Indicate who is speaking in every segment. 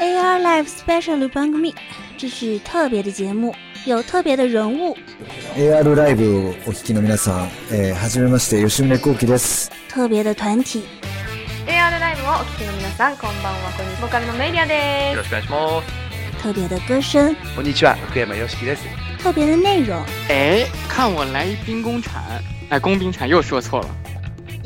Speaker 1: AR Live Special Bang Me，这是特别的节目，有特别的人物。
Speaker 2: AR ライブをお聞きの皆さん、えー、はじめまして吉宗幸喜です。
Speaker 1: 特别的团体，
Speaker 3: AR ライブをお聞きの皆さん、こんばんは。こんにちは。ボーカルのメイリアで
Speaker 4: よろしくお願いします。
Speaker 1: 特别的歌声，
Speaker 4: こんにちは、福山よしきです。
Speaker 1: 特别的内容。
Speaker 5: 哎，看我来一兵工铲，哎，工兵铲又说错了。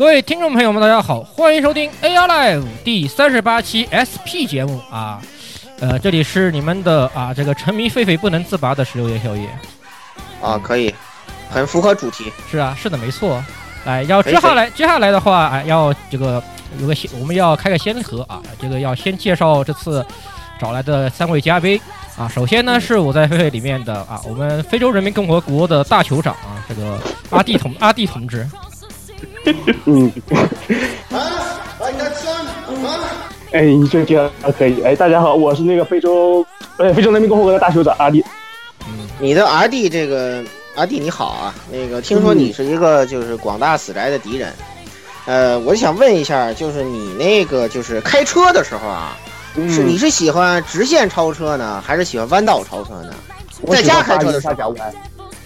Speaker 6: 各位听众朋友们，大家好，欢迎收听 AR Live 第三十八期 SP 节目啊，呃，这里是你们的啊这个沉迷狒狒不能自拔的十六夜宵夜
Speaker 7: 啊，可以，很符合主题。
Speaker 6: 是啊，是的，没错。来，要接下来接下来的话，哎，要这个有个先，我们要开个先河啊，这个要先介绍这次找来的三位嘉宾啊。首先呢，是我在狒狒里面的啊，我们非洲人民共和国的大酋长啊，这个阿弟同阿弟同志。
Speaker 8: 嗯，哎，你这这可以。哎，大家好，我是那个非洲，呃，非洲人民共和国的大酋长阿弟。
Speaker 7: 嗯，你的阿弟这个阿弟你好啊，那个听说你是一个就是广大死宅的敌人，呃，我想问一下，就是你那个就是开车的时候啊，是你是喜欢直线超车呢，还是喜欢弯道超车呢？在家开车的时候，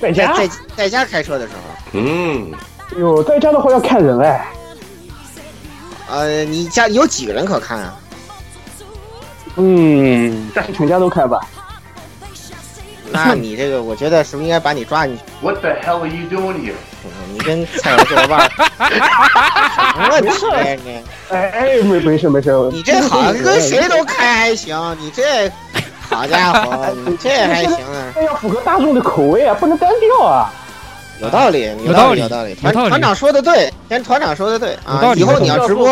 Speaker 8: 在家
Speaker 7: 在在家开车的时候，
Speaker 8: 嗯。哟，在家的话要看人哎。
Speaker 7: 呃，你家有几个人可看啊？
Speaker 8: 嗯，但是全家都看吧。
Speaker 7: 那你这个，我觉得是不是应该把你抓进去
Speaker 9: ？What the hell are you doing here？
Speaker 7: 你跟蔡老师玩什么问题呀你？
Speaker 8: 哎哎，没没事没事。
Speaker 7: 你这好像跟谁都开还行，你这好家伙，你这还行啊？
Speaker 8: 这要符合大众的口味啊，不能单调啊。
Speaker 7: 有道理，
Speaker 6: 有道
Speaker 7: 理，有道理。团团长说的对，先团长说的对啊。以后你要直播，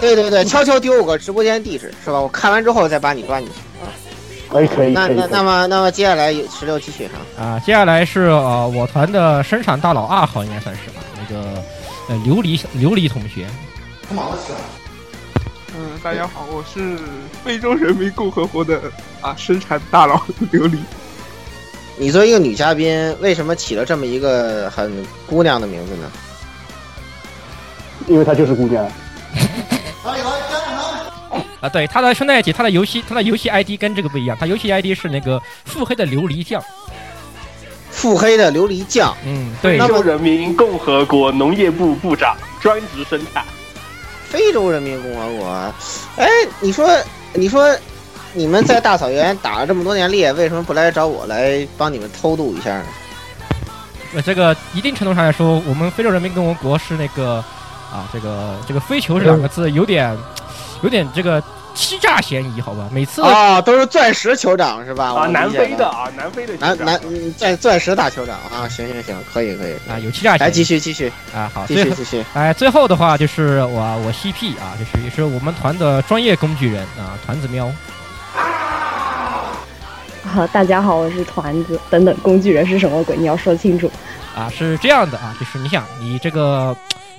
Speaker 7: 对对对，悄悄丢我个直播间地址是吧？我看完之后再把你抓进去啊。
Speaker 8: 可以可以。
Speaker 7: 那那那么那么接下来十六继续哈。
Speaker 6: 啊，接下来是呃我团的生产大佬二号应该算是吧，那个呃琉璃琉璃同学。
Speaker 9: 干嘛去？
Speaker 10: 嗯，大家好，我是非洲人民共和国的啊生产大佬琉璃。
Speaker 7: 你作为一个女嘉宾，为什么起了这么一个很姑娘的名字呢？
Speaker 8: 因为她就是姑娘。
Speaker 6: 啊，对，她的兄弟姐，他的游戏，她的游戏 ID 跟这个不一样，她游戏 ID 是那个腹黑的琉璃酱。
Speaker 7: 腹黑的琉璃酱，
Speaker 6: 嗯，对。
Speaker 8: 非洲人民共和国农业部部长，专职生产。
Speaker 7: 非洲人民共和国，哎，你说，你说。你们在大草原打了这么多年猎，为什么不来找我来帮你们偷渡一下呢？
Speaker 6: 呃，这个一定程度上来说，我们非洲人民共和国是那个啊，这个这个“非酋”这两个字有点有点这个欺诈嫌疑，好吧？每次
Speaker 7: 啊都是钻石酋长是吧？
Speaker 8: 啊，南非的啊，南非的
Speaker 7: 南南在钻石大酋长啊，行行行，可以可以
Speaker 6: 啊，有欺诈嫌疑。
Speaker 7: 来继续继续
Speaker 6: 啊，好，
Speaker 7: 继续继续。
Speaker 6: 哎，最后的话就是我我 CP 啊，就是也是我们团的专业工具人啊，团子喵。
Speaker 11: 好，大家好，我是团子。等等，工具人是什么鬼？你要说清楚。
Speaker 6: 啊，是这样的啊，就是你想，你这个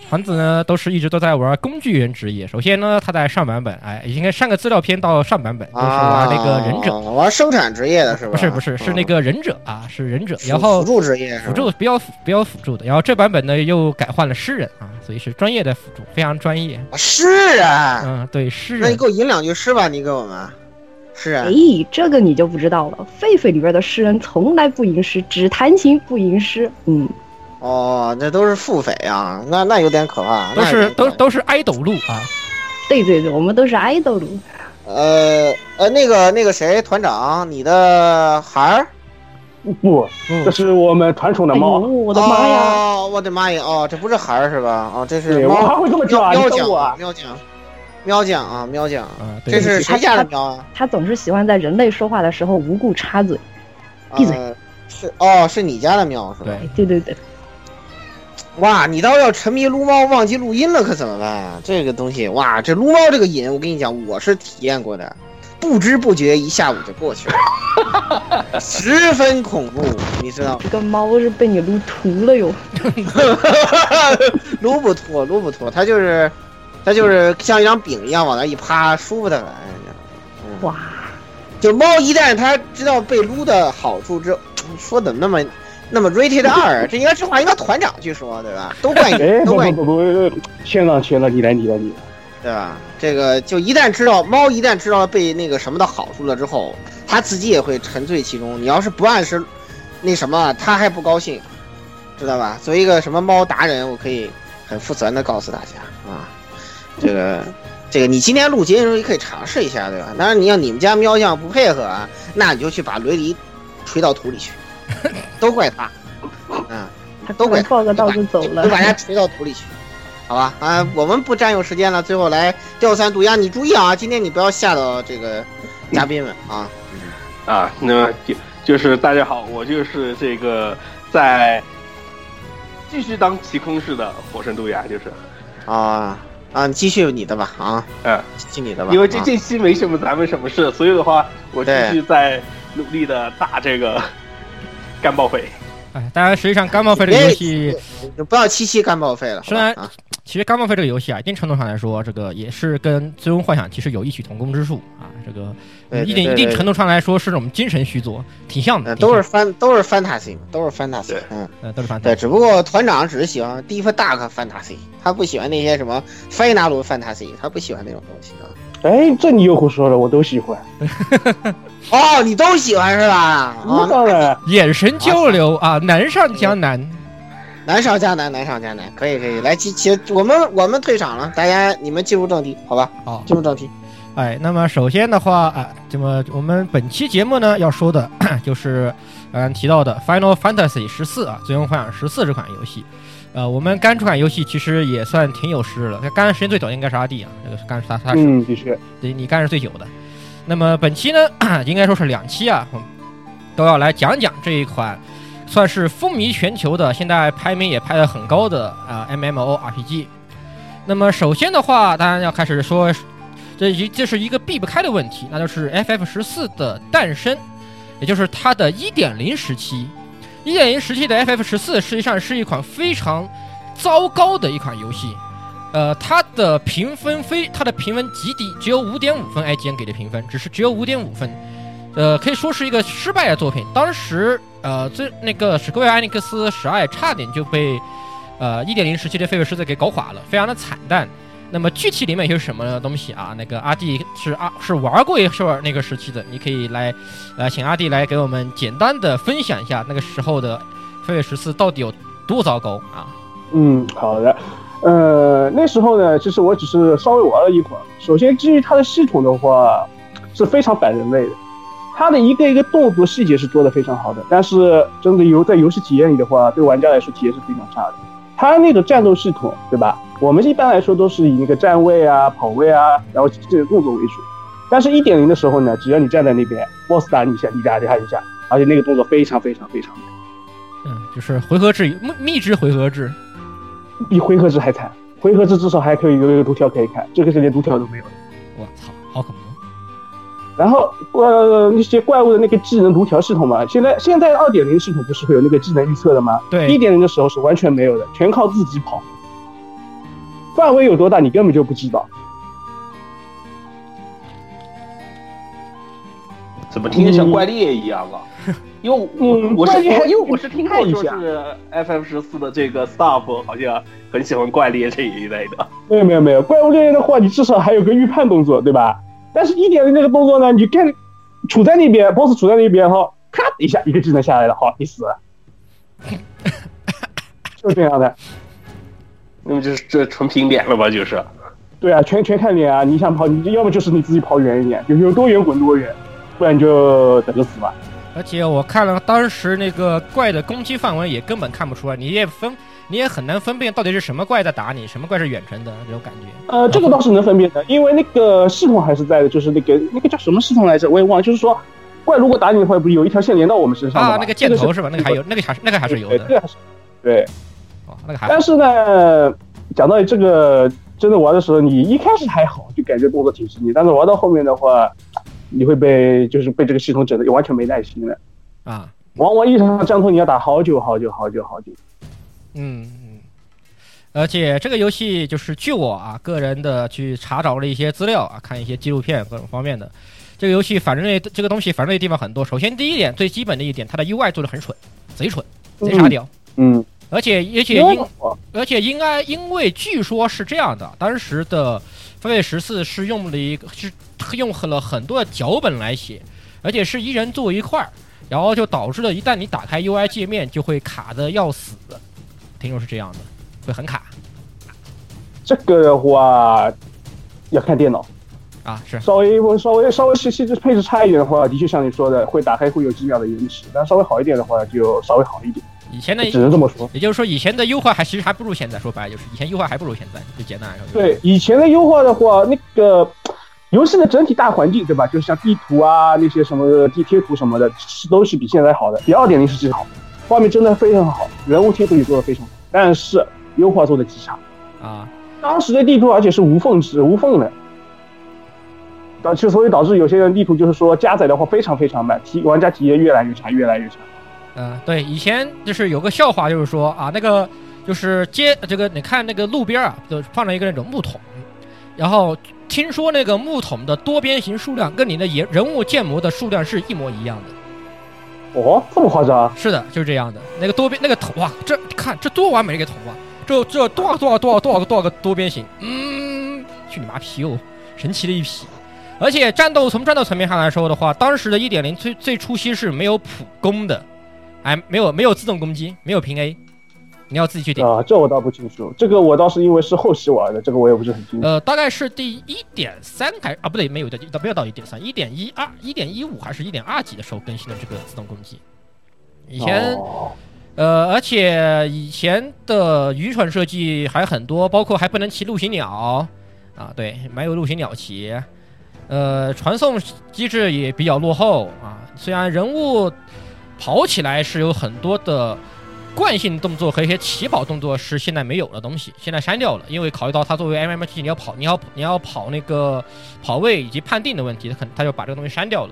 Speaker 6: 团子呢，都是一直都在玩工具人职业。首先呢，他在上版本，哎，应该上个资料片到上版本就是玩那个忍者，
Speaker 7: 玩生产职业的是吧？
Speaker 6: 不是不是，是那个忍者啊，是忍者。然后
Speaker 7: 辅助职业，
Speaker 6: 辅助比较比较辅助的。然后这版本呢，又改换了诗人啊，所以是专业的辅助，非常专业。
Speaker 7: 诗人，
Speaker 6: 嗯，对，诗人。
Speaker 7: 那你给我吟两句诗吧，你给我们。是啊，
Speaker 11: 哎，这个你就不知道了。狒狒里边的诗人从来不吟诗，只弹琴不吟诗。嗯，
Speaker 7: 哦，这都是腹诽啊，那那有点可怕，
Speaker 6: 都是都都是爱斗路啊。
Speaker 11: 对对对，我们都是爱豆路。
Speaker 7: 呃呃，那个那个谁，团长，你的孩儿？
Speaker 8: 不，这是我们团宠的猫。
Speaker 11: 我的妈呀！
Speaker 7: 哦，我的妈呀！哦，这不是孩儿是吧？哦，这是
Speaker 8: 对
Speaker 7: 猫。
Speaker 8: 我还会这么叫啊
Speaker 7: 喵酱
Speaker 8: 你等我啊
Speaker 7: 喵酱，喵酱啊，喵酱。
Speaker 6: 啊
Speaker 7: 这是谁家的喵啊？
Speaker 11: 他总是喜欢在人类说话的时候无故插嘴。闭嘴
Speaker 7: 呃是哦，是你家的喵是吧？
Speaker 11: 对对对，
Speaker 7: 哇，你倒要沉迷撸猫忘记录音了，可怎么办啊？这个东西，哇，这撸猫这个瘾，我跟你讲，我是体验过的，不知不觉一下午就过去了，十分恐怖，你知道吗？
Speaker 11: 这个猫是被你撸秃了哟。
Speaker 7: 撸不秃，撸不秃，它就是，它就是像一张饼一样往那一趴，舒服的很。
Speaker 11: 哇！
Speaker 7: 就猫一旦它知道被撸的好处之后，说怎么那么那么 rated 二？这应该这话应该团长去说，对吧？都怪你，
Speaker 8: 哎，
Speaker 7: 都怪你。
Speaker 8: 不不不不，谦让谦让，你来你来你来。
Speaker 7: 对吧？这个就一旦知道猫一旦知道被那个什么的好处了之后，它自己也会沉醉其中。你要是不按时那什么，它还不高兴，知道吧？作为一个什么猫达人，我可以很负责任的告诉大家啊，这个这个你今天录节目的时候也可以尝试一下，对吧？当然你要你们家喵酱不配合啊，那你就去把雷迪锤到土里去，都怪他，嗯，都怪他，
Speaker 11: 报个道就走了
Speaker 7: 就。把他锤到土里去。好吧，啊，我们不占用时间了，最后来吊三毒鸭，你注意啊，今天你不要吓到这个嘉宾们啊。
Speaker 12: 啊，那么就就是大家好，我就是这个在继续当骑空式的火神毒牙，就是
Speaker 7: 啊啊，你继续你的吧啊，
Speaker 12: 嗯，
Speaker 7: 继续你的吧。啊
Speaker 12: 因为这这期没什么咱们什么事，所以的话，我继续在努力的打这个 干报废。
Speaker 6: 哎，当然，实际上干报废这个游戏，
Speaker 7: 就不要七七干报废了。
Speaker 6: 虽然
Speaker 7: 啊
Speaker 6: 其实干报废这个游戏啊，一定程度上来说，这个也是跟《最终幻想》其实有异曲同工之处啊。这个一定
Speaker 7: 对对
Speaker 6: 一定程度上来说是这种精神续作，挺像的，
Speaker 7: 都是翻都是 fantasy，都是 fantasy，嗯，
Speaker 6: 呃都是 fantasy
Speaker 7: 对，只不过团长只是喜欢 deep dark fantasy，他不喜欢那些什么 final fantasy，他不喜欢那种东西啊。
Speaker 8: 哎，这你又胡说了，我都喜欢。
Speaker 7: 哦，你都喜欢是吧？啊，
Speaker 8: 那当然，
Speaker 6: 眼神交流啊，难上加难。
Speaker 7: 难上加难，难上加难，可以可以，来，其其我们我们退场了，大家你们进入正题，好吧？
Speaker 6: 好，
Speaker 7: 进入正题。
Speaker 6: 哎，那么首先的话啊，这么我们本期节目呢要说的 就是刚刚提到的《Final Fantasy 十四》啊，《最终幻想十四》这款游戏。呃，我们干这款游戏其实也算挺有实力了，干的时间最早应该是阿弟啊，这个干是他他是，
Speaker 8: 嗯，的确，
Speaker 6: 对你干是最久的。那么本期呢，应该说是两期啊，都要来讲讲这一款算是风靡全球的，现在排名也排得很高的啊、MMORPG。那么首先的话，当然要开始说，这一这是一个避不开的问题，那就是 FF 十四的诞生，也就是它的1.0时期。1.0时期的 FF 十四实际上是一款非常糟糕的一款游戏。呃，它的评分非它的评分极低，只有五点五分，IGN 给的评分只是只有五点五分，呃，可以说是一个失败的作品。当时，呃，最那个史克威尔艾尼克斯十二差点就被呃一点零时期的狒狒狮子给搞垮了，非常的惨淡。那么具体里面有什么东西啊？那个阿弟是啊是玩过一会儿那个时期的，你可以来，呃，请阿弟来给我们简单的分享一下那个时候的飞跃十四到底有多糟糕啊？
Speaker 8: 嗯，好的。呃，那时候呢，其实我只是稍微玩了一会儿。首先，基于它的系统的话，是非常反人类的。它的一个一个动作细节是做的非常好的，但是真的游在游戏体验里的话，对玩家来说体验是非常差的。它那个战斗系统，对吧？我们一般来说都是以那个站位啊、跑位啊，然后这个动作为主。但是一点零的时候呢，只要你站在那边，BOSS 打你一下，你打他一下，而且那个动作非常非常非常
Speaker 6: 嗯，就是回合制密密制回合制，
Speaker 8: 比回合制还惨。回合制至少还可以有一个读条可以看，这个是连读条都没有的。
Speaker 6: 我操，好恐怖！
Speaker 8: 然后呃，那些怪物的那个技能读条系统嘛，现在现在二点零系统不是会有那个技能预测的吗？
Speaker 6: 对
Speaker 8: 一点零的时候是完全没有的，全靠自己跑，范围有多大你根本就不知道。
Speaker 12: 怎么听着像怪猎一样啊？因为我
Speaker 8: 嗯
Speaker 12: 我是因为我是听过，
Speaker 8: 看一下
Speaker 12: 说是 FF 十四的这个 staff 好像很喜欢怪猎这一类的。
Speaker 8: 没有没有没有，怪物猎人的话，你至少还有个预判动作，对吧？但是一点零那个动作呢，你看处在那边，BOSS 处在那边哈，咔一下一个技能下来了，好，你死了。就这样的。
Speaker 12: 那么就是这纯凭脸了吧？就是。
Speaker 8: 对啊，全全看脸啊！你想跑，你要么就是你自己跑远一点，有有多远滚多远，不然就等着死吧。
Speaker 6: 而且我看了当时那个怪的攻击范围，也根本看不出来，你也分，你也很难分辨到底是什么怪在打你，什么怪是远程的这种感觉。
Speaker 8: 呃，这个倒是能分辨的，因为那个系统还是在的，就是那个那个叫什么系统来着，我也忘了。就是说，怪如果打你的话，不是有一条线连到我们身上
Speaker 6: 啊？那个箭头是吧？那个还有，那个还是那个还是有的。
Speaker 8: 对，还是对。
Speaker 6: 哦，那个还。
Speaker 8: 但是呢，讲到这个。真的玩的时候，你一开始还好，就感觉动作挺细腻，但是玩到后面的话，你会被就是被这个系统整的完全没耐心了
Speaker 6: 啊！
Speaker 8: 往往一场战斗你要打好久好久好久好久。
Speaker 6: 嗯嗯，而且这个游戏就是据我啊个人的去查找了一些资料啊，看一些纪录片各种方面的，这个游戏反人类这个东西反人类地方很多。首先第一点最基本的一点，它的 UI 做的很蠢，贼蠢，贼傻屌。
Speaker 8: 嗯。
Speaker 6: 而且而且因而且应该因为据说是这样的，当时的《飞跃十四》是用了一个是用了很多的脚本来写，而且是一人坐一块儿，然后就导致了一旦你打开 UI 界面就会卡的要死，听说是这样的，会很卡。
Speaker 8: 这个的话要看电脑
Speaker 6: 啊，是
Speaker 8: 稍微我稍微稍微细细致配置差一点的话，的确像你说的会打开会有几秒的延迟，但稍微好一点的话就稍微好一点。
Speaker 6: 以前的
Speaker 8: 只能这么说，
Speaker 6: 也就是说以前的优化还其实还不如现在。说白了就是以前优化还不如现在，就简单来说。
Speaker 8: 对，以前的优化的话，那个游戏的整体大环境，对吧？就像地图啊那些什么地贴图什么的，是都是比现在好的。比二点零是极好，画面真的非常好，人物贴图也做的非常好，但是优化做的极差
Speaker 6: 啊。
Speaker 8: 当时的地图而且是无缝制无缝的，导致所以导致有些人地图就是说加载的话非常非常慢，体玩家体验越来越差，越来越差。
Speaker 6: 嗯，对，以前就是有个笑话，就是说啊，那个就是街这个，你看那个路边啊，就放了一个那种木桶，然后听说那个木桶的多边形数量跟你的人人物建模的数量是一模一样
Speaker 8: 的。哦，这么夸张？
Speaker 6: 是的，就是这样的。那个多边那个桶哇，这看这多完美一个桶啊，这这多少多少多少多少个多少个多边形？嗯，去你妈皮哦，神奇的一批。而且战斗从战斗层面上来说的话，当时的一点零最最初期是没有普攻的。哎，没有没有自动攻击，没有平 A，你要自己去点
Speaker 8: 啊。这我倒不清楚，这个我倒是因为是后期玩的，这个我也不是很清楚。
Speaker 6: 呃，大概是第一点三开啊，不对，没有的，到没有到一点三，一点一二，一点一五还是一点二级的时候更新的这个自动攻击。以前，呃，而且以前的愚蠢设计还很多，包括还不能骑陆行鸟啊，对，没有陆行鸟骑。呃，传送机制也比较落后啊，虽然人物。跑起来是有很多的惯性动作和一些起跑动作是现在没有的东西，现在删掉了，因为考虑到它作为 MMT，你要跑，你要你要跑那个跑位以及判定的问题，他很他就把这个东西删掉了。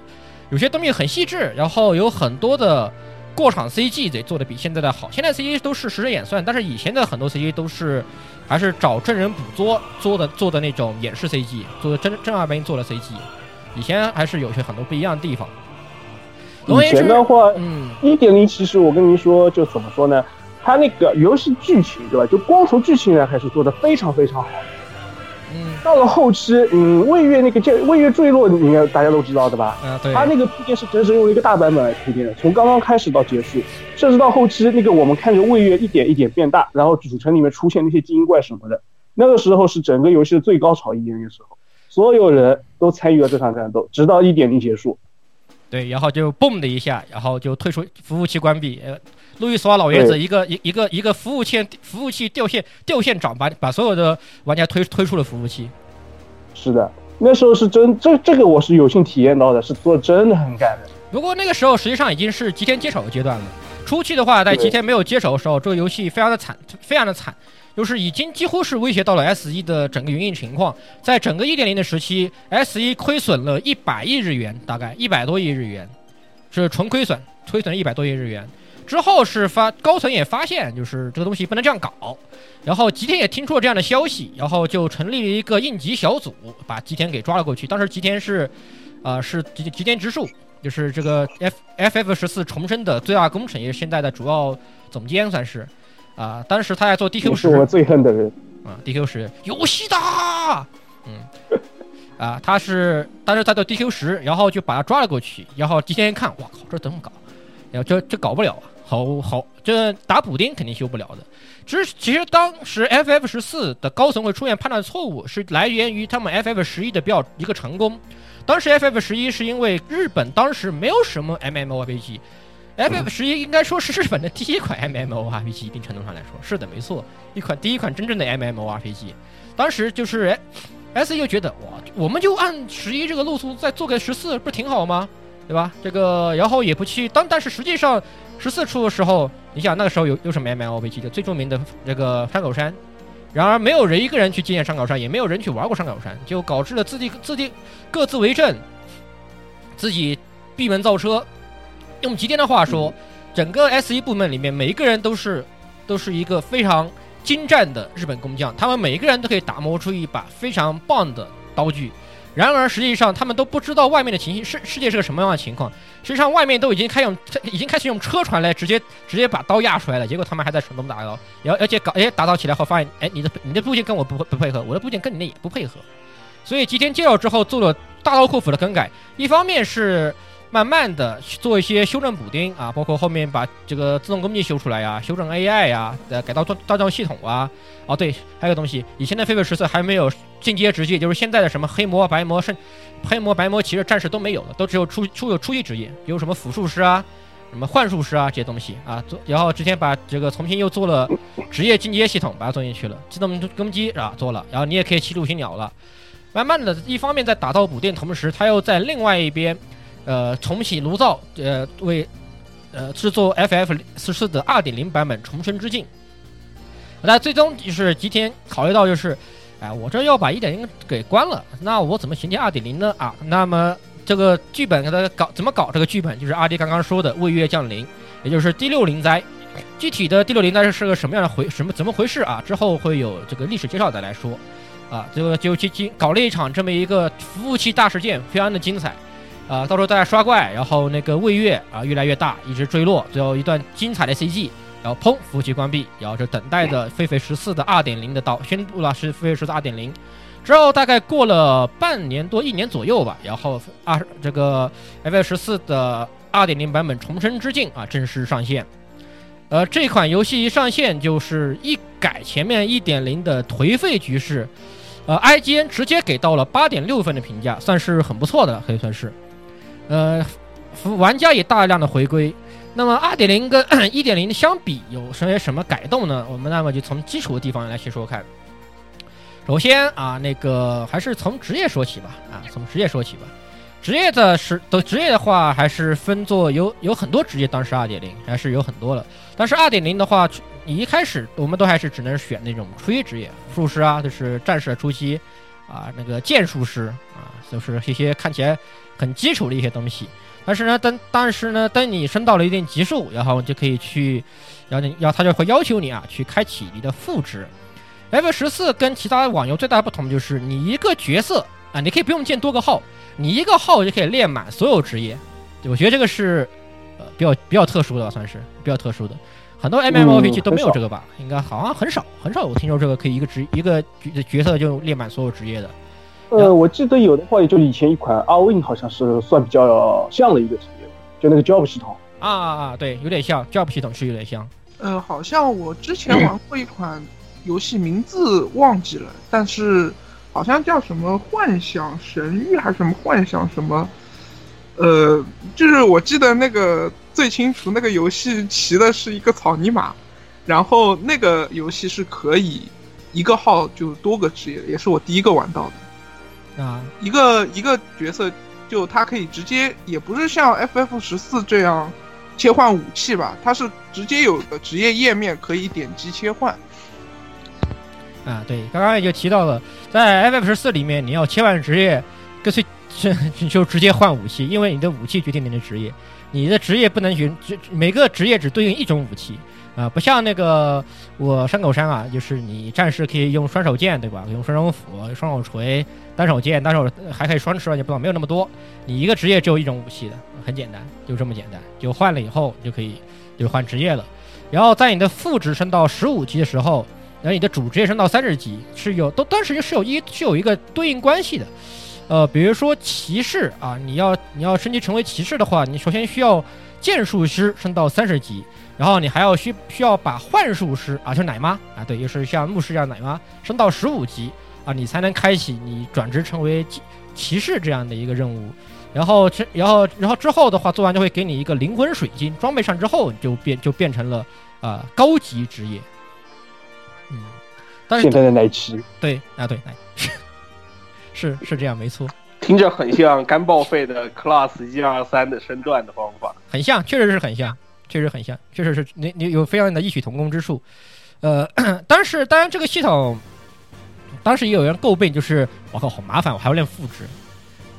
Speaker 6: 有些东西很细致，然后有很多的过场 CG 得做的比现在的好。现在 CG 都是实时演算，但是以前的很多 CG 都是还是找真人捕捉做的做的那种演示 CG，做的正正儿八经做的 CG。以前还是有些很多不一样的地方。
Speaker 8: 以前的话，嗯，一点零其实我跟您说，就怎么说呢？它那个游戏剧情，对吧？就光从剧情来还是做的非常非常好。
Speaker 6: 嗯，
Speaker 8: 到了后期，嗯，魏月那个叫魏月坠落，应该大家都知道的吧？
Speaker 6: 啊，对。
Speaker 8: 它那个铺垫是整整用了一个大版本来铺垫的，从刚刚开始到结束，甚至到后期那个我们看着魏月一点一点变大，然后主城里面出现那些精英怪什么的，那个时候是整个游戏的最高潮一点的时候，所有人都参与了这场战斗，直到一点零结束。
Speaker 6: 对，然后就嘣的一下，然后就退出服务器关闭。呃，路易斯瓦老爷子一个一一个一个服务器服务器掉线掉线长，把把所有的玩家推推出了服务器。
Speaker 8: 是的，那时候是真这这个我是有幸体验到的，是做真的很感人。
Speaker 6: 不过那个时候实际上已经是吉田接手的阶段了。初期的话，在吉田没有接手的时候，这个游戏非常的惨，非常的惨。就是已经几乎是威胁到了 S 一的整个营运情况，在整个一点零的时期，S 一亏损了一百亿日元，大概一百多亿日元，是纯亏损，亏损了一百多亿日元。之后是发高层也发现，就是这个东西不能这样搞，然后吉田也听出了这样的消息，然后就成立了一个应急小组，把吉田给抓了过去。当时吉田是，呃，是吉吉田直树，就是这个 F F F 十四重生的最大功臣，也是现在的主要总监，算是。啊，当时他在做 DQ 十，
Speaker 8: 是我最恨的人
Speaker 6: 啊，DQ 十游戏的，嗯，啊，他是当时他做 DQ 十，然后就把他抓了过去，然后提前一看，哇靠，这怎么搞？然后这这搞不了啊，好好，这打补丁肯定修不了的。其实其实当时 FF 十四的高层会出现判断错误，是来源于他们 FF 十一的比较一个成功。当时 FF 十一是因为日本当时没有什么 MMORPG。FF 十一应该说是日本的第一款 MMORPG，一定程度上来说是的，没错，一款第一款真正的 MMORPG。当时就是 S 就觉得哇，我们就按十一这个路数再做个十四，不挺好吗？对吧？这个然后也不去当，但是实际上十四出的时候，你想那个时候有有什么 MMORPG 的最著名的这个山口山，然而没有人一个人去纪念山口山，也没有人去玩过山口山，就导致了自己自己各自为政，自己闭门造车。用吉田的话说，整个 S 一部门里面每一个人都是都是一个非常精湛的日本工匠，他们每一个人都可以打磨出一把非常棒的刀具。然而实际上他们都不知道外面的情形世世界是个什么样的情况。实际上外面都已经开用已经开始用车船来直接直接把刀压出来了，结果他们还在手动打刀，然后而且搞哎打造起来后发现哎你的你的部件跟我不不配合，我的部件跟你那也不配合。所以吉田介绍之后做了大刀阔斧的更改，一方面是。慢慢的去做一些修正补丁啊，包括后面把这个自动攻击修出来呀，修正 AI 呀，呃，改到大大招系统啊。哦，对，还有个东西，以前的飞飞十四还没有进阶职业，就是现在的什么黑魔、白魔、圣黑魔、白魔，其实暂时都没有了，都只有初初有初级职业，有什么辅术师啊，什么幻术师啊这些东西啊。做，然后之前把这个重新又做了职业进阶系统，把它做进去了，自动攻击啊做了，然后你也可以骑陆行鸟了。慢慢的一方面在打造补丁，同时他又在另外一边。呃，重启炉灶，呃，为呃制作 FF 十四的二点零版本重生之境。那最终就是吉田考虑到，就是哎，我这要把一点零给关了，那我怎么衔接二点零呢？啊，那么这个剧本给他搞怎么搞？这个剧本就是阿迪刚刚说的未月降临，也就是第六灵灾。具体的第六灵灾是个什么样的回什么怎么回事啊？之后会有这个历史介绍再来说。啊，这个就去进搞了一场这么一个服务器大事件，非常的精彩。啊，到时候大家刷怪，然后那个位月啊越来越大，一直坠落，最后一段精彩的 CG，然后砰，服务器关闭，然后就等待着狒狒十四的二点零的到宣布了是狒狒十四二点零，之后大概过了半年多一年左右吧，然后二这个 FF 十四的二点零版本重生之境啊正式上线，呃，这款游戏一上线就是一改前面一点零的颓废局势，呃，IGN 直接给到了八点六分的评价，算是很不错的，可以算是。呃，服玩家也大量的回归。那么二点零跟 一点零相比，有什些什么改动呢？我们那么就从基础的地方来先说看。首先啊，那个还是从职业说起吧。啊，从职业说起吧。职业的是的职业的话，还是分作有有很多职业。当时二点零还是有很多了。但是二点零的话，你一开始我们都还是只能选那种初级职业，术师啊，就是战士初期啊，那个剑术师啊，就是一些看起来。很基础的一些东西，但是呢，但但是呢，等你升到了一定级数，然后你就可以去，然后你要他就会要求你啊，去开启你的副职。F 十四跟其他网游最大的不同就是，你一个角色啊，你可以不用建多个号，你一个号就可以练满所有职业。我觉得这个是呃比较比较特殊的，算是比较特殊的。很多 MMORPG 都没有这个吧？应该好像很少很少有听说这个可以一个职一个角角色就练满所有职业的。
Speaker 8: 呃，我记得有的话，也就以前一款 R Win 好像是算比较像的一个职业，就那个 Job 系统
Speaker 6: 啊啊啊，对，有点像 Job 系统是有点像。
Speaker 10: 呃，好像我之前玩过一款游戏，名字忘记了，但是好像叫什么幻想神域还是什么幻想什么，呃，就是我记得那个最清楚，那个游戏骑的是一个草泥马，然后那个游戏是可以一个号就多个职业，也是我第一个玩到的。
Speaker 6: 啊，
Speaker 10: 一个一个角色，就他可以直接，也不是像 FF 十四这样切换武器吧，它是直接有个职业页面可以点击切换。
Speaker 6: 啊，对，刚刚也就提到了，在 FF 十四里面，你要切换职业，干脆就 就直接换武器，因为你的武器决定你的职业，你的职业不能选，每个职业只对应一种武器。啊，不像那个我山口山啊，就是你战士可以用双手剑，对吧？用双手斧、双手锤、单手剑、单手还可以双持，也不知道没有那么多。你一个职业只有一种武器的，很简单，就这么简单。就换了以后就可以就换职业了。然后在你的副职升到十五级的时候，然后你的主职业升到三十级是有都当时是有一是有一个对应关系的。呃，比如说骑士啊，你要你要升级成为骑士的话，你首先需要。剑术师升到三十级，然后你还要需需要把幻术师啊，就是奶妈啊，对，就是像牧师一样奶妈升到十五级啊，你才能开启你转职成为骑骑士这样的一个任务。然后这，然后，然后之后的话，做完就会给你一个灵魂水晶，装备上之后就变就变成了啊、高级职业。嗯，但是
Speaker 8: 现在的奶骑，
Speaker 6: 对啊，对，奶 是是这样，没错，
Speaker 12: 听着很像干报废的 Class 一二三的升段的方法。
Speaker 6: 很像，确实是很像，确实很像，确实是你你有非常的异曲同工之处。呃，但是当然这个系统，当时也有人诟病，就是我靠，好麻烦，我还要练复制。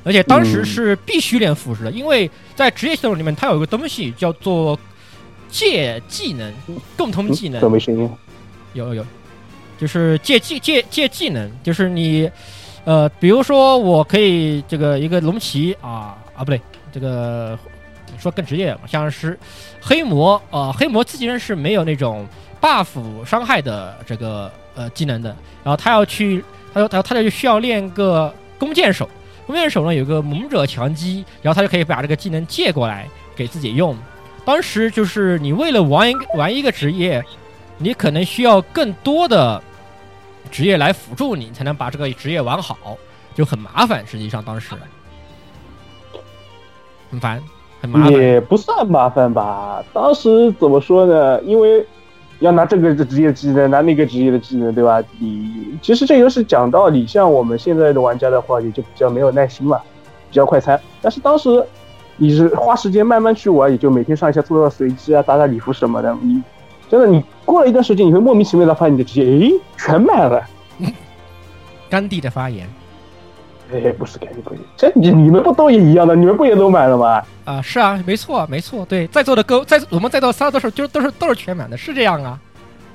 Speaker 6: 而且当时是必须练复制的，因为在职业系统里面，它有一个东西叫做借技能，共同技能。
Speaker 8: 怎么声音？
Speaker 6: 有有有，就是借技借借技能，就是你，呃，比如说我可以这个一个龙骑啊啊不对，这个说更职业，像是黑魔呃黑魔自己人是没有那种 buff 伤害的这个呃技能的，然后他要去他说他他就需要练个弓箭手。弓箭手呢有个猛者强击，然后他就可以把这个技能借过来给自己用。当时就是你为了玩一玩一个职业，你可能需要更多的职业来辅助你，才能把这个职业玩好，就很麻烦。实际上当时很烦，很麻烦。
Speaker 8: 也不算麻烦吧。当时怎么说呢？因为要拿这个职业技能，拿那个职业的技能，对吧？你其实这游戏讲道理，像我们现在的玩家的话，也就比较没有耐心嘛，比较快餐。但是当时你是花时间慢慢去玩，也就每天上一下做做随机啊，打打礼服什么的。你真的，你过了一段时间，你会莫名其妙的发现你的职业，诶，全满了。
Speaker 6: 甘地的发言，
Speaker 8: 哎，不是甘地，不是，这你你们不都也一样的？你们不也都买了吗？
Speaker 6: 啊，是啊，没错，没错，对，在座的各在我们在座仨都是就都是都是全满的，是这样啊，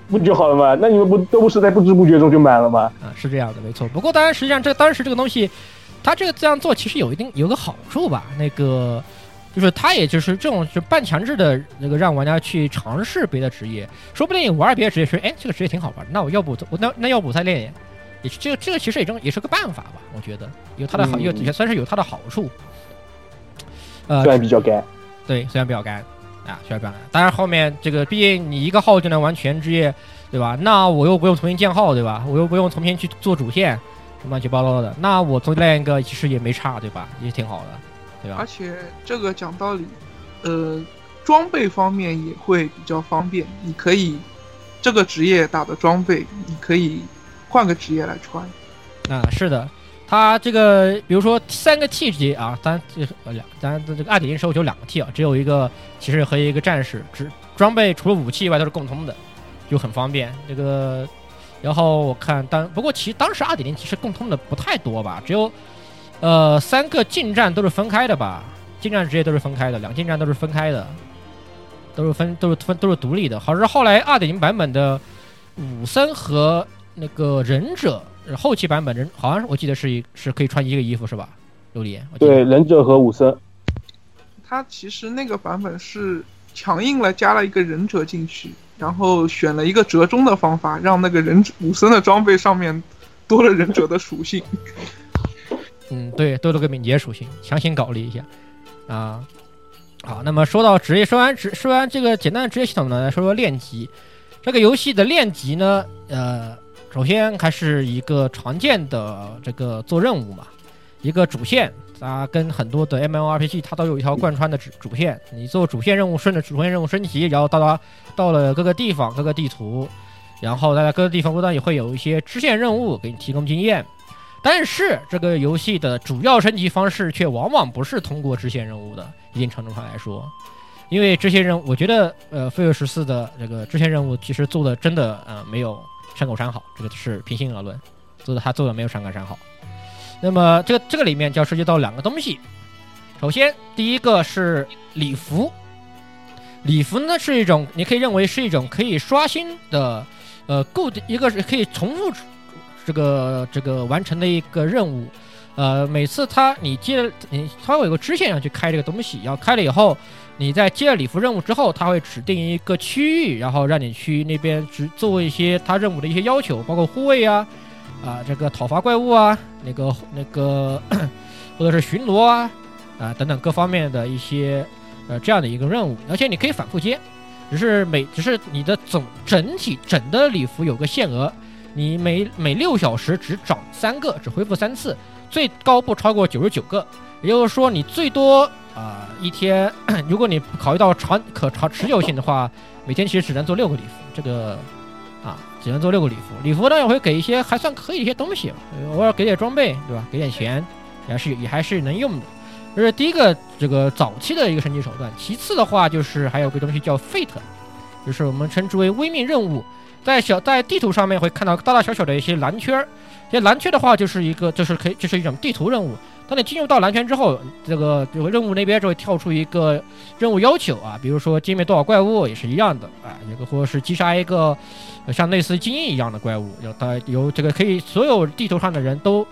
Speaker 8: 不就好了吗？那你们不都不是在不知不觉中就买了吗？
Speaker 6: 啊，是这样的，没错。不过当然，实际上这当时这个东西，它这个这样做其实有一定有个好处吧，那个就是它也就是这种就半强制的那个让玩家去尝试别的职业，说不定你玩别的职业说，哎，这个职业挺好玩，那我要不我那那要不再练练，也这个这个其实也正也是个办法吧，我觉得有它的好，有也算是有它的好处。呃，
Speaker 8: 虽然比较干，
Speaker 6: 对，虽然比较干啊，虽然比较干。当然后面这个，毕竟你一个号就能玩全职业，对吧？那我又不用重新建号，对吧？我又不用重新去做主线，什么乱七八糟的。那我多练一个其实也没差，对吧？也挺好的，对吧？
Speaker 10: 而且这个讲道理，呃，装备方面也会比较方便。你可以这个职业打的装备，你可以换个职业来穿。
Speaker 6: 啊，是的。它这个，比如说三个 T 级啊，咱这呃两，咱这个二点零时候就两个 T 啊，只有一个骑士和一个战士，只装备除了武器以外都是共通的，就很方便。这个，然后我看当不过其实当时二点零其实共通的不太多吧，只有呃三个近战都是分开的吧，近战职业都是分开的，两近战都是分开的，都是分都是分都是独立的。好像是后来二点零版本的武僧和那个忍者。后期版本人好像是我记得是一是可以穿一个衣服是吧？琉璃
Speaker 8: 对忍者和武僧，
Speaker 10: 他其实那个版本是强硬了加了一个忍者进去，然后选了一个折中的方法，让那个忍者武僧的装备上面多了忍者的属性。
Speaker 6: 嗯，对，多了个敏捷属性，强行搞了一下啊。好，那么说到职业，说完职说完这个简单的职业系统呢，来说说练级。这个游戏的练级呢，呃。首先还是一个常见的这个做任务嘛，一个主线，它跟很多的 M L R P G 它都有一条贯穿的主主线。你做主线任务，顺着主线任务升级，然后到达到了各个地方、各个地图，然后在各个地方不断也会有一些支线任务给你提供经验。但是这个游戏的主要升级方式却往往不是通过支线任务的，一定程度上来说，因为支线任务，我觉得呃，飞跃十四的这个支线任务其实做的真的呃没有。山口山好，这个是平心而论，做的他做的没有山口山好。那么这个这个里面就要涉及到两个东西。首先，第一个是礼服，礼服呢是一种你可以认为是一种可以刷新的，呃，固定一个是可以重复这个这个完成的一个任务。呃，每次他你接你他会有个支线要去开这个东西，要开了以后。你在接了礼服任务之后，他会指定一个区域，然后让你去那边只做一些他任务的一些要求，包括护卫啊，啊这个讨伐怪物啊，那个那个 或者是巡逻啊，啊等等各方面的一些呃这样的一个任务，而且你可以反复接，只是每只是你的总整体整的礼服有个限额，你每每六小时只涨三个，只恢复三次，最高不超过九十九个，也就是说你最多啊、一天，如果你考虑到长可长持久性的话，每天其实只能做六个礼服，这个啊只能做六个礼服，礼服当然会给一些还算可以一些东西，偶尔给点装备，对吧？给点钱，也是也还是能用的。这是第一个这个早期的一个升级手段。其次的话，就是还有个东西叫 Fate，就是我们称之为微命任务，在小在地图上面会看到大大小小的一些蓝圈儿。这蓝圈的话，就是一个就是可以就是一种地图任务。当你进入到蓝圈之后，这个这个任务那边就会跳出一个任务要求啊，比如说歼灭多少怪物也是一样的啊，这个或者是击杀一个像类似精英一样的怪物，有它有这个可以所有地图上的人都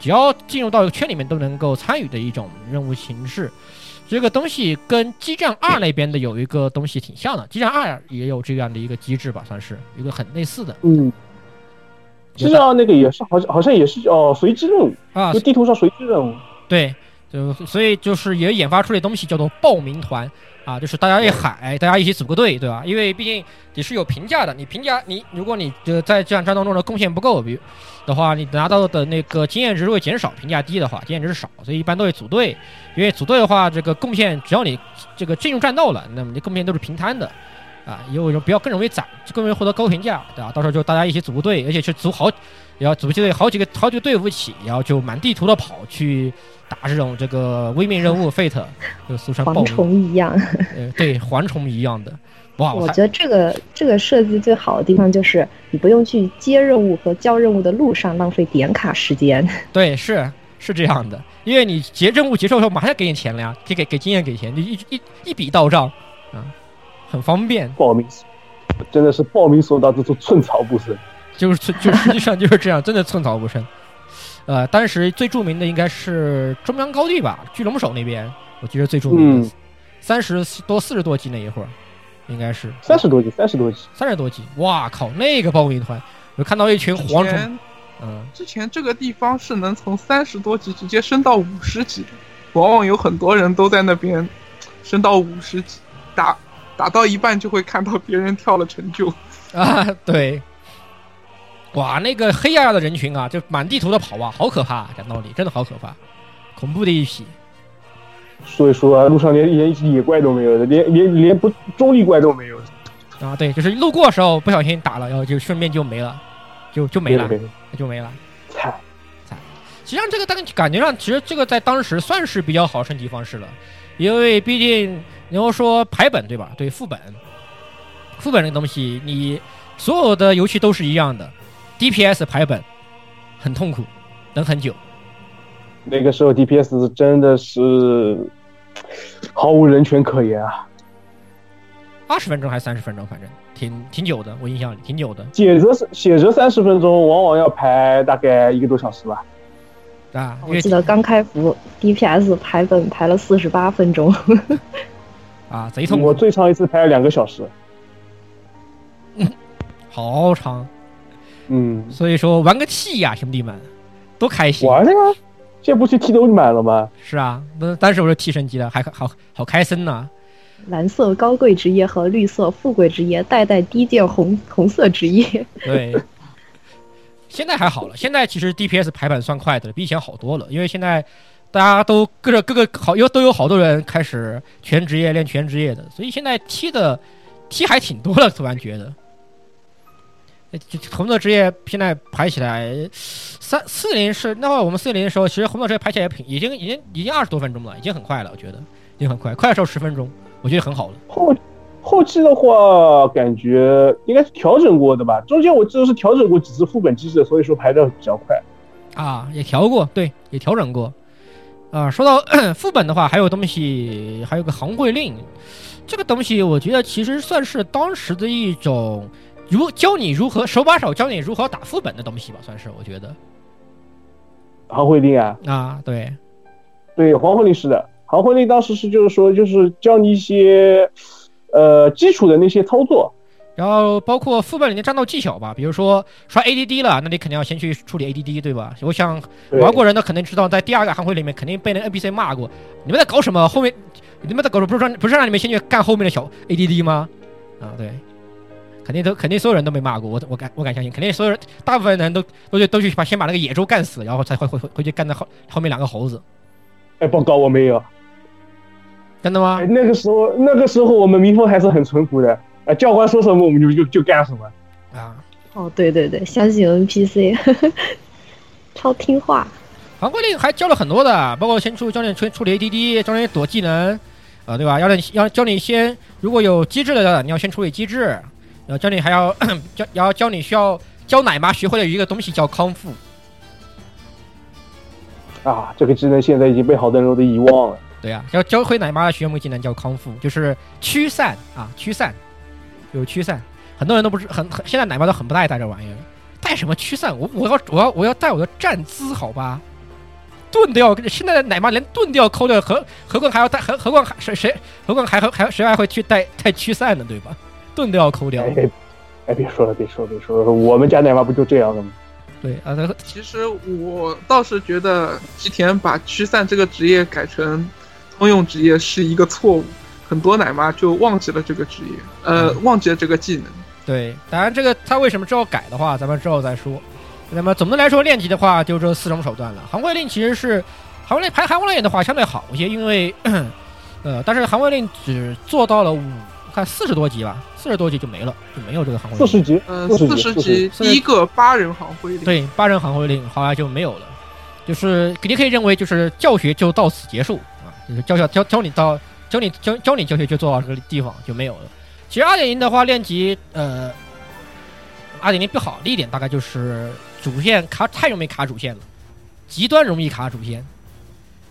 Speaker 6: 只要进入到圈里面都能够参与的一种任务形式。这个东西跟激战二那边的有一个东西挺像的，激战二也有这样的一个机制吧，算是一个很类似的。
Speaker 8: 嗯，实际上那个也是好像好像也是叫随机任务
Speaker 6: 啊，
Speaker 8: 就地图上随机任务。
Speaker 6: 对，就所以就是也研发出来东西叫做报名团啊，就是大家一喊，大家一起组个队，对吧？因为毕竟你是有评价的，你评价你如果你这在这场战斗中的贡献不够，比如的话，你拿到的那个经验值会减少，评价低的话，经验值少，所以一般都会组队。因为组队的话，这个贡献只要你这个进入战斗了，那么你贡献都是平摊的。啊，因为比较更容易攒，更容易获得高评价，对吧？到时候就大家一起组个队，而且去组好，也要组队好几个好几个队伍一起，然后就满地图的跑去打这种这个微命任务 Fate，就俗称
Speaker 11: 蝗虫一样。
Speaker 6: 呃，对，蝗虫一样的。哇，
Speaker 11: 我觉得这个这个设计最好的地方就是你不用去接任务和交任务的路上浪费点卡时间。
Speaker 6: 对，是是这样的，因为你结任务结束的时候马上给你钱了呀，给给给经验给钱，就一一一笔到账啊。很方便，
Speaker 8: 报名真的是报名所到之处寸草不生，
Speaker 6: 就是寸就实际上就是这样，真的寸草不生。呃，当时最著名的应该是中央高地吧，巨龙手那边，我记得最著名的，三十多四十多级那一会儿，应该是。
Speaker 8: 三十多级，三十多级，
Speaker 6: 三十多级，哇靠，那个报名团，我看到一群蝗虫，嗯，
Speaker 10: 之前这个地方是能从三十多级直接升到五十级的，往往有很多人都在那边升到五十级打。打到一半就会看到别人跳了成就，
Speaker 6: 啊，对，哇，那个黑压压的人群啊，就满地图的跑啊，好可怕！讲道理，真的好可怕，恐怖的一批。
Speaker 8: 所以说啊，路上连连野怪都没有的，连连连不中立怪都没有。
Speaker 6: 啊，对，就是路过的时候不小心打了，然后就顺便就没了，就就没了，就没了。
Speaker 8: 惨
Speaker 6: 惨。实际上这个当感觉上，其实这个在当时算是比较好升级方式了，因为毕竟。然后说排本对吧？对副本，副本这个东西，你所有的游戏都是一样的，DPS 排本很痛苦，等很久。
Speaker 8: 那个时候 DPS 真的是毫无人权可言啊！
Speaker 6: 二十分钟还是三十分钟，反正挺挺久的，我印象里挺久的。
Speaker 8: 写着是写着三十分钟，往往要排大概一个多小时吧。
Speaker 6: 啊，
Speaker 11: 我记得刚开服 DPS 排本排了四十八分钟。
Speaker 6: 啊，贼痛！
Speaker 8: 我最长一次排了两个小时，
Speaker 6: 嗯，好长，
Speaker 8: 嗯，
Speaker 6: 所以说玩个屁呀，兄弟们，多开心！
Speaker 8: 玩了呀，这不是 T 都买了吗？
Speaker 6: 是啊，那当时我是 T 升级的，还好好开心呢。
Speaker 11: 蓝色高贵职业和绿色富贵职业，代代低贱红 红色职业。
Speaker 6: 对，现在还好了，现在其实 DPS 排版算快的，比以前好多了，因为现在。大家都各着各个好，有都有好多人开始全职业练全职业的，所以现在踢的踢还挺多了。突然觉得，红色职业现在排起来三四零是那会儿我们四零的时候，其实红色职业排起来平已经已经已经二十多分钟了，已经很快了。我觉得已经很快，快的时候十分钟，我觉得很好了。
Speaker 8: 后后期的话，感觉应该是调整过的吧？中间我记得是调整过几次副本机制，所以说排的比较快。
Speaker 6: 啊，也调过，对，也调整过。啊，说到 副本的话，还有东西，还有个行会令，这个东西我觉得其实算是当时的一种如教你如何手把手教你如何打副本的东西吧，算是我觉得。
Speaker 8: 行会令啊
Speaker 6: 啊，对，
Speaker 8: 对，黄会令是的，行会令当时是就是说就是教你一些呃基础的那些操作。
Speaker 6: 然后包括副本里面战斗技巧吧，比如说刷 ADD 了，那你肯定要先去处理 ADD，对吧？我想玩过人的肯定知道，在第二个行会里面肯定被那 NPC 骂过，你们在搞什么？后面你他妈的狗不是让不是让你们先去干后面的小 ADD 吗？啊，对，肯定都肯定所有人都没骂过我，我敢我敢相信，肯定所有人大部分人都都去都去把先把那个野猪干死，然后才会会会回去干那后后面两个猴子。
Speaker 8: 哎，报告我没有，
Speaker 6: 真的吗？
Speaker 8: 哎，那个时候那个时候我们民风还是很淳朴的，啊，教官说什么我们就就就干什么。
Speaker 6: 啊，
Speaker 11: 哦，对对对，相信 NPC，超听话。
Speaker 6: 韩国令还教了很多的，包括先处教练处处理 ADD，教你躲技能，呃，对吧？要你要教你先，如果有机制的，你要先处理机制，然后教你还要 教，然后教你需要教奶妈学会的一个东西叫康复。
Speaker 8: 啊，这个技能现在已经被好多人都遗忘了。
Speaker 6: 对呀、要教会奶妈学一门技能叫康复，就是驱散啊，驱散，有驱散。很多人都不是很很，现在奶妈都很不爱带这玩意儿，带什么驱散？我我要我要我要带我的站姿，好吧？盾都要，现在的奶妈连盾都要抠掉，何何况还要带，何何况还谁谁，何况还还还谁还会去带带驱散呢？对吧？盾都要抠掉。
Speaker 8: 哎，哎，别说了，别说了，别说了，我们家奶妈不就这样的吗？
Speaker 6: 对啊，那
Speaker 10: 其实我倒是觉得吉田把驱散这个职业改成通用职业是一个错误，很多奶妈就忘记了这个职业，呃，忘记了这个技能。
Speaker 6: 对，当然这个他为什么之后改的话，咱们之后再说。那么总的来说，练级的话就这四种手段了。行会令其实是韩国令排韩国令的话相对好一些，因为 呃，但是行会令只做到了五看四十多级吧，四十多级就没了，就没有这个行会令。
Speaker 8: 四十级，
Speaker 10: 呃，四十级第一个八人行徽令，
Speaker 6: 对，八人行徽令后来就没有了，就是你可以认为就是教学就到此结束啊，就是教教教教你到教你教教你教学就做到这个地方就没有了。其实二点零的话练级，呃，二点零不好的一点大概就是主线卡太容易卡主线了，极端容易卡主线。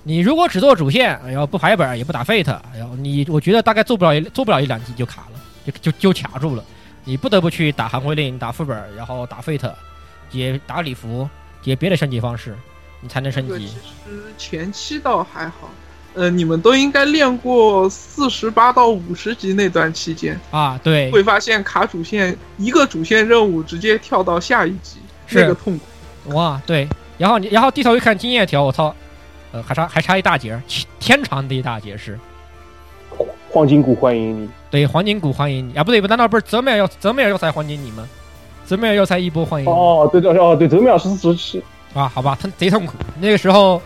Speaker 6: 你如果只做主线，然后不排本也不打 Fate，然后你我觉得大概做不了做不了一两集就卡了，就就就卡住了，你不得不去打韩徽令、打副本，然后打 Fate，解打礼服，也别的升级方式，你才能升级。
Speaker 10: 其实前期倒还好，呃，你们都应该练过四十八到五十级那段期间
Speaker 6: 啊，对，
Speaker 10: 会发现卡主线一个主线任务直接跳到下一级，
Speaker 6: 是
Speaker 10: 那个痛苦。
Speaker 6: 哇，对，然后你然后低头一看经验条，我操，呃，还差还差一大截，天长的一大截是。
Speaker 8: 黄金谷欢迎你，
Speaker 6: 对，黄金谷欢迎你啊！不对，不难道不是泽美尔要泽美尔要塞欢迎你吗？泽美尔要塞一波欢迎你。
Speaker 8: 哦，对对哦，对，泽美尔是十七
Speaker 6: 啊，好吧，他贼痛苦。那个时候，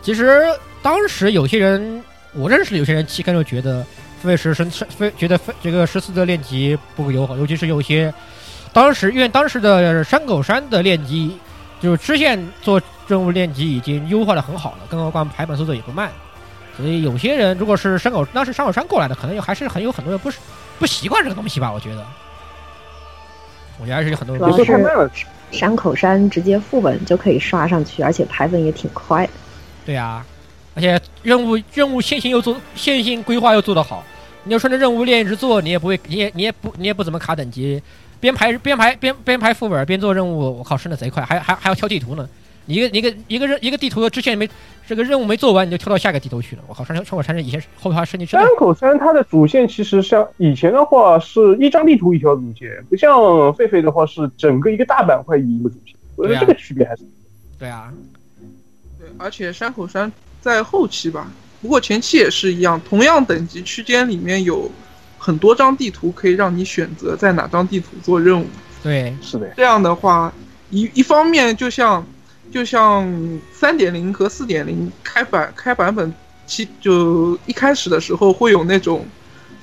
Speaker 6: 其实当时有些人，我认识有些人，气根就觉得费十生非觉得费这个十四的练级不友好，尤其是有些当时因为当时的山口山的练级，就是支线做任务练级已经优化的很好了，更何况排本速度也不慢。所以有些人如果是山口当时山口山过来的，可能还是很有很多人不是不习惯这个东西吧？我觉得，我觉得还是有很多人
Speaker 11: 主要是山口山直接副本就可以刷上去，而且排本也挺快。
Speaker 6: 对呀、而且任务任务线性又做线性规划又做得好，你要顺着任务链一直做，你也不会，你也你也不你也不怎么卡等级，边排边排边边排副本边做任务，我靠，升的贼快，还还还要挑地图呢。你一个一个一个任一个地图的支线没这个任务没做完，你就跳到下个地图去了。我靠，山山口山是以前后排升级真
Speaker 8: 山口山它的主线其实像以前的话是一张地图一条主线，不像狒狒的话是整个一个大板块一个主线，我觉得这个区别还是。
Speaker 6: 对啊，
Speaker 10: 对，而且山口山在后期吧，不过前期也是一样，同样等级区间里面有很多张地图可以让你选择在哪张地图做任务。
Speaker 6: 对，
Speaker 8: 是的。
Speaker 10: 这样的话，一一方面就像就像三点零和四点零开版开版本期就一开始的时候会有那种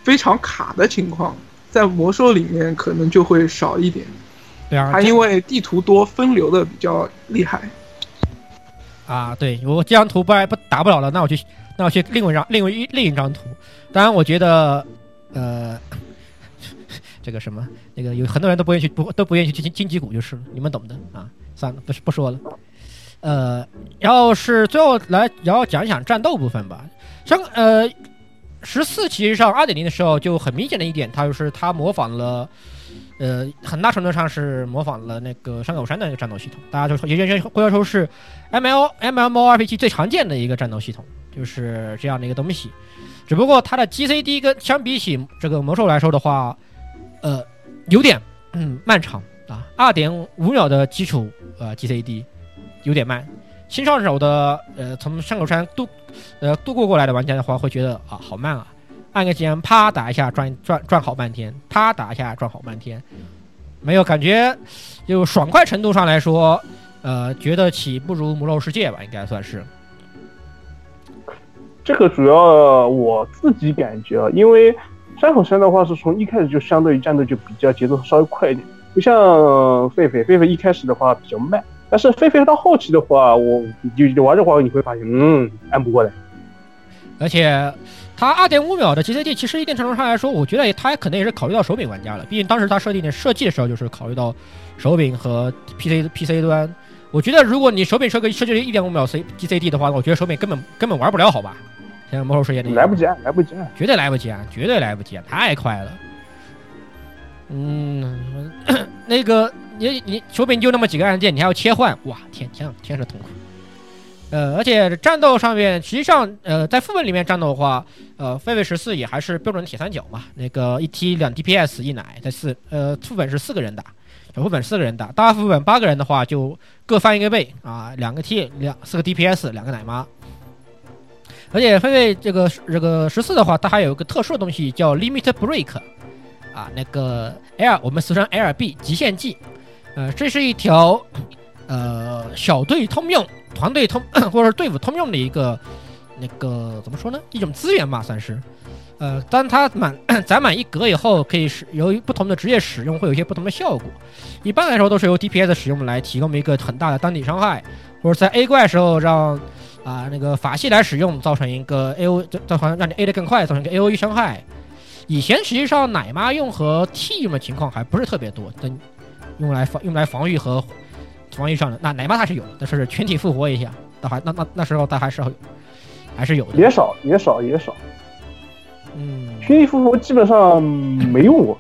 Speaker 10: 非常卡的情况，在魔兽里面可能就会少一点。
Speaker 6: 对啊，
Speaker 10: 它因为地图多，分流的比较厉害。
Speaker 6: 啊，对我这张图不然不打不了了，那我去那我去另外一张另外一另一张图。当然，我觉得呃，这个什么那个有很多人都不愿意去不都不愿意去金金鸡谷就是了，你们懂的啊。算了，不是不说了。呃，然后是最后来，然后讲一讲战斗部分吧。像呃十四其实上二点零的时候就很明显的一点，它就是它模仿了。呃，很大程度上是模仿了那个山口山的那个战斗系统，大家就说，也也会要说是 M L M M O R P G 最常见的一个战斗系统，就是这样的一个东西。只不过它的 G C D 跟相比起这个魔兽来说的话，呃，有点嗯漫长啊，二点五秒的基础呃 G C D 有点慢，新上手的呃从山口山渡呃渡过过来的玩家的话，会觉得啊好慢啊，按个键啪打一下转转转好半天，啪打一下转好半天，没有感觉，就爽快程度上来说，呃觉得起不如魔兽世界吧，应该算是。
Speaker 8: 这个主要我自己感觉啊，因为山口山的话是从一开始就相对于战斗就比较节奏稍微快一点，不像狒狒，狒狒一开始的话比较慢，但是狒狒到后期的话，我你就玩的话你会发现，嗯，按不过来。
Speaker 6: 而且它二点五秒的 GCD，其实一定程度上来说，我觉得它可能也是考虑到手柄玩家了，毕竟当时它设定的设计的时候就是考虑到手柄和 PC PC 端。我觉得如果你手柄设个设计一点五秒 C GCD 的话，我觉得手柄根本根本玩不了，好吧？现在魔兽世界那
Speaker 8: 来不及啊，来不及啊，
Speaker 6: 绝对来不及啊，绝对来不及啊，太快了。嗯，那个你你手柄就那么几个按键，你还要切换，哇，天天天是痛苦。呃，而且战斗上面，实际上呃，在副本里面战斗的话，呃，狒狒十四也还是标准铁三角嘛，那个一 T 两 DPS 一奶，在四呃副本是四个人打，小副本四个人打，大副本八个人的话就各翻一个倍啊，两个 T 两四个 DPS 两个奶妈。而且狒狒这个这个十四的话，它还有一个特殊的东西叫 Limit Break，啊，那个 L 我们俗称 LB 极限技，呃，这是一条呃小队通用、团队通 或者队伍通用的一个那个怎么说呢？一种资源吧，算是。呃，当它满 攒满一格以后，可以使由于不同的职业使用，会有一些不同的效果。一般来说都是由 DPS 使用来提供一个很大的单体伤害，或者在 A 怪时候让。啊，那个法系来使用，造成一个 A O，造成让你 A 的更快，造成一个 A O E 伤害。以前实际上奶妈用和 T 用的情况还不是特别多，等用来防用来防御和防御上的。那奶妈它是有的，但是全体复活一下，那还那那那时候它还是还是有的。
Speaker 8: 也少也少也少。
Speaker 6: 嗯，
Speaker 8: 全体复活基本上没用过。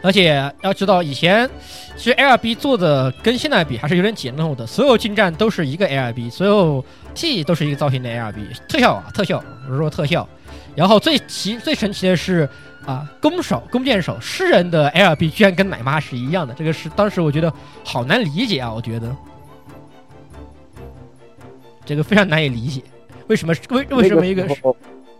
Speaker 6: 而且要知道，以前其实 L B 做的跟现在比还是有点简陋的，所有近战都是一个 L B，所有 T 都是一个造型的 L B，特效啊特效，我是说特效。然后最奇最神奇的是啊，弓手弓箭手诗人的 L B 居然跟奶妈是一样的，这个是当时我觉得好难理解啊，我觉得这个非常难以理解，为什么为为什么一个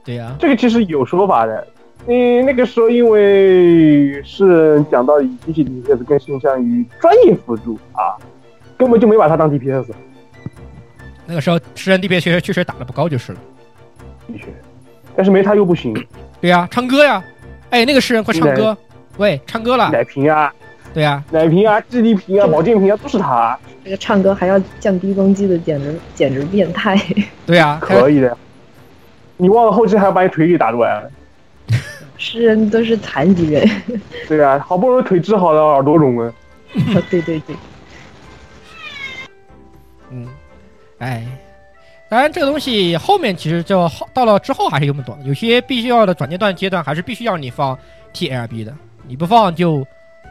Speaker 6: 对呀？
Speaker 8: 这个其实有说法的。嗯，那个时候因为是讲到以机器 DPS 更倾向于专业辅助啊，根本就没把他当 DPS。
Speaker 6: 那个时候诗人 DPS 确实确实打的不高就是了，
Speaker 8: 的确，但是没他又不行。
Speaker 6: 对呀，唱歌呀，哎，那个诗人快唱歌，喂，唱歌了。
Speaker 8: 奶瓶啊，
Speaker 6: 对呀，
Speaker 8: 奶瓶啊，智力瓶啊，保健瓶啊，都是他。
Speaker 11: 这个唱歌还要降低攻击的，简直简直变态。
Speaker 6: 对呀，
Speaker 8: 可以的。你忘了后期还要把你腿给打断了。
Speaker 11: 诗人都是残疾人，
Speaker 8: 对啊，好不容易腿治好了，耳朵聋了。
Speaker 11: 对对对，
Speaker 6: 嗯，哎，当然这个东西后面其实就到了之后还是用不懂，有些必须要的转阶段阶段还是必须要你放 T L B 的，你不放就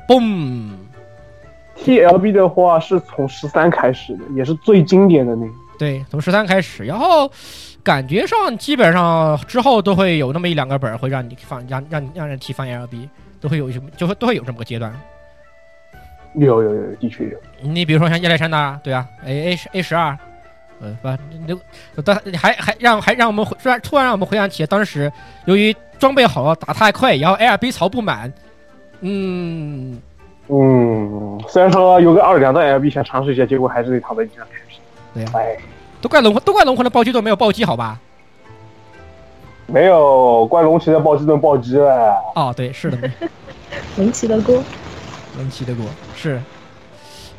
Speaker 6: 嘣。
Speaker 8: T L B 的话是从十三开始的，也是最经典的那个。
Speaker 6: 对，从十三开始，然后。感觉上基本上之后都会有那么一两个本会让你放，让让让人提放 L B，都会有什么，就会都会有这么个阶段。
Speaker 8: 有有有，的确有。
Speaker 6: 你比如说像亚历山大，对啊，A A A 十二，呃，不，你当还还让还让我们突然突然让我们回想起当时，由于装备好了打太快，然后 L B 槽不满，嗯
Speaker 8: 嗯，虽然说有个二两的 L B 想尝试一下，结果还是得躺在地上开始。
Speaker 6: 对呀，哎。都怪龙魂，都怪龙魂的暴击盾没有暴击，好吧？
Speaker 8: 没有，怪龙骑的暴击盾暴击了。
Speaker 6: 哦，对，是的，
Speaker 11: 龙骑的锅，
Speaker 6: 龙骑的锅是。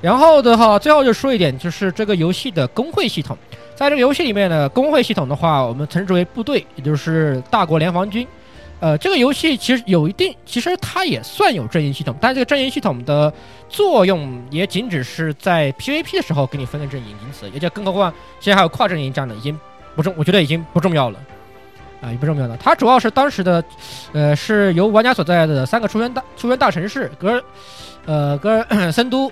Speaker 6: 然后的话，最后就说一点，就是这个游戏的工会系统，在这个游戏里面呢工会系统的话，我们称之为部队，也就是大国联防军。呃，这个游戏其实有一定，其实它也算有阵营系统，但这个阵营系统的作用也仅只是在 PVP 的时候给你分个阵营，因此，也就更何况现在还有跨阵营这样的，已经不重，我觉得已经不重要了，啊，也不重要了。它主要是当时的，呃，是由玩家所在的三个出源大出源大城市格，呃，格 森都，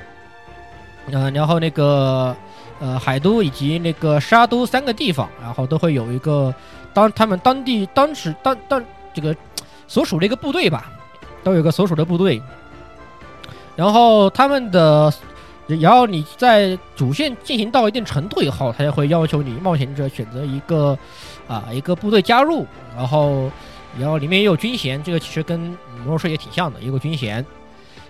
Speaker 6: 嗯，然后那个呃海都以及那个沙都三个地方，然后都会有一个当他们当地当时当当。这个所属的一个部队吧，都有个所属的部队，然后他们的然后你在主线进行到一定程度以后，他就会要求你冒险者选择一个啊一个部队加入，然后然后里面也有军衔，这个其实跟魔兽世界挺像的，也有军衔。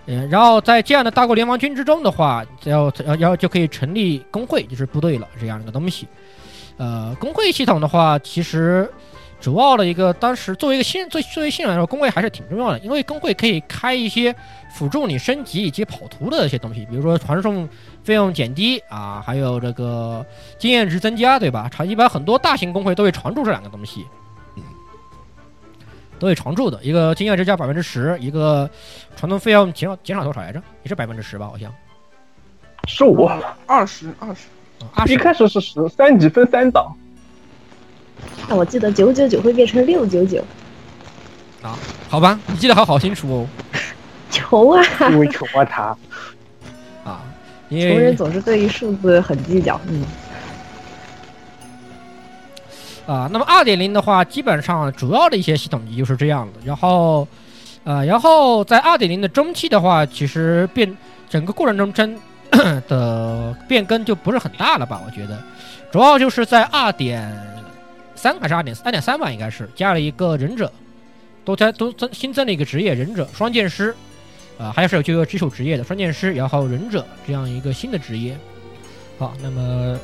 Speaker 6: 嗯，然后在这样的大国联防军之中的话，要要要就可以成立工会，就是部队了这样一个东西。呃，工会系统的话，其实主要的一个当时作为一个新作作为新人来说，工会还是挺重要的，因为工会可以开一些辅助你升级以及跑图的一些东西，比如说传送费用减低啊，还有这个经验值增加，对吧？常一般很多大型工会都会常驻这两个东西。都会常驻的一个经验值加百分之十，一个传送费用减少减少多少来着？也是百分之十吧，好像。
Speaker 8: 十五，
Speaker 10: 二十，二十，
Speaker 6: 二十。
Speaker 8: 一开始是十，三级分三档。
Speaker 11: 那我记得九九九会变成六九九。
Speaker 6: 啊，好吧，你记得好好清楚哦。
Speaker 11: 求啊！
Speaker 8: 因为求啊他。
Speaker 6: 啊，
Speaker 11: 穷人总是对于数字很计较，嗯。
Speaker 6: 啊，那么二点零的话，基本上主要的一些系统也就是这样的。然后，呃，然后在二点零的中期的话，其实变整个过程中真的变更就不是很大了吧？我觉得，主要就是在二点三还是二点三点三吧，应该是加了一个忍者，都加都增新增了一个职业忍者双剑师，啊，还是有这个基础职业的双剑师，然后忍者这样一个新的职业。好，那么。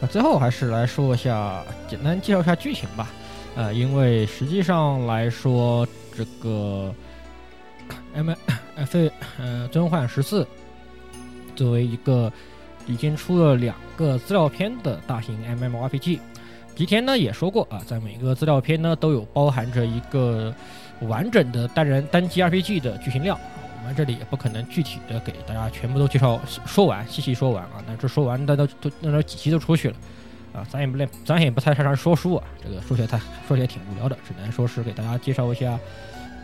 Speaker 6: 那最后还是来说一下，简单介绍一下剧情吧。呃，因为实际上来说，这个 M F 呃《最终幻十四》作为一个已经出了两个资料片的大型 M M R P G，吉田呢也说过啊，在每个资料片呢都有包含着一个完整的单人单机 R P G 的剧情量。这里也不可能具体的给大家全部都介绍说完，细细说完啊。那这说完，大家都那都几期都出去了啊，咱也不练，咱也不太擅长说书啊。这个说起来太说起来挺无聊的，只能说是给大家介绍一下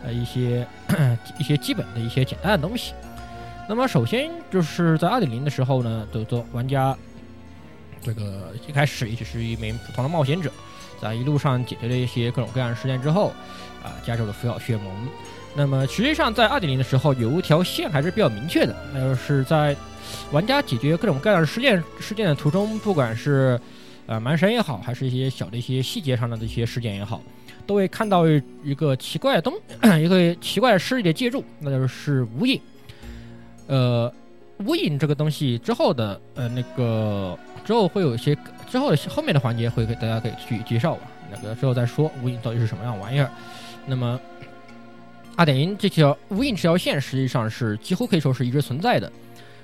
Speaker 6: 呃一些 一些基本的一些简单的东西。那么首先就是在二点零的时候呢，就做玩家这个一开始也只是一名普通的冒险者，在一路上解决了一些各种各样的事件之后啊，加入了拂晓血盟。那么实际上，在二点零的时候，有一条线还是比较明确的，那就是在玩家解决各种各样的事件事件的途中，不管是呃蛮神也好，还是一些小的一些细节上的这些事件也好，都会看到一个奇怪的东，一个奇怪的势力的介入，那就是无影。呃，无影这个东西之后的呃那个之后会有一些之后的后面的环节会给大家可以去介绍吧，那个之后再说无影到底是什么样玩意儿。那么。二点零这条无影这条线实际上是几乎可以说是一直存在的，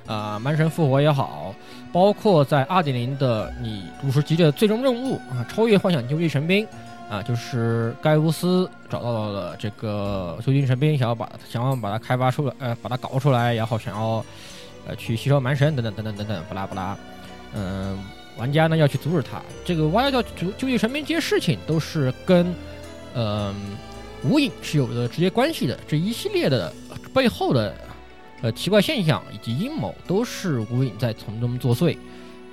Speaker 6: 啊，蛮神复活也好，包括在二点零的你五十级的最终任务啊，超越幻想究极神兵啊，就是盖乌斯找到了这个究极神兵，想要把想要把它开发出来，呃，把它搞出来，然后想要呃去吸收蛮神等等等等等等，不拉不拉，嗯，玩家呢要去阻止他，这个挖掉究究极神兵这些事情都是跟嗯。无影是有着直接关系的，这一系列的背后的呃奇怪现象以及阴谋，都是无影在从中作祟，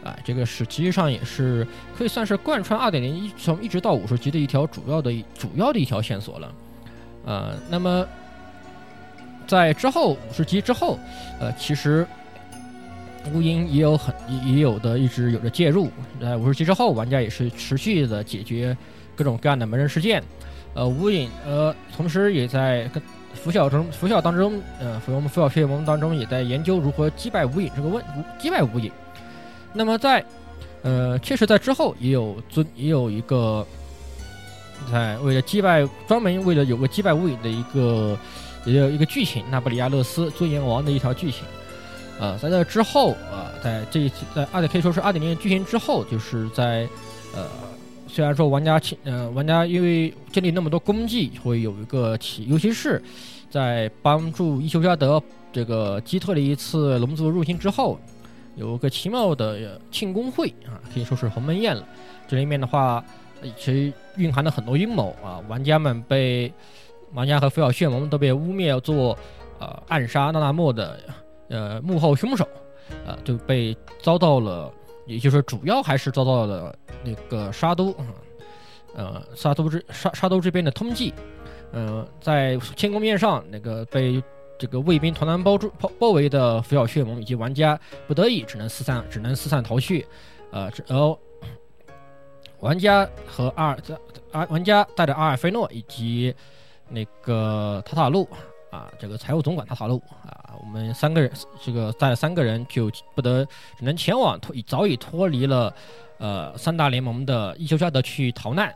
Speaker 6: 啊，这个实际上也是可以算是贯穿二点零一从一直到五十级的一条主要的主要的一条线索了，呃，那么在之后五十级之后，呃，其实无影也有很也有的一直有着介入，在五十级之后，玩家也是持续的解决各种各样的门人事件。呃，无影呃，同时也在跟拂晓中拂晓当中，呃，我们拂晓血盟当中也在研究如何击败无影这个问击败无影。那么在呃，确实在之后也有尊也有一个在为了击败专门为了有个击败无影的一个也有一个剧情，那不里亚勒斯尊严王的一条剧情。呃，在这之后啊，在这一在二点可以说是二点零剧情之后，就是在呃。虽然说玩家呃玩家因为建立那么多功绩，会有一个奇，尤其是在帮助伊修加德这个击退了一次龙族入侵之后，有个奇妙的庆功会啊，可以说是鸿门宴了。这里面的话，其实蕴含了很多阴谋啊，玩家们被玩家和菲尔血盟都被污蔑做呃暗杀娜娜莫的呃幕后凶手，呃就被遭到了。也就是主要还是遭到了那个沙都，呃，沙都这沙沙都这边的通缉，呃，在天宫面上那个被这个卫兵团团包住包包围的拂晓血盟以及玩家不得已只能四散只能四散逃去，呃，只然后玩家和阿尔阿玩家带着阿尔菲诺以及那个塔塔路啊，这个财务总管塔塔路啊，我们三个人这个带了三个人就不得只能前往脱早已脱离了呃三大联盟的伊修加德去逃难。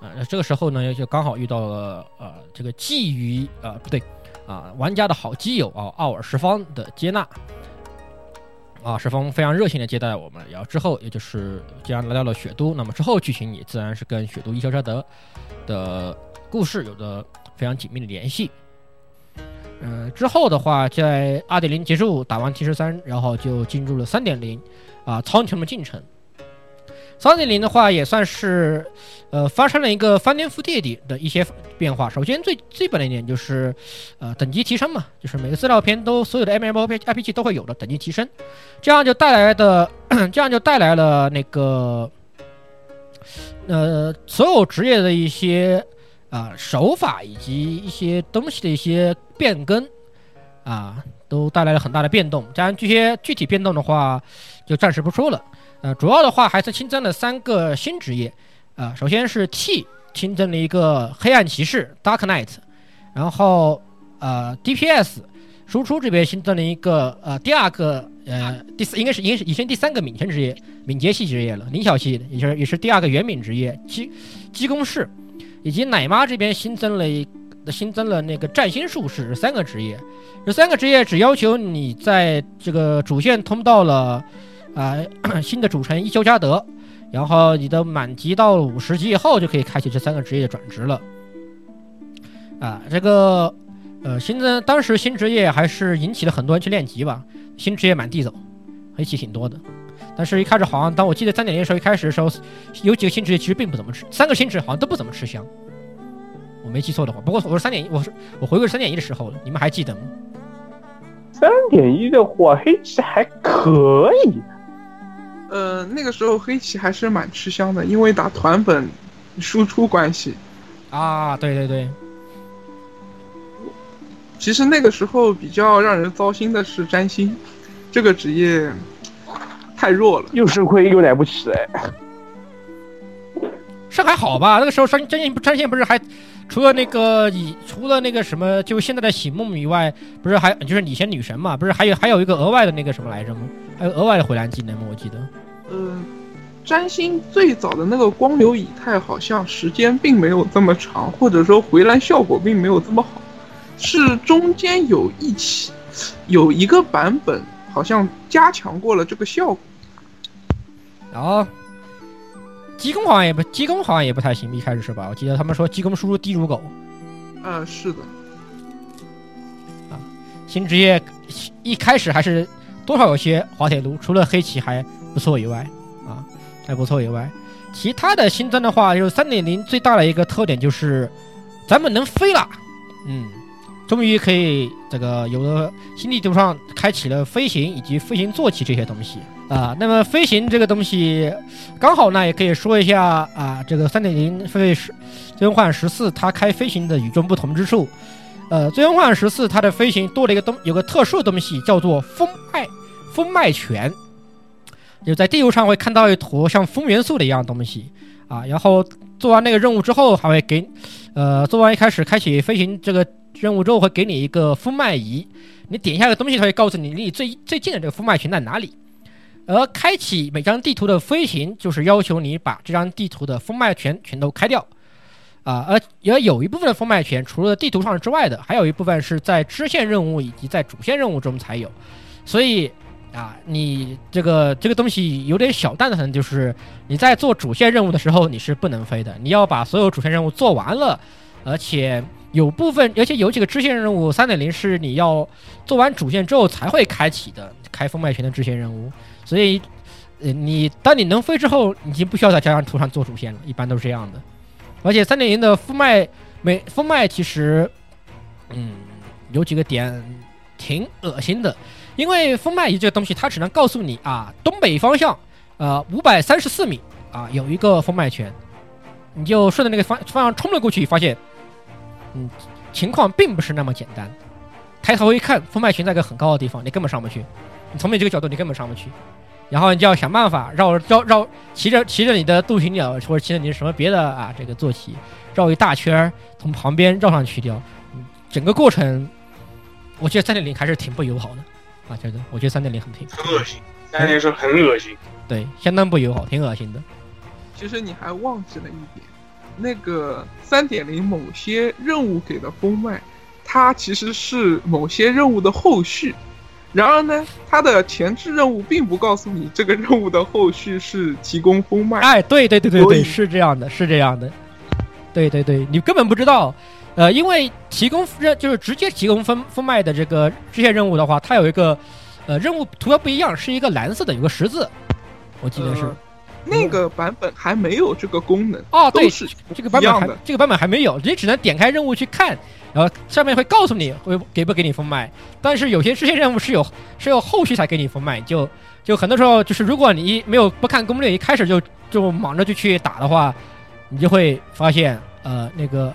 Speaker 6: 啊，那这个时候呢，就刚好遇到了呃，这个觊觎呃不对啊，玩家的好基友啊，奥尔十方的接纳啊，十方非常热情的接待我们，然后之后也就是既然来到了雪都，那么之后剧情也自然是跟雪都伊肖扎德的故事有着非常紧密的联系。嗯、之后的话，在二点零结束打完 T 十三，然后就进入了三点零啊，苍穹的进程。三点零的话也算是，呃，发生了一个翻天覆地的的一些变化。首先最基本的一点就是，呃，等级提升嘛，就是每个资料片都所有的 M M O P I P G 都会有的等级提升，这样就带来的，这样就带来了那个，呃，所有职业的一些啊、手法以及一些东西的一些变更啊，都带来了很大的变动。当然，这些具体变动的话，就暂时不说了。呃，主要的话还是新增了三个新职业，呃，首先是 T 新增了一个黑暗骑士 Dark Knight，然后呃 DPS 输出这边新增了一个呃第二个呃第四应该是应该是以前第三个敏捷职业敏捷系职业了，灵巧系也就是也是第二个元敏职业机机工士，以及奶妈这边新增了一新增了那个占星术士三个职业，这三个职业只要求你在这个主线通到了。啊、新的主城伊修加德，然后你的满级到了五十级以后，就可以开启这三个职业的转职了。啊，这个呃，新增当时新职业还是引起了很多人去练级吧，新职业满地走，黑棋挺多的。但是，一开始好像当我记得三点零的时候，一开始的时候有几个新职业其实并不怎么吃，三个新职好像都不怎么吃香。我没记错的话，不过我是三点一，我是我回归三点一的时候，你们还记得吗？
Speaker 8: 三点一的话，黑棋还可以。
Speaker 10: 呃，那个时候黑棋还是蛮吃香的，因为打团本输出关系。
Speaker 6: 啊，对对对。
Speaker 10: 其实那个时候比较让人糟心的是占星这个职业太弱了，
Speaker 8: 又吃亏又来不起来。
Speaker 6: 是还好吧？那个时候占占线占线不是还除了那个以除了那个什么，就现在的醒梦以外，不是还就是以前女神嘛？不是还有还有一个额外的那个什么来着吗？还有额外的回蓝技能吗？我记得。
Speaker 10: 呃，占星最早的那个光流以太好像时间并没有这么长，或者说回蓝效果并没有这么好，是中间有一期有一个版本好像加强过了这个效果。
Speaker 6: 然后鸡公好像也不鸡公好像也不太行，一开始是吧？我记得他们说鸡公输入低如狗。
Speaker 10: 嗯，是的。
Speaker 6: 啊，新职业一开始还是多少有些滑铁卢，除了黑棋还不错以外，啊，还不错以外，其他的新增的话，就是三点零最大的一个特点就是咱们能飞了，嗯，终于可以这个有了新地图上开启了飞行以及飞行坐骑这些东西啊。那么飞行这个东西，刚好呢也可以说一下啊，这个三点零飞十最终幻十四它开飞行的与众不同之处。呃，最终幻十四它的飞行多了一个东，有个特殊的东西叫做风脉风脉拳。就在地图上会看到一坨像风元素的一样东西啊，然后做完那个任务之后，还会给，呃，做完一开始开启飞行这个任务之后，会给你一个风脉仪，你点一下这个东西，它会告诉你离你最最近的这个风脉群在哪里。而开启每张地图的飞行，就是要求你把这张地图的风脉全全都开掉，啊，而也有一部分的风脉权除了地图上之外的，还有一部分是在支线任务以及在主线任务中才有，所以。啊，你这个这个东西有点小蛋疼，就是你在做主线任务的时候你是不能飞的，你要把所有主线任务做完了，而且有部分，而且有几个支线任务三点零是你要做完主线之后才会开启的，开封麦拳的支线任务，所以，呃，你当你能飞之后，已经不需要在加上图上做主线了，一般都是这样的，而且三点零的封麦每封麦其实，嗯，有几个点挺恶心的。因为风脉仪这个东西，它只能告诉你啊，东北方向，呃，五百三十四米啊，有一个风脉泉，你就顺着那个方方向冲了过去，发现，嗯，情况并不是那么简单，抬头一看，风脉群在一个很高的地方，你根本上不去。你从你这个角度，你根本上不去。然后你就要想办法绕绕绕，骑着骑着你的渡行鸟，或者骑着你什么别的啊这个坐骑，绕一大圈儿，从旁边绕上去掉。整个过程，我觉得三点零还是挺不友好的啊，觉得我觉得三点零很挺
Speaker 13: 很恶心，三点零是很恶心。
Speaker 6: 对，相当不友好，挺恶心的。
Speaker 10: 其实你还忘记了一点，那个三点零某些任务给的封麦，它其实是某些任务的后续。然而呢，它的前置任务并不告诉你这个任务的后续是提供封麦。
Speaker 6: 哎，对对对对对，是这样的，是这样的。对对对，你根本不知道，呃，因为提供任就是直接提供分封麦的这个支线任务的话，它有一个呃任务图标不一样，是一个蓝色的，有个十字，我记得是。
Speaker 10: 呃那个版本还没有这个功能
Speaker 6: 哦，对
Speaker 10: 是，
Speaker 6: 这个版本还。这个版本还没有，你只能点开任务去看，然后上面会告诉你会给不给你封麦。但是有些支线任务是有是有后续才给你封麦，就就很多时候就是如果你一没有不看攻略，一开始就就忙着就去打的话，你就会发现呃那个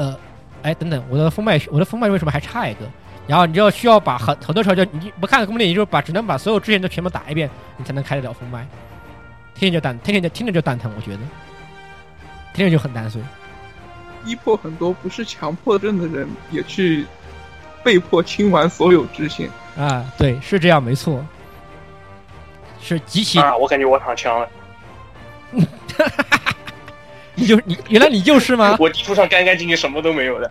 Speaker 6: 呃哎等等，我的封麦我的封麦为什么还差一个？然后你就需要把很很多时候就你不看攻略，你就把只能把所有支线都全部打一遍，你才能开得了封麦。天天就蛋，天天就听着就蛋疼，我觉得，听着就很蛋碎。
Speaker 10: 逼迫很多不是强迫症的人也去被迫清完所有支线。
Speaker 6: 啊，对，是这样，没错，是极其。
Speaker 13: 啊，我感觉我躺枪了。
Speaker 6: 你就你原来你就是吗？
Speaker 13: 我地图上干干净净，什么都没有的。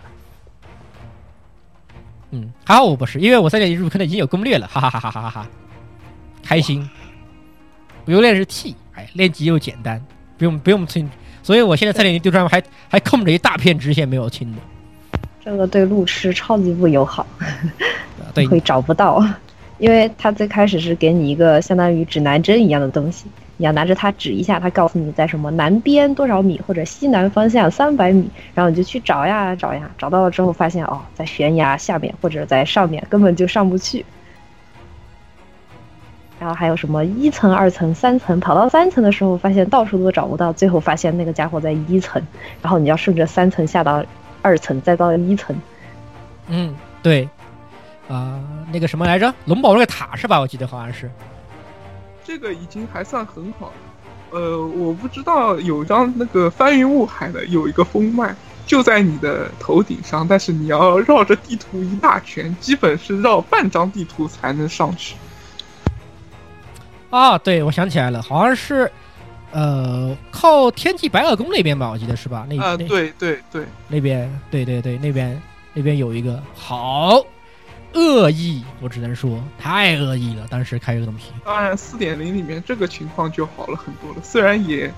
Speaker 6: 嗯，还好我不是，因为我三点一入坑的已经有攻略了，哈哈哈哈哈哈哈，开心。不用练是 T，哎，练级又简单，不用不用清，所以我现在三点零丢砖还还空着一大片直线没有清的。
Speaker 11: 这个对路痴超级不友好，
Speaker 6: 对，
Speaker 11: 会找不到，因为他最开始是给你一个相当于指南针一样的东西，你要拿着它指一下，它告诉你在什么南边多少米或者西南方向三百米，然后你就去找呀找呀，找到了之后发现哦，在悬崖下面或者在上面，根本就上不去。然后还有什么一层、二层、三层，跑到三层的时候，发现到处都找不到，最后发现那个家伙在一层，然后你要顺着三层下到二层，再到一层。
Speaker 6: 嗯，对，啊、那个什么来着，龙宝那个塔是吧？我记得好像是。
Speaker 10: 这个已经还算很好了。呃，我不知道有张那个翻云雾海的有一个风脉，就在你的头顶上，但是你要绕着地图一大圈，基本是绕半张地图才能上去。
Speaker 6: 啊，对，我想起来了，好像是，呃，靠天际白垩宫那边吧，我记得是吧？那
Speaker 10: 啊、
Speaker 6: 那
Speaker 10: 对对对，
Speaker 6: 那边，对对对，那边那边有一个好恶意，我只能说太恶意了。当时开这个东西，
Speaker 10: 当然四点零里面这个情况就好了很多了，虽然也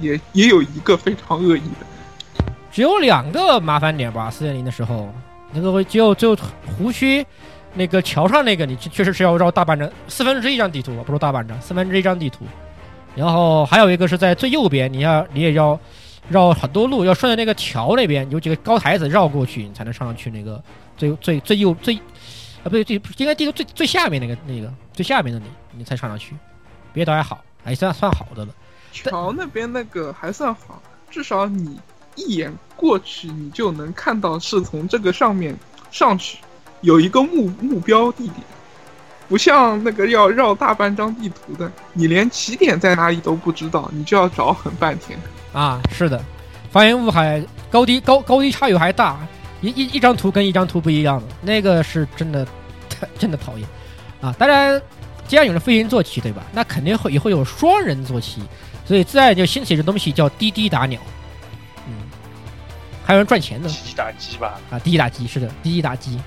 Speaker 10: 也也有一个非常恶意的。
Speaker 6: 只有两个麻烦点吧。四点零的时候，那个只有只有湖区那个桥上那个，你确实是要绕大半张，四分之一张地图，不是大半张，四分之一张地图。然后还有一个是在最右边，你要你也要绕很多路，要顺着那个桥那边有几个高台子绕过去，你才能上上去那个最最最右最啊不对最应该地图最最下面那个那个最下面的你你才上上去，别的还好，还算算好的了。
Speaker 10: 桥那边那个还算好，至少你一眼过去，你就能看到是从这个上面上去，有一个目目标地点，不像那个要绕大半张地图的，你连起点在哪里都不知道，你就要找很半天。
Speaker 6: 啊，是的，发云雾海高低高高低差异还大，一一一张图跟一张图不一样的，那个是真的，真的讨厌啊！当然，既然有了飞行坐骑，对吧？那肯定会也会有双人坐骑，所以自然就兴起一种东西叫滴滴打鸟，嗯，还有人赚钱的
Speaker 13: 滴滴打鸡吧？
Speaker 6: 啊，滴滴打鸡是的，滴滴打鸡。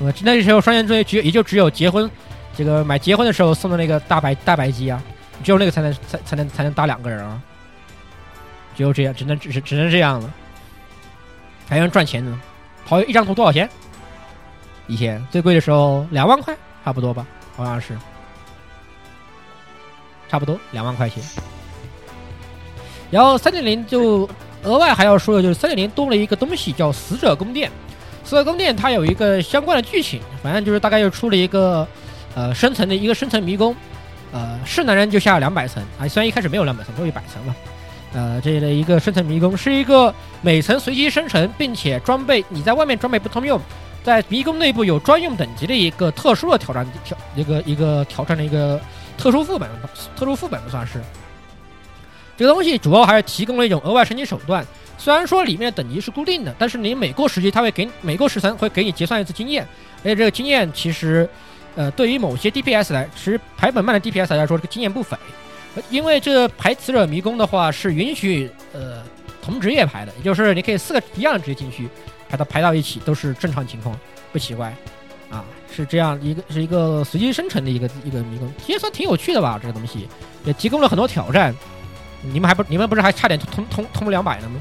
Speaker 6: 我那时候双人座骑只有也就只有结婚，这个买结婚的时候送的那个大白大白鸡啊，只有那个才能才才能才能打两个人啊。只有这样，只能只是只能这样了。还要赚钱呢，跑一张图多少钱？以前最贵的时候两万块，差不多吧，好像是，差不多两万块钱。然后三点零就额外还要说的就是三点零多了一个东西叫死者宫殿，死者宫殿它有一个相关的剧情，反正就是大概又出了一个呃深层的一个深层迷宫，呃是男人就下两百层啊，虽然一开始没有两百层，都一百层嘛。呃，这的一个深层迷宫是一个每层随机生成，并且装备你在外面装备不通用，在迷宫内部有专用等级的一个特殊的挑战挑一个一个挑战的一个特殊副本，特殊副本算是。这个东西主要还是提供了一种额外升级手段。虽然说里面的等级是固定的，但是你每过十级，它会给每过十层会给你结算一次经验，而且这个经验其实，呃，对于某些 DPS 来，其实排本慢的 DPS 来说，这个经验不菲。因为这排死者迷宫的话是允许呃同职业排的，也就是你可以四个一样的职业进去，把它排到一起都是正常情况，不奇怪，啊，是这样一个是一个随机生成的一个一个迷宫，其实算挺有趣的吧，这个东西也提供了很多挑战。你们还不你们不是还差点通通通两百了吗？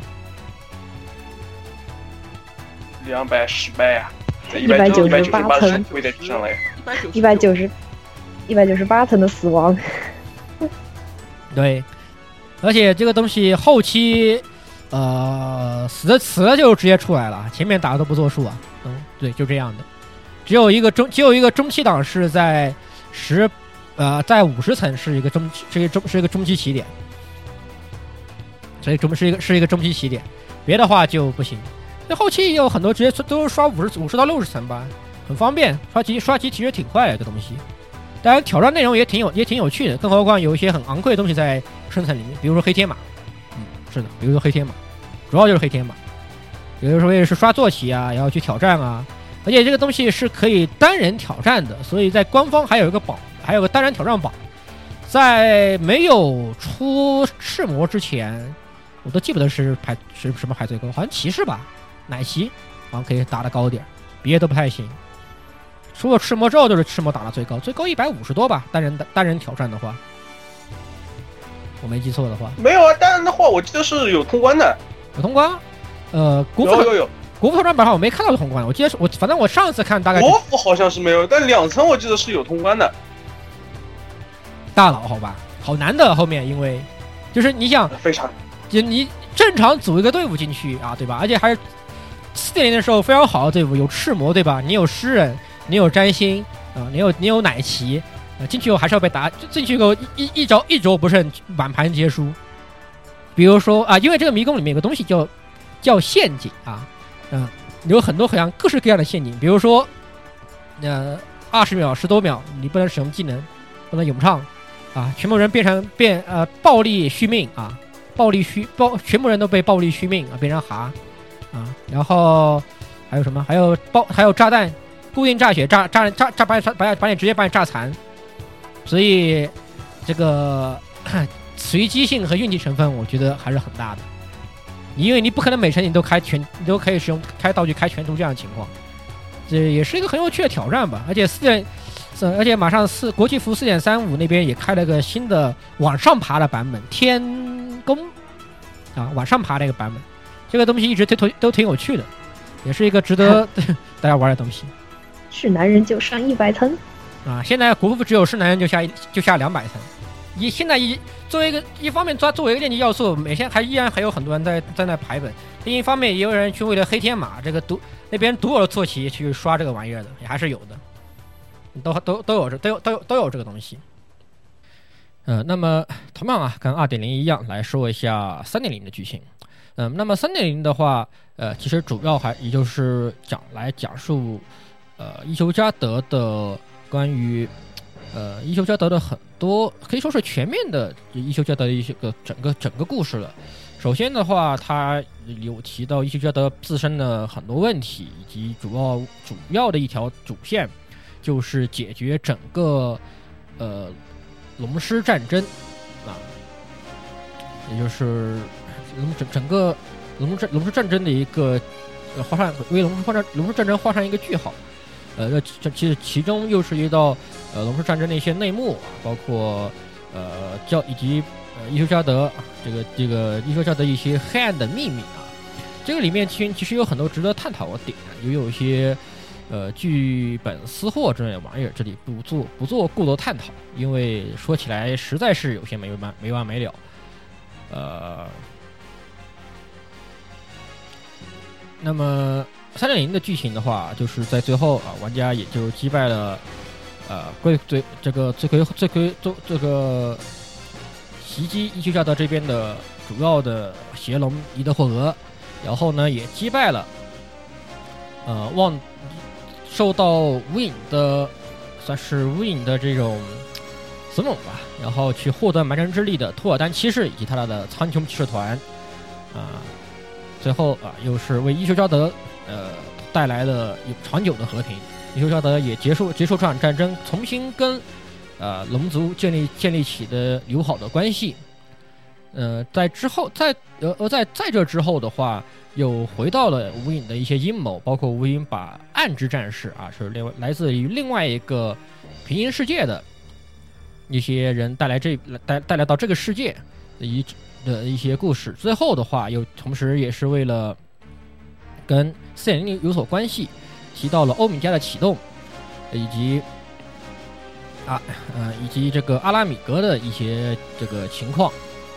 Speaker 13: 两百失败啊！
Speaker 11: 一百九十八层。一百九十，一百九十八层的死亡。
Speaker 6: 对，而且这个东西后期，呃，死的死了就直接出来了，前面打的都不作数啊。嗯，对，就这样的。只有一个中，只有一个中期档是在十，呃，在五十层是一个中，是一个中，是一个中期起点。所以中是一个是一个中期起点，别的话就不行。那后期也有很多直接都刷五十五十到六十层吧，很方便，刷级刷级其实挺快的这东西。当然挑战内容也挺有也挺有趣的，更何况有一些很昂贵的东西在生存里面，比如说黑天马，嗯，是的，比如说黑天马，主要就是黑天马。有的时候也是刷坐骑啊，然后去挑战啊，而且这个东西是可以单人挑战的，所以在官方还有一个榜，还有个单人挑战榜，在没有出赤魔之前。我都记不得是排是什么排最高，好像骑士吧，奶骑，好像可以打的高点，别的都不太行。除了赤魔之后，就是赤魔打的最高，最高一百五十多吧，单人单人挑战的话，我没记错的话。
Speaker 13: 没有啊，单人的话我记得是有通关的，
Speaker 6: 有通关。呃，国服
Speaker 13: 有有
Speaker 6: 国服挑战版上我没看到通关，我记得是我反正我上次看大概
Speaker 13: 国服好像是没有，但两层我记得是有通关的。
Speaker 6: 大佬好吧，好难的后面，因为就是你想
Speaker 13: 非常。
Speaker 6: 就你正常组一个队伍进去啊，对吧？而且还是四点零的时候非常好的队伍，有赤魔，对吧？你有诗人，你有占星啊，你有你有奶骑啊，进去以后还是要被打，进去以后一一招一招不慎满盘皆输。比如说啊，因为这个迷宫里面有个东西叫叫陷阱啊，嗯，有很多很像各式各样的陷阱，比如说呃二十秒十多秒你不能使用技能，不能咏唱啊，全部人变成变呃暴力续命啊。暴力续暴，全部人都被暴力续命啊，变成蛤啊，然后还有什么？还有爆，还有炸弹，固定炸血，炸炸炸炸把把把你直接把你炸残。所以这个 随机性和运气成分，我觉得还是很大的。因为你不可能每层你都开全，你都可以使用开道具开全图这样的情况，这也是一个很有趣的挑战吧。而且四点，而且马上四国际服四点三五那边也开了个新的往上爬的版本，天。宫啊，往上爬那个版本，这个东西一直都都都挺有趣的，也是一个值得 大家玩的东西。
Speaker 11: 是男人就上一百层
Speaker 6: 啊！现在国服只有是男人就下就下两百层。一现在一作为一个一方面，抓作为一个练级要素，每天还依然还有很多人在在那排本。另一方面，也有人去为了黑天马这个独那边独有的坐骑去刷这个玩意儿的，也还是有的。都都都有这都有都有都有这个东西。呃，那么同样啊，跟二点零一样来说一下三点零的剧情。嗯，那么三点零的话，呃，其实主要还也就是讲来讲述，呃，伊修加德的关于，呃，伊修加德的很多可以说是全面的伊修加德的一些个整个整个故事了。首先的话，他有提到伊修加德自身的很多问题，以及主要主要的一条主线就是解决整个，呃。龙狮战争啊，也就是龙整整个龙战龙狮战争的一个画上为龙狮画上龙狮战争画上一个句号。呃，这这其实其中又是一道呃龙狮战争的一些内幕，包括呃教以及呃伊修加德这个这个伊修加德一些黑暗的秘密啊。这个里面其实其实有很多值得探讨的点，也有一些。呃，剧本私货之类的玩意儿，这里不做不做过多探讨，因为说起来实在是有些没完没完没了。呃，那么三点零的剧情的话，就是在最后啊，玩家也就击败了呃罪罪这个罪魁罪魁罪这个袭击伊修加德这边的主要的邪龙伊德霍格，然后呢也击败了呃旺。受到无影的，算是无影的这种怂恿吧，然后去获得蛮神之力的托尔丹骑士以及他的苍穹骑士团，啊，最后啊又是为伊修加德呃带来了有长久的和平。伊修昭德也结束结束这场战争，重新跟呃龙族建立建立起的友好的关系。呃，在之后，在呃而在在这之后的话，又回到了无影的一些阴谋，包括无影把暗之战士啊，是另外来自于另外一个平行世界的一些人带来这来带带来到这个世界的一的一些故事。最后的话，又同时也是为了跟四点零有所关系，提到了欧米伽的启动，以及啊呃以及这个阿拉米格的一些这个情况。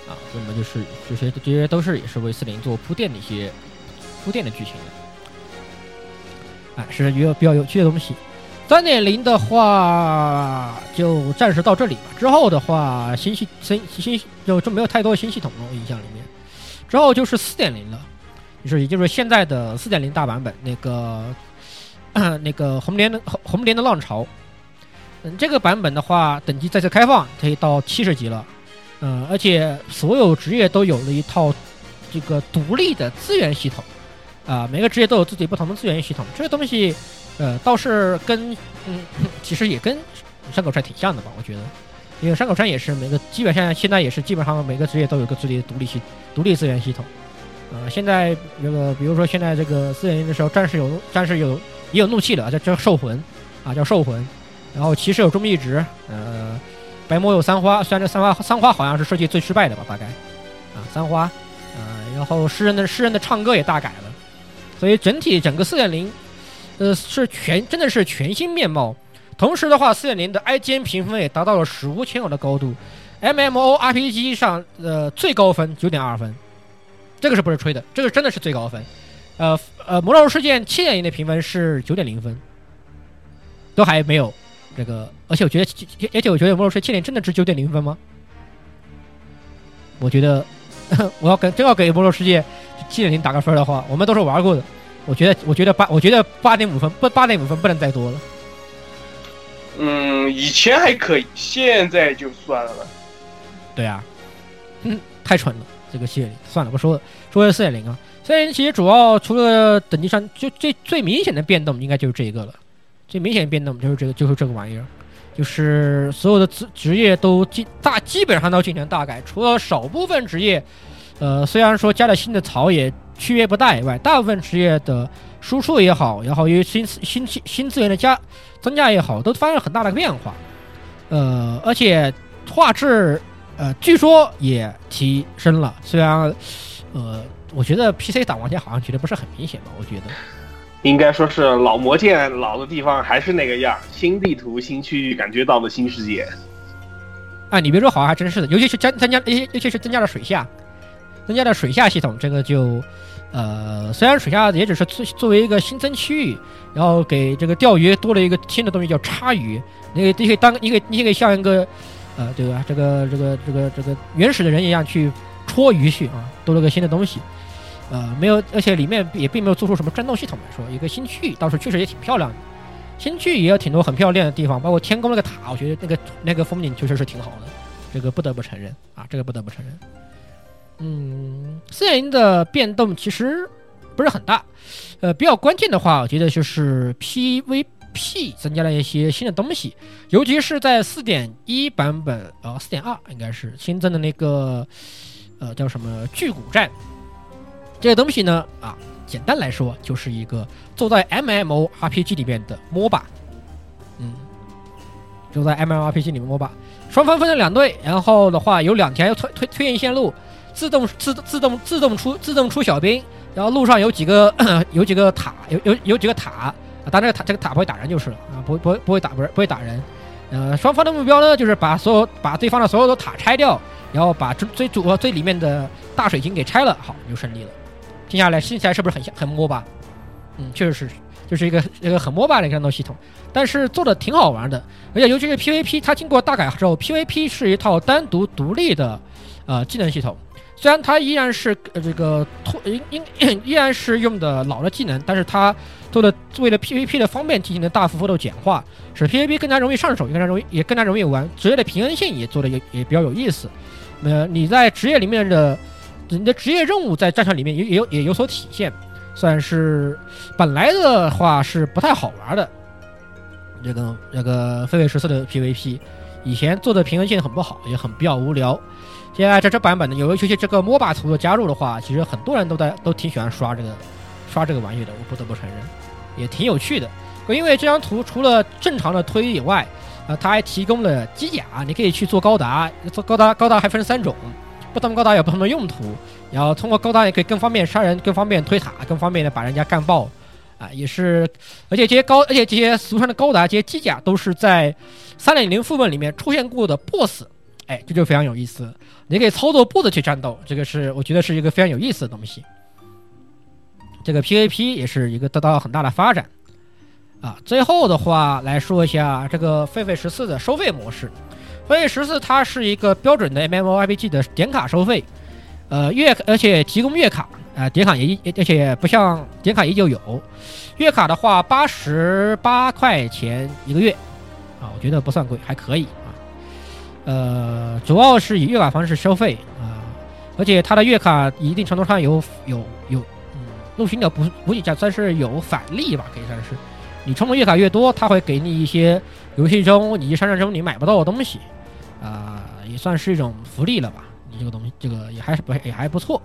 Speaker 6: 啊，那么就是这些，这些都是也是为四零做铺垫的一些铺垫的剧情的，哎，是一个比较有趣的东西。三点零的话就暂时到这里吧。之后的话，新系新新就就没有太多新系统了，我印象里面。之后就是四点零了，就是也就是现在的四点零大版本，那个那个红莲的红红莲的浪潮。嗯，这个版本的话，等级再次开放，可以到七十级了。嗯，而且所有职业都有了一套这个独立的资源系统，啊，每个职业都有自己不同的资源系统。这个东西，呃，倒是跟嗯，其实也跟山口川挺像的吧？我觉得，因为山口川也是每个基本上现在也是基本上每个职业都有个自己的独立系独立资源系统。呃，现在这个比如说现在这个四点零的时候，战士有战士有也有怒气了，叫叫兽魂，啊，叫兽魂，然后骑士有忠义值，呃。白魔有三花，虽然这三花三花好像是设计最失败的吧，大概，啊三花，啊然后诗人的诗人的唱歌也大改了，所以整体整个四点零，呃是全真的是全新面貌。同时的话，四点零的 IGN 评分也达到了史无前有的高度，MMORPG 上呃最高分九点二分，这个是不是吹的？这个真的是最高分。呃呃，魔兽世界七点零的评分是九点零分，都还没有。这个，而且我觉得，而且我觉得《魔兽世界七点》真的值九点零分吗？我觉得，我要给真要给《魔兽世界七点零打个分的话，我们都是玩过的。我觉得，我觉得八，我觉得八点五分不，八点五分不能再多了。
Speaker 13: 嗯，以前还可以，现在就算了。
Speaker 6: 对啊，嗯，太蠢了，这个系列算了，不说了，说四点零啊。四点零其实主要除了等级上，就最最明显的变动，应该就是这一个了。最明显的变动就是这个，就是这个玩意儿，就是所有的职职业都基大基本上都进行大改，除了少部分职业，呃，虽然说加了新的槽也区别不大以外，大部分职业的输出也好，然后因为新新新新资源的加增加也好，都发生了很大的变化，呃，而且画质呃据说也提升了，虽然呃，我觉得 PC 打王家好像觉得不是很明显吧，我觉得。
Speaker 12: 应该说是老魔剑老的地方还是那个样，新地图、新区域，感觉到了新世界。
Speaker 6: 啊，你别说，好像还真是的，尤其是增增加，尤尤其是增加了水下，增加了水下系统，这个就，呃，虽然水下也只是作作为一个新增区域，然后给这个钓鱼多了一个新的东西叫叉鱼，你可以你可以当你可以你可以像一个，呃，对吧？这个这个这个这个原始的人一样去戳鱼去啊，多了个新的东西。呃，没有，而且里面也并没有做出什么战斗系统来说，一个新区倒是确实也挺漂亮的，新区也有挺多很漂亮的地方，包括天宫那个塔，我觉得那个那个风景确实是挺好的，这个不得不承认啊，这个不得不承认。嗯，四点零的变动其实不是很大，呃，比较关键的话，我觉得就是 Pv P 增加了一些新的东西，尤其是在四点一版本，呃，四点二应该是新增的那个，呃，叫什么巨骨战。这个东西呢，啊，简单来说就是一个坐在 MMORPG 里面的 MOBA，嗯，坐在 MMORPG 里面 MOBA，双方分成两队，然后的话有两条推推推进线路，自动自自动自动出自动出小兵，然后路上有几个 有几个塔，有有有几个塔，啊，当然这个塔这个塔不会打人就是了啊，不不不会打不是不会打人，呃，双方的目标呢就是把所有把对方的所有的塔拆掉，然后把最最主最里面的大水晶给拆了，好就胜利了。听下来，听起来是不是很很摸吧？嗯，确实是，就是一个一个很摸吧的战斗系统，但是做的挺好玩的。而且尤其是 PVP，它经过大改之后，PVP 是一套单独独立的呃技能系统。虽然它依然是呃这个突应应 依然是用的老的技能，但是它做的为了 PVP 的方便进行了大幅幅度简化，使 PVP 更加容易上手，也更加容易也更加容易玩。职业的平衡性也做的也也比较有意思。呃，你在职业里面的你的职业任务在战场里面也也有也有所体现，算是本来的话是不太好玩的。这个这个狒狒十四的 PVP，以前做的平衡性很不好，也很比较无聊。现在这这版本呢，有一些这个 MOBA 图的加入的话，其实很多人都在都挺喜欢刷这个刷这个玩意的，我不得不承认，也挺有趣的。因为这张图除了正常的推以外，啊，它还提供了机甲，你可以去做高达，做高达高达还分三种，不同高达有不同的用途，然后通过高达也可以更方便杀人，更方便推塔，更方便的把人家干爆。啊，也是，而且这些高，而且这些俗称的高达，这些机甲都是在三点零副本里面出现过的 BOSS，哎，这就非常有意思。你可以操作步子去战斗，这个是我觉得是一个非常有意思的东西。这个 PVP 也是一个得到了很大的发展。啊，最后的话来说一下这个狒狒十四的收费模式。狒狒十四它是一个标准的 MMORPG 的点卡收费，呃，月而且提供月卡。啊，点卡也而且不像点卡依旧有，月卡的话八十八块钱一个月，啊，我觉得不算贵，还可以。呃，主要是以月卡方式收费啊，而且它的月卡一定程度上有有有，嗯，陆巡的补补给站算是有返利吧，可以算是。你充的月卡越多，它会给你一些游戏中以及商战中你买不到的东西，啊，也算是一种福利了吧。你这个东西，这个也还是不也还不错。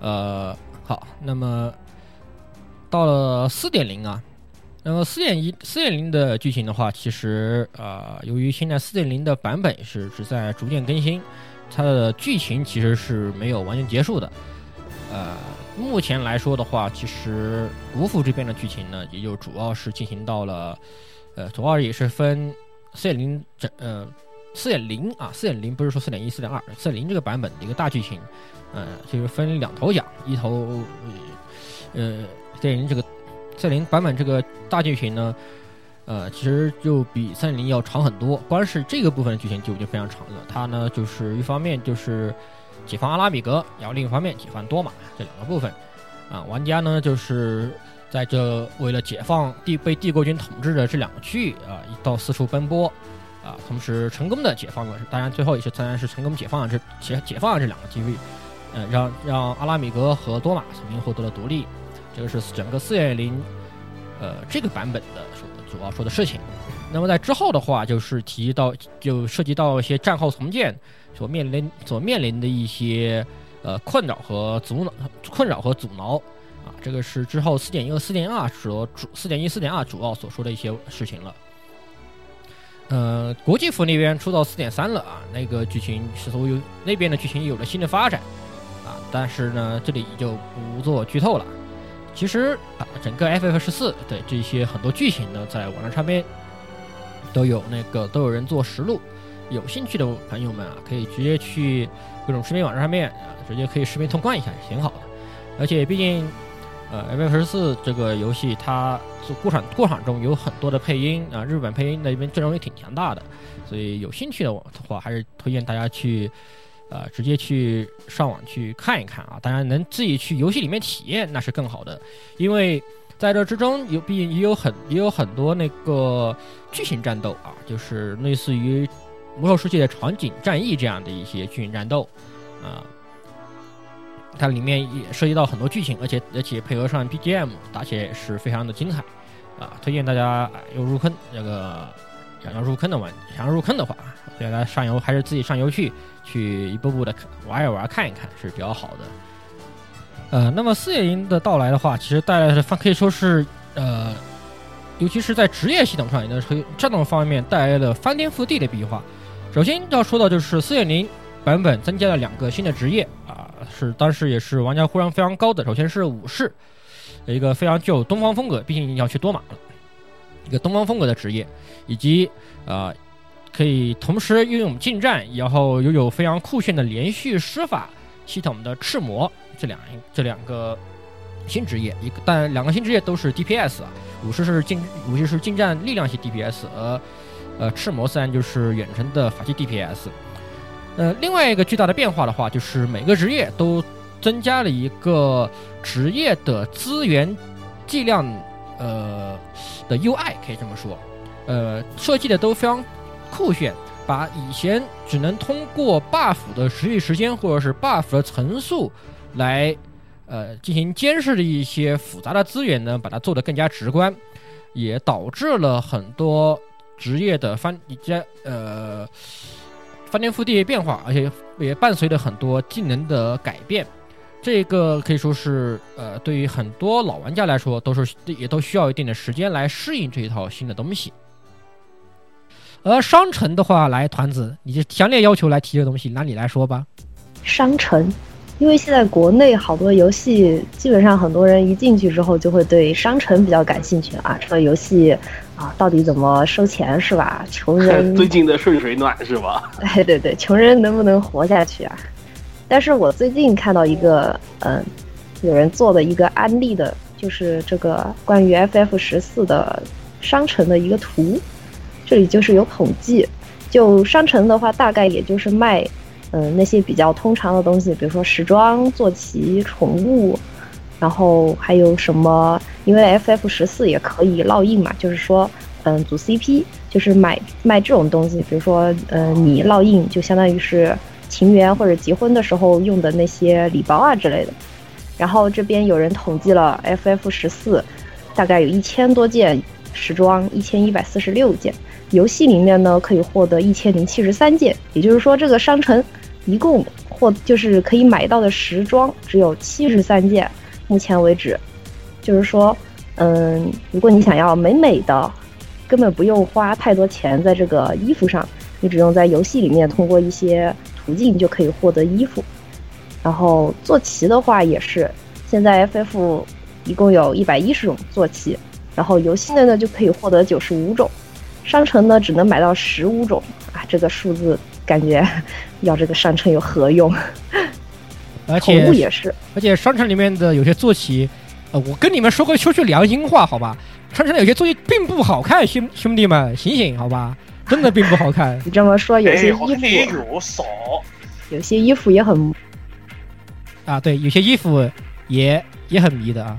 Speaker 6: 呃，好，那么到了四点零啊，那么四点一、四点零的剧情的话，其实啊，由于现在四点零的版本是只在逐渐更新，它的剧情其实是没有完全结束的。呃，目前来说的话，其实国服这边的剧情呢，也就主要是进行到了，呃，主要也是分四点零整，呃，四点零啊，四点零不是说四点一、四点二，四点零这个版本的一个大剧情。呃，就是分两头讲，一头，呃，四点零这个赛零版本这个大剧情呢，呃，其实就比三零要长很多。光是这个部分的剧情就已经非常长了。它呢，就是一方面就是解放阿拉比格，然后另一方面解放多玛这两个部分。啊，玩家呢就是在这为了解放帝被帝国军统治的这两个区域啊，到四处奔波，啊，同时成功的解放了，当然最后也是当然是成功解放了这解解放了这两个区域。嗯，让让阿拉米格和多玛重新获得了独立，这个是整个四点零，呃，这个版本的所主要说的事情。那么在之后的话，就是提到就涉及到一些战后重建所面临所面临的一些呃困扰和阻挠困扰和阻挠啊，这个是之后四点一和四点二所主四点一四点二主要所说的一些事情了。呃，国际服那边出到四点三了啊，那个剧情是否有那边的剧情有了新的发展啊。但是呢，这里就不做剧透了。其实啊，整个 FF 十四的这些很多剧情呢，在网站上面都有那个都有人做实录，有兴趣的朋友们啊，可以直接去各种视频网站上面啊，直接可以视频通关一下，也挺好的。而且毕竟，呃，FF 十四这个游戏它做过场过场中有很多的配音啊，日本配音那边阵容也挺强大的，所以有兴趣的话，还是推荐大家去。呃，直接去上网去看一看啊！当然，能自己去游戏里面体验那是更好的，因为在这之中有，毕竟也有很也有很多那个剧情战斗啊，就是类似于魔兽世界的场景战役这样的一些剧情战斗啊，它里面也涉及到很多剧情，而且而且配合上 BGM，打起来也是非常的精彩啊！推荐大家要入坑那个想要入坑的玩，想要入坑的话，大家上游还是自己上游去。去一步步的玩一玩，看一看是比较好的。呃，那么四点零的到来的话，其实带来的可以说是呃，尤其是在职业系统上，也就是战斗方面带来了翻天覆地的变化。首先要说到就是四点零版本增加了两个新的职业啊，是当时也是玩家呼声非常高的。首先是武士，一个非常具有东方风格，毕竟要去多玛了，一个东方风格的职业，以及啊。可以同时拥有近战，然后拥有非常酷炫的连续施法系统的赤魔，这两这两个新职业，一个但两个新职业都是 DPS 啊，武士是近武士是近战力量系 DPS，而呃赤魔自然就是远程的法系 DPS。呃，另外一个巨大的变化的话，就是每个职业都增加了一个职业的资源计量，呃的 UI，可以这么说，呃，设计的都非常酷炫，把以前只能通过 buff 的持续时间或者是 buff 的层数来呃进行监视的一些复杂的资源呢，把它做得更加直观，也导致了很多职业的翻一些呃。翻天覆地的变化，而且也伴随着很多技能的改变。这个可以说是，呃，对于很多老玩家来说，都是也都需要一定的时间来适应这一套新的东西。而商城的话，来团子，你就强烈要求来提这个东西，拿你来说吧。
Speaker 11: 商城，因为现在国内好多游戏，基本上很多人一进去之后就会对商城比较感兴趣啊。这个游戏。啊，到底怎么收钱是吧？穷人
Speaker 12: 最近的顺水暖是吧？
Speaker 11: 对对对，穷人能不能活下去啊？但是我最近看到一个，嗯，有人做的一个安利的，就是这个关于 FF 十四的商城的一个图，这里就是有统计，就商城的话，大概也就是卖，嗯，那些比较通常的东西，比如说时装、坐骑、宠物。然后还有什么？因为 FF 十四也可以烙印嘛，就是说，嗯，组 CP，就是买卖这种东西，比如说，呃，你烙印就相当于是情缘或者结婚的时候用的那些礼包啊之类的。然后这边有人统计了 FF 十四，大概有一千多件时装，一千一百四十六件。游戏里面呢可以获得一千零七十三件，也就是说这个商城一共获就是可以买到的时装只有七十三件。目前为止，就是说，嗯，如果你想要美美的，根本不用花太多钱在这个衣服上，你只用在游戏里面通过一些途径就可以获得衣服。然后坐骑的话也是，现在 FF 一共有一百一十种坐骑，然后游戏内呢就可以获得九十五种，商城呢只能买到十五种啊，这个数字感觉 要这个商城有何用？
Speaker 6: 而且
Speaker 11: 也是，
Speaker 6: 而且商城里面的有些坐骑，呃，我跟你们说个说句良心话，好吧，商城的有些坐骑并不好看，兄兄弟们醒醒，好吧，真的并不好看。
Speaker 11: 你这么说，有些衣
Speaker 13: 服
Speaker 11: 有少，有些衣服也很
Speaker 6: 啊，对，有些衣服也也很迷的啊，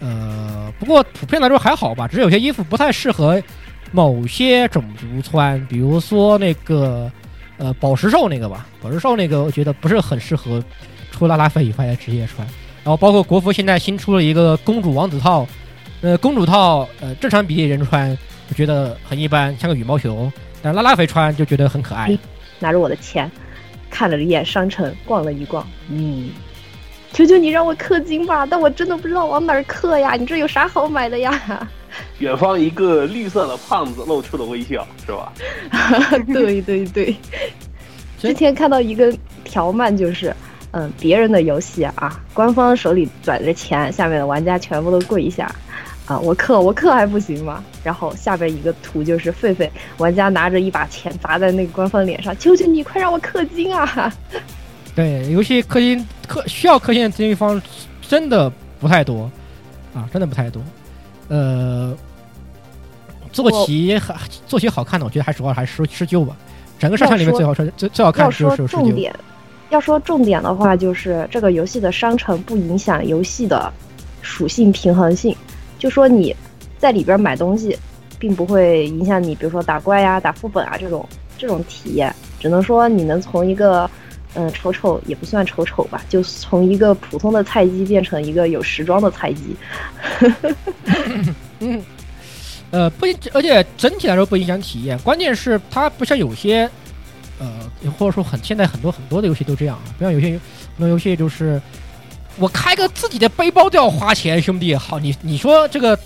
Speaker 6: 呃，不过普遍来说还好吧，只是有些衣服不太适合某些种族穿，比如说那个呃宝石兽那个吧，宝石兽那个我觉得不是很适合。除拉拉菲以外的职业穿，然后包括国服现在新出了一个公主王子套，呃，公主套呃正常比例人穿，我觉得很一般，像个羽毛球，但拉拉肥穿就觉得很可爱。
Speaker 11: 拿着我的钱，看了一眼商城，逛了一逛，嗯，求求你让我氪金吧，但我真的不知道往哪儿氪呀，你这有啥好买的呀？
Speaker 12: 远方一个绿色的胖子露出了微笑，是吧？
Speaker 11: 对 对对，之前看到一个条漫就是。嗯，别人的游戏啊，官方手里攥着钱，下面的玩家全部都跪一下，啊，我氪我氪还不行吗？然后下边一个图就是狒狒，玩家拿着一把钱砸在那个官方脸上，求求你快让我氪金啊！
Speaker 6: 对，游戏氪金氪需要氪金的地方真的不太多，啊，真的不太多。呃，坐骑还坐骑好看的，我觉得还主要还是施救吧。整个商场里面最好看最最好看的是重点。
Speaker 11: 要说重点的话，就是这个游戏的商城不影响游戏的属性平衡性。就说你在里边买东西，并不会影响你，比如说打怪呀、打副本啊这种这种体验。只能说你能从一个嗯丑丑也不算丑丑吧，就从一个普通的菜鸡变成一个有时装的菜鸡。
Speaker 6: 嗯，呃，不，而且整体来说不影响体验。关键是它不像有些。呃，或者说很现在很多很多的游戏都这样，不像有些很多游戏就是我开个自己的背包都要花钱，兄弟，好，你你说这个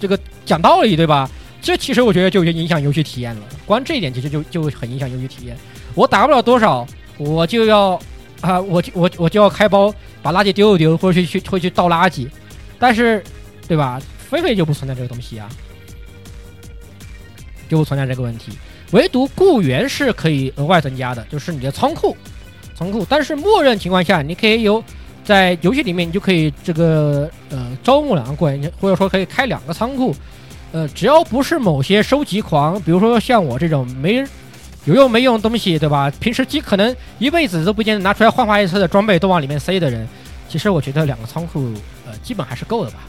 Speaker 6: 这个讲道理对吧？这其实我觉得就有些影响游戏体验了，光这一点其实就就很影响游戏体验。我打不了多少，我就要啊，我就我我就要开包把垃圾丢一丢，或者去去会去倒垃圾，但是对吧？菲菲就不存在这个东西啊，就不存在这个问题。唯独雇员是可以额外增加的，就是你的仓库，仓库。但是默认情况下，你可以有在游戏里面，你就可以这个呃招募两个雇员，或者说可以开两个仓库。呃，只要不是某些收集狂，比如说像我这种没有用没用的东西，对吧？平时几可能一辈子都不见得拿出来换化一次的装备都往里面塞的人，其实我觉得两个仓库呃基本还是够的吧。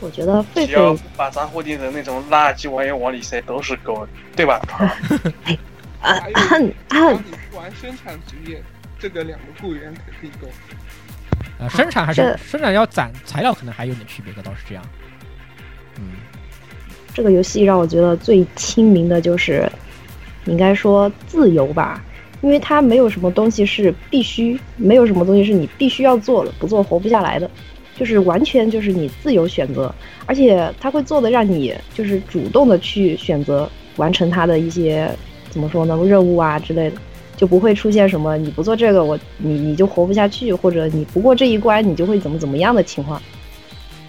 Speaker 11: 我觉得狒
Speaker 13: 只要把杂货店的那种垃圾玩意往里塞都是够的，对吧？
Speaker 11: 啊
Speaker 10: 还有
Speaker 11: 啊
Speaker 10: 当你不玩生产职业，这个两个雇员肯定够。
Speaker 6: 呃，生产还是
Speaker 11: 这
Speaker 6: 生产要攒材料，可能还有点区别的，倒是这样。嗯，
Speaker 11: 这个游戏让我觉得最亲民的就是，应该说自由吧，因为它没有什么东西是必须，没有什么东西是你必须要做的，不做活不下来的，就是完全就是你自由选择，而且它会做的让你就是主动的去选择完成它的一些怎么说呢任务啊之类的。就不会出现什么你不做这个我你你就活不下去，或者你不过这一关你就会怎么怎么样的情况。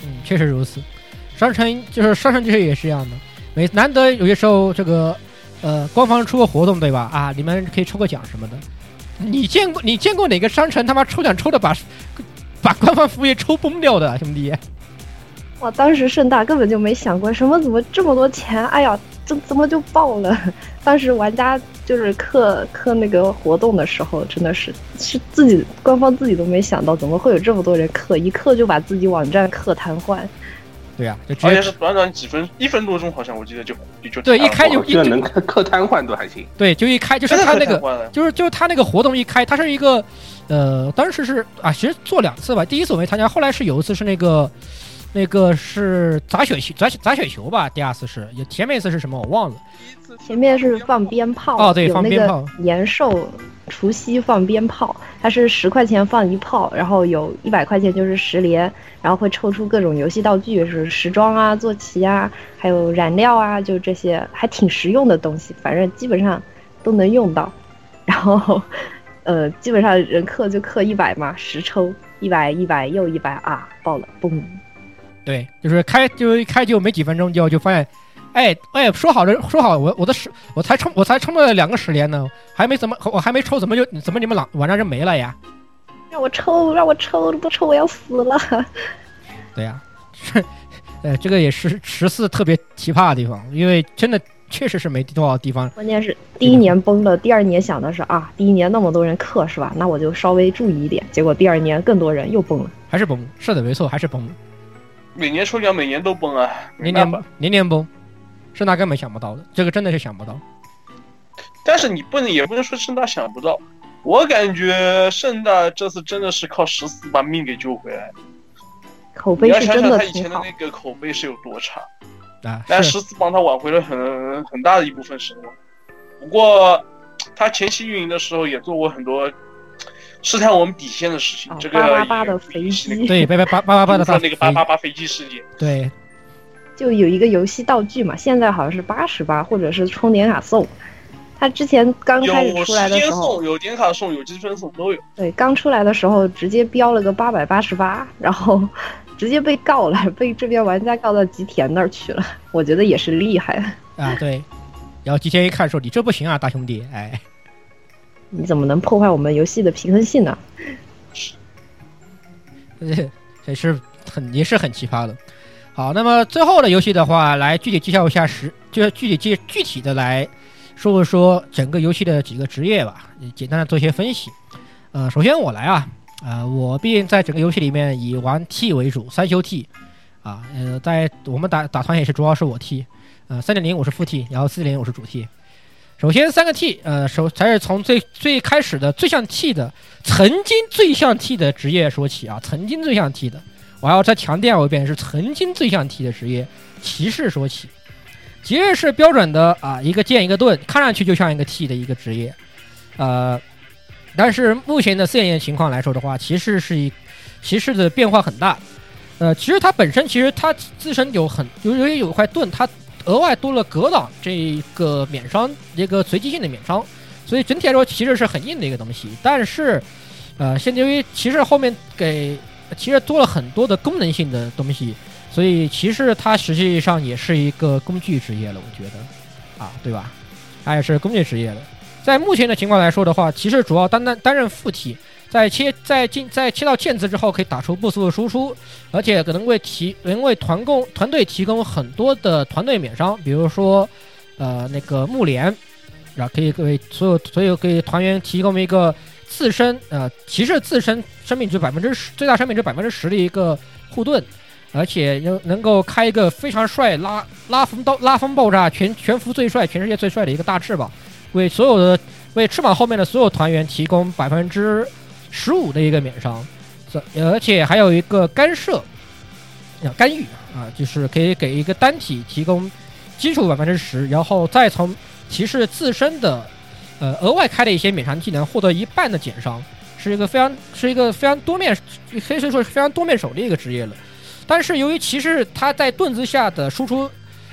Speaker 6: 嗯，确实如此。商城就是商城，就是也是一样的。每难得有些时候，这个呃，官方出个活动，对吧？啊，你们可以抽个奖什么的。你见过你见过哪个商城他妈抽奖抽的把把官方服务业抽崩掉的，兄弟？
Speaker 11: 我当时盛大根本就没想过什么怎么这么多钱，哎呀，这怎么就爆了？当时玩家就是氪氪那个活动的时候，真的是是自己官方自己都没想到，怎么会有这么多人氪，一氪就把自己网站氪瘫痪。
Speaker 6: 对呀、就直接
Speaker 13: 而且是短短几分一分多钟，好像我记得就就
Speaker 6: 对一开就一
Speaker 12: 这能克克瘫痪都还行。
Speaker 6: 对，就一开就是他那个就是就是他那个活动一开，他是一个，呃，当时是啊，其实做两次吧，第一次我没参加，后来是有一次是那个，那个是砸雪球砸砸雪球吧，第二次是，也前面一次是什么我忘了，
Speaker 11: 前面是放鞭炮，
Speaker 6: 哦对放鞭炮
Speaker 11: 年兽除夕放鞭炮，它是十块钱放一炮，然后有一百块钱就是十连，然后会抽出各种游戏道具，是时装啊、坐骑啊，还有燃料啊，就这些还挺实用的东西，反正基本上都能用到。然后，呃，基本上人氪就氪一百嘛，十抽一百一百又一百啊，爆了，嘣！
Speaker 6: 对，就是开就一开就没几分钟就就发现，哎哎，说好的说好我我的十我才充我才充了两个十连呢，还没怎么我还没抽怎么就怎么你们老晚上就没了呀？
Speaker 11: 让我抽，让我抽，不抽我要死了。
Speaker 6: 对呀、这，呃，这个也是十四特别奇葩的地方，因为真的确实是没多少地方。
Speaker 11: 关键是第一年崩了，第二年想的是啊，第一年那么多人氪是吧？那我就稍微注意一点。结果第二年更多人又崩了。
Speaker 6: 还是崩，是的，没错，还是崩，
Speaker 13: 每年抽奖每年都崩啊，没
Speaker 6: 年年
Speaker 13: 办法。
Speaker 6: 年年崩，盛大根本想不到的，这个真的是想不到。
Speaker 13: 但是你不能也不能说盛大想不到，我感觉盛大这次真的是靠十四把命给救回来。
Speaker 11: 口
Speaker 13: 你要想
Speaker 11: 碑是真
Speaker 13: 想他以前的。那个口碑是有多差，
Speaker 6: 啊，
Speaker 13: 但十四帮他挽回了很很大的一部分声望。不过他前期运营的时候也做过很多试探我们底线的事情，这个
Speaker 11: 八八八的飞机，
Speaker 6: 对，八八八八八八的
Speaker 13: 那个八八八飞机事件，
Speaker 6: 对，
Speaker 11: 就有一个游戏道具嘛，现在好像是八十八，或者是充点卡送。他之前刚开始出来的时候，
Speaker 13: 有点卡送，有积分送都有。
Speaker 11: 对，刚出来的时候直接标了个八百八十八，然后 直接被告了，被这边玩家告到吉田那儿去了。我觉得也是厉害。
Speaker 6: 啊对，然后吉田一看说你这不行啊，大兄弟，哎，
Speaker 11: 你怎么能破坏我们游戏的平衡性呢？
Speaker 6: 这也是很也是很奇葩的。好，那么最后的游戏的话，来具体介绍一下实，就是具体介具体的来说一说整个游戏的几个职业吧，简单的做一些分析。呃，首先我来啊，呃，我毕竟在整个游戏里面以玩 T 为主，三修 T，啊，呃，在我们打打团也是主要是我 T，呃，三点零我是副 T，然后四点零我是主 T。首先三个 T，呃，首才是从最最开始的最像 T 的，曾经最像 T 的职业说起啊，曾经最像 T 的，我要再强调一遍，是曾经最像 T 的职业骑士说起。骑士是标准的啊，一个剑一个盾，看上去就像一个 T 的一个职业，呃，但是目前的四点零情况来说的话，骑士是一骑士的变化很大，呃，其实它本身其实它自身有很有有有一块盾，它额外多了格挡这个免伤一个随机性的免伤，所以整体来说骑士是很硬的一个东西。但是，呃，现在由于骑士后面给骑士多了很多的功能性的东西，所以骑士它实际上也是一个工具职业了，我觉得，啊，对吧？它也是工具职业了。在目前的情况来说的话，骑士主要担担担任副体，在切在进在切到剑字之后，可以打出不速的输出，而且可能为提能为团共团队提供很多的团队免伤，比如说，呃，那个木莲然后可以为所有所有给团员提供一个自身呃骑士自身生命值百分之十最大生命值百分之十的一个护盾，而且又能够开一个非常帅拉拉风刀拉风爆炸全全服最帅全世界最帅的一个大翅膀，为所有的为翅膀后面的所有团员提供百分之十五的一个免伤，这而且还有一个干涉。啊，干预啊，就是可以给一个单体提供基础百分之十，然后再从骑士自身的呃额外开的一些免伤技能获得一半的减伤，是一个非常是一个非常多面，可以说是非常多面手的一个职业了。但是由于骑士他在盾之下的输出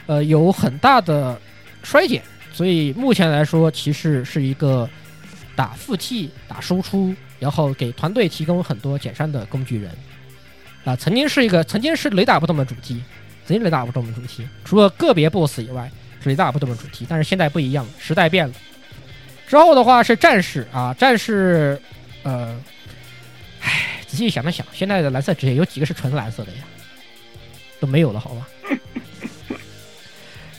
Speaker 6: 呃有很大的衰减，所以目前来说骑士是一个打附体、打输出，然后给团队提供很多减伤的工具人。啊，曾经是一个，曾经是雷打不动的主题，曾经雷打不动的主题，除了个别 BOSS 以外是雷打不动的主题，但是现在不一样了，时代变了。之后的话是战士啊，战士，呃，唉，仔细想了想，现在的蓝色职业有几个是纯蓝色的呀？都没有了，好吧？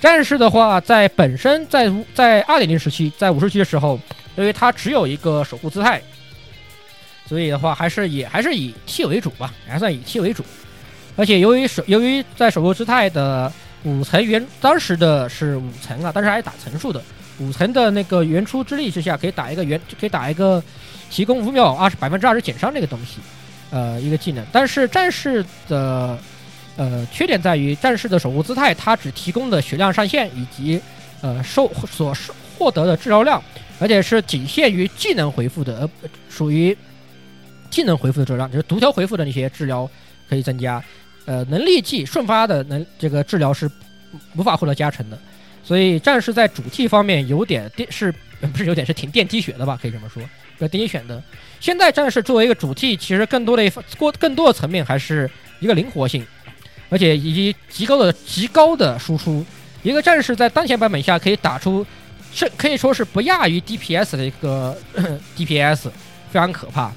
Speaker 6: 战士的话，在本身在在二点零时期，在五十期的时候，因为它只有一个守护姿态。所以的话，还是以还是以 T 为主吧，还算以 T 为主。而且由于守由于在守护之态的五层原当时的是五层啊，但是还是打层数的五层的那个原初之力之下，可以打一个原可以打一个提供五秒二十百分之二十减伤这个东西，呃，一个技能。但是战士的呃缺点在于战士的守护姿态，它只提供的血量上限以及呃受所获得的治疗量，而且是仅限于技能回复的，而属于。技能回复的质量就是独条回复的那些治疗可以增加，呃，能力技瞬发的能这个治疗是无法获得加成的，所以战士在主 T 方面有点电是不是有点是挺电梯血的吧？可以这么说，要电梯选的。现在战士作为一个主 T，其实更多的过更多的层面还是一个灵活性，而且以及极高的极高的输出。一个战士在当前版本下可以打出是可以说是不亚于 DPS 的一个 DPS，非常可怕。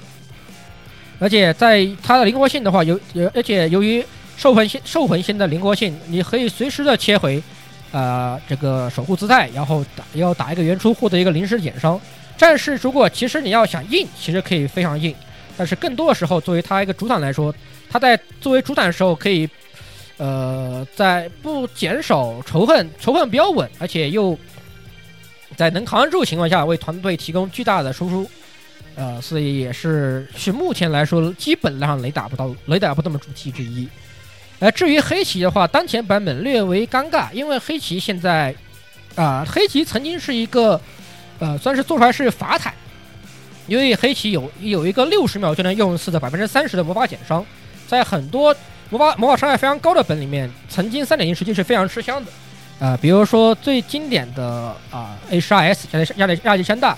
Speaker 6: 而且在它的灵活性的话，有呃，而且由于兽魂星兽魂星的灵活性，你可以随时的切回，呃，这个守护姿态，然后打要打一个原初获得一个临时减伤。战士如果其实你要想硬，其实可以非常硬，但是更多的时候作为他一个主坦来说，他在作为主坦的时候可以，呃，在不减少仇恨仇恨比较稳，而且又在能扛得住情况下，为团队提供巨大的输出。呃，所以也是是目前来说基本上雷打不到雷打不动的主题之一。呃，至于黑棋的话，当前版本略为尴尬，因为黑棋现在啊，黑棋曾经是一个呃，算是做出来是法坦，因为黑棋有有一个六十秒就能用一次的百分之三十的魔法减伤，在很多魔法魔法伤害非常高的本里面，曾经三点零实际是非常吃香的。啊，比如说最经典的啊 A 十二 S 亚历亚历亚历山大。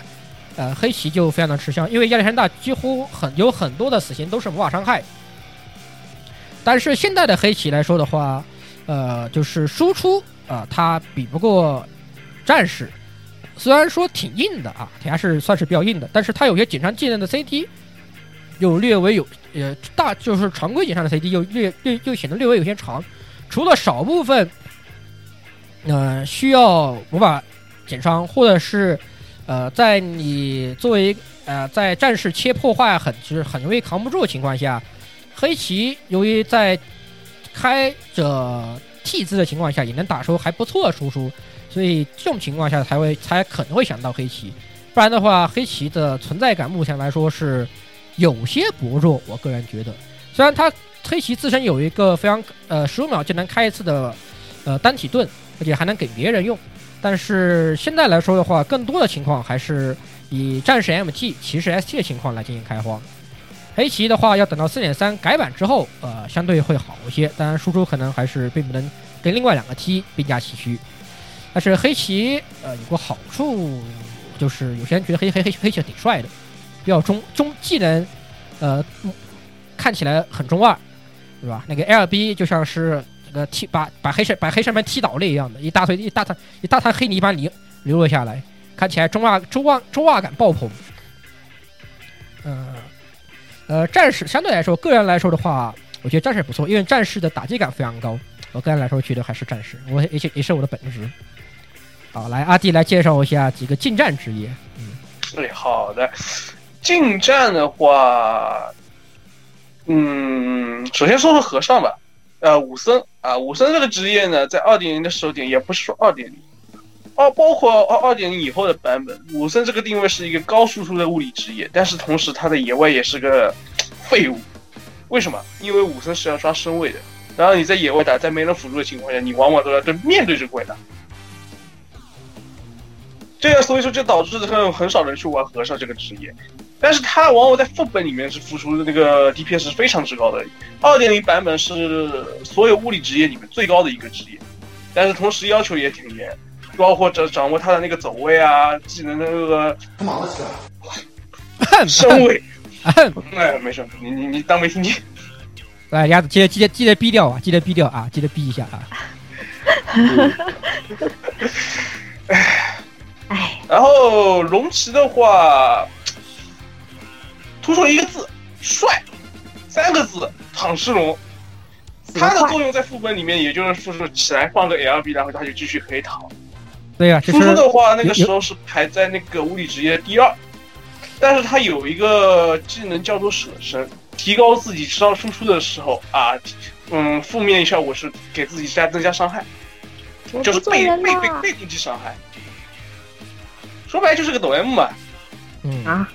Speaker 6: 呃，黑棋就非常的吃香，因为亚历山大几乎很有很多的死刑都是魔法伤害。但是现在的黑棋来说的话，呃，就是输出啊，它比不过战士。虽然说挺硬的啊，还是算是比较硬的，但是它有些减伤技能的 CT 又略微有呃大，就是常规减伤的 CT 又略略又显得略微有些长。除了少部分呃需要魔法减伤或者是。呃，在你作为呃在战士切破坏很就是很容易扛不住的情况下，黑棋由于在开着 T 字的情况下也能打出还不错的输出，所以这种情况下才会才可能会想到黑棋，不然的话黑棋的存在感目前来说是有些薄弱。我个人觉得，虽然它黑棋自身有一个非常呃十五秒就能开一次的呃单体盾，而且还能给别人用。但是现在来说的话，更多的情况还是以战士 MT、骑士 ST 的情况来进行开荒。黑棋的话，要等到四点三改版之后，呃，相对会好一些。当然，输出可能还是并不能跟另外两个 T 并驾齐驱。但是黑棋，呃，有个好处就是，有些人觉得黑黑黑黑棋挺帅的，比较中中技能，呃，看起来很中二，对吧？那个 LB 就像是。个踢把把黑山把黑山门踢倒了一样的，一大堆一大滩一大滩黑泥巴流流落下来，看起来中二中二中二感爆棚。嗯，呃，战士相对来说，个人来说的话，我觉得战士不错，因为战士的打击感非常高。我个人来说，觉得还是战士，我也也也是我的本职。好，来阿弟来介绍一下几个近战职业。
Speaker 13: 嗯对，好的。近战的话，嗯，首先说说和尚吧。呃，武僧啊，武僧这个职业呢，在二点零的时候点，也不是说二点零，哦，包括二二点零以后的版本，武僧这个定位是一个高输出的物理职业，但是同时他的野外也是个废物。为什么？因为武僧是要刷身位的，然后你在野外打，在没人辅助的情况下，你往往都要对面对着怪打。这个所以说就导致很很少人去玩和尚这个职业，但是他往往在副本里面是付出的那个 DPS 是非常之高的。二点零版本是所有物理职业里面最高的一个职业，但是同时要求也挺严，包括掌掌握他的那个走位啊，技能的那个。身位。哎，没事，你你你当没听见。
Speaker 6: 来，鸭子记得记得记得逼掉啊，记得逼掉啊，记得逼一下啊。
Speaker 13: 哎，然后龙骑的话，突出一个字，帅，三个字，躺尸龙。它的作用在副本里面，也就是说是起来放个 LB，然后他就继续可以躺。
Speaker 6: 对呀、
Speaker 13: 输出的话，那个时候是排在那个物理职业第二，但是它有一个技能叫做舍身，提高自己知道输出的时候啊，嗯，负面效果是给自己加增加伤害，就是被被被被攻击伤害。说白了就是个抖 M 嘛。
Speaker 6: 嗯
Speaker 11: 啊，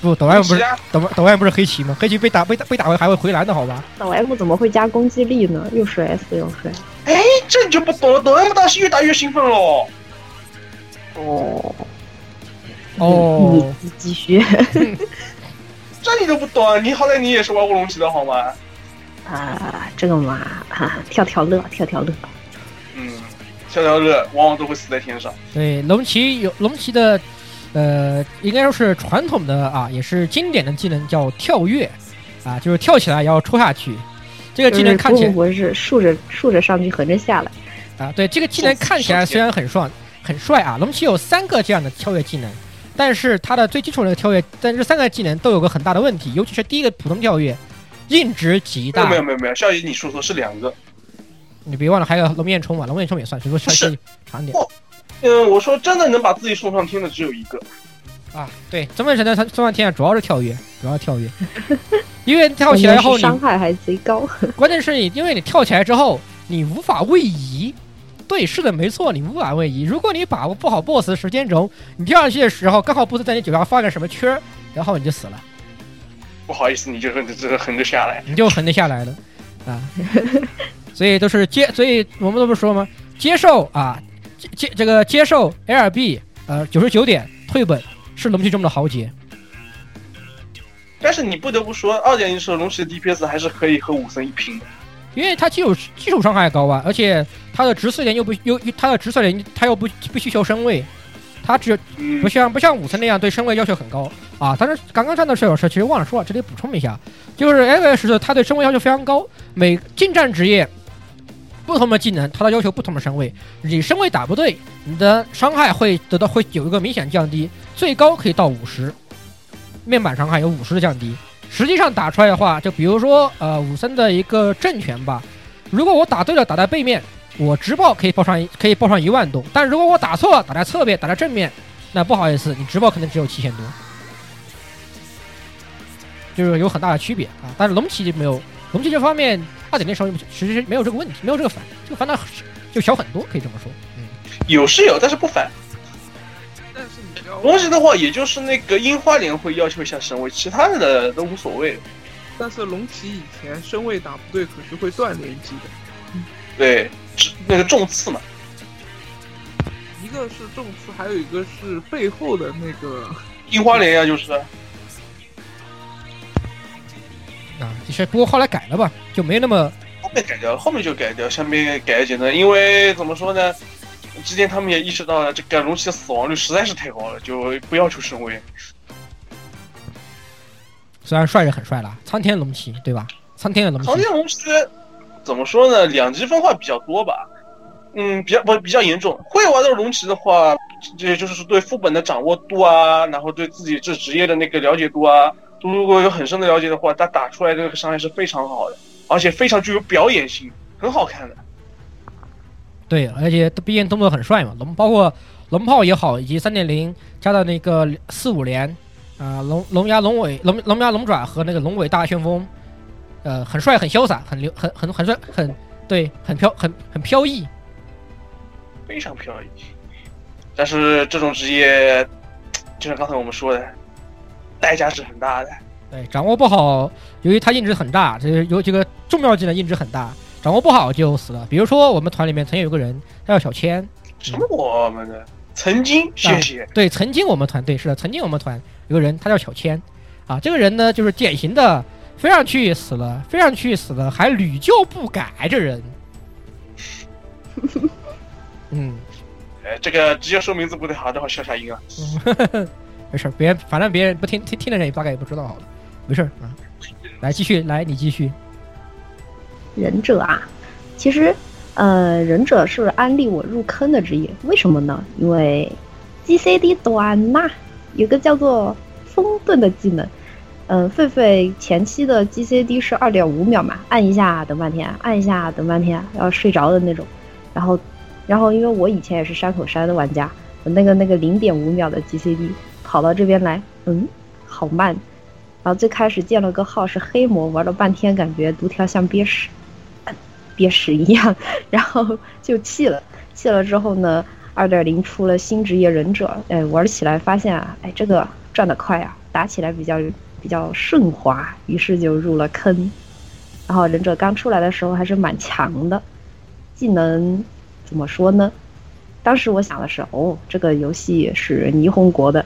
Speaker 6: 不，抖 M 不是抖抖 M 不是黑棋吗？黑棋被打被打被打回还会回蓝的好吧？
Speaker 11: 抖 M 怎么会加攻击力呢？又是 S 又是。
Speaker 13: 哎，这你就不懂了，抖 M 当时越打越兴奋喽。
Speaker 11: 哦。
Speaker 6: 哦。
Speaker 11: 你继续。
Speaker 13: 这你都不懂啊？你好歹你也是玩乌龙骑的好吗？
Speaker 11: 啊，这个嘛，啊，跳跳乐，跳跳乐。
Speaker 13: 嗯，跳跳乐往往都会死在天上。
Speaker 6: 对，龙骑有龙骑的，呃，应该说是传统的啊，也是经典的技能叫跳跃，啊，就是跳起来要戳下去。这个技能看起来
Speaker 11: 不不是竖着竖着上去，横着下来。
Speaker 6: 啊，对，这个技能看起来虽然很帅，很帅啊。龙骑有三个这样的跳跃技能，但是它的最基础的跳跃，但这三个技能都有个很大的问题，尤其是第一个普通跳跃，硬值极大。
Speaker 13: 没有没有没有，笑爷你说错是两个。
Speaker 6: 你别忘了还有龙焰冲嘛，龙焰冲也算，只不过稍微长点。
Speaker 13: 嗯，我说真的能把自己送上天的只有一个。
Speaker 6: 啊，对，真正神能送上天啊主要是跳跃，主要跳跃，因为跳起来后你
Speaker 11: 伤害还贼高。
Speaker 6: 关键是你，因为你跳起来之后，你无法位移。对，是的，没错，你无法位移。如果你把握不好 BOSS 的时间轴，你跳上去的时候刚好 BOSS 在你脚下发个什么圈儿，然后你就死了。
Speaker 13: 不好意思，你就横着这个横着下来，
Speaker 6: 你就横着下来了啊。所以都是接，所以我们都不说吗？接受啊，接这个接受 LB 呃九十九点退本是龙骑中的豪杰。
Speaker 13: 但是你不得不说，二点零时候龙骑的 DPS 还是可以和武僧一拼的。
Speaker 6: 因为他基础基础伤害高啊，而且他的直四连又不又他的直四连他又不不需求身位，他只不像不像武僧那样对身位要求很高啊。但是刚刚战斗是有事，其实忘了说了，这里补充一下，就是 LS 的他对身位要求非常高，每近战职业不同的技能它的要求不同的身位，你身位打不对，你的伤害会得到会有一个明显降低，最高可以到五十，面板伤害有五十的降低。实际上打出来的话，就比如说呃武僧的一个正拳吧，如果我打对了打在背面，我直爆可以爆上一可以爆上一万多，但如果我打错了打在侧面打在正面，那不好意思，你直爆可能只有七千多，就是有很大的区别啊。但是龙骑就没有，龙骑这方面二点零时候其实没有这个问题，没有这个烦，这个烦恼就小很多，可以这么说。嗯，
Speaker 13: 有是有，但是不烦。龙骑的话，也就是那个樱花莲会要求一下身位，其他的都无所谓。
Speaker 10: 但是龙骑以前身位打不对，可是会断连击的。
Speaker 13: 对，那个重刺嘛。
Speaker 10: 一个是重刺，还有一个是背后的那个
Speaker 13: 樱花莲呀，就是。
Speaker 6: 啊，其实不过后来改了吧，就没那么。
Speaker 13: 后面改掉了，后面就改掉，下面改一简单，因为怎么说呢？之前他们也意识到了这个龙骑的死亡率实在是太高了，就不要求升位。
Speaker 6: 虽然帅是很帅啦，苍天龙骑对吧？苍天的龙骑。
Speaker 13: 苍天龙骑怎么说呢？两极分化比较多吧。嗯，比较不比较严重。会玩的龙骑的话，这就是对副本的掌握度啊，然后对自己这职业的那个了解度啊，如果有很深的了解的话，他打出来这个伤害是非常好的，而且非常具有表演性，很好看的。
Speaker 6: 对，而且毕竟动作很帅嘛，龙包括龙炮也好，以及三点零加的那个四五连啊，龙龙牙龙尾龙龙牙龙爪和那个龙尾大旋风，呃，很帅很潇洒，很流很很很帅很对，很飘很很飘逸，
Speaker 13: 非常飘逸。但是这种职业，就像刚才我们说的，代价是很大的。
Speaker 6: 对，掌握不好，由于它印值很大，这有几个重要技能印值很大，掌握不好就死了。比如说我们团里面曾经有个人，他叫小千，
Speaker 13: 什么我们的曾经，谢谢。
Speaker 6: 啊、对，曾经我们团队是的，曾经我们团有个人，他叫小千，啊，这个人呢就是典型的飞上去死了，飞上去死了还屡教不改，这人。嗯。
Speaker 13: 呃，这个直接说名字不太好，等会消下音啊。
Speaker 6: 没事，别反正别人不听听听的人也大概也不知道好了，没事啊。来继续，来你继续。
Speaker 11: 忍者啊，其实呃，忍者是安利我入坑的职业，为什么呢？因为 GCD 短呐，有个叫做风遁的技能。嗯，狒狒前期的 GCD 是二点五秒嘛，按一下等半天，按一下等半天，要睡着的那种，然后。然后，因为我以前也是山口山的玩家，那个那个零点五秒的 GCD 跑到这边来，嗯，好慢。然后最开始建了个号是黑魔，玩了半天感觉读条像憋屎，憋屎一样，然后就弃了。弃了之后呢，二点零出了新职业忍者，哎，玩起来发现啊，哎，这个转得快啊，打起来比较比较顺滑，于是就入了坑。然后忍者刚出来的时候还是蛮强的，技能。怎么说呢？当时我想的是，哦，这个游戏是霓虹国的，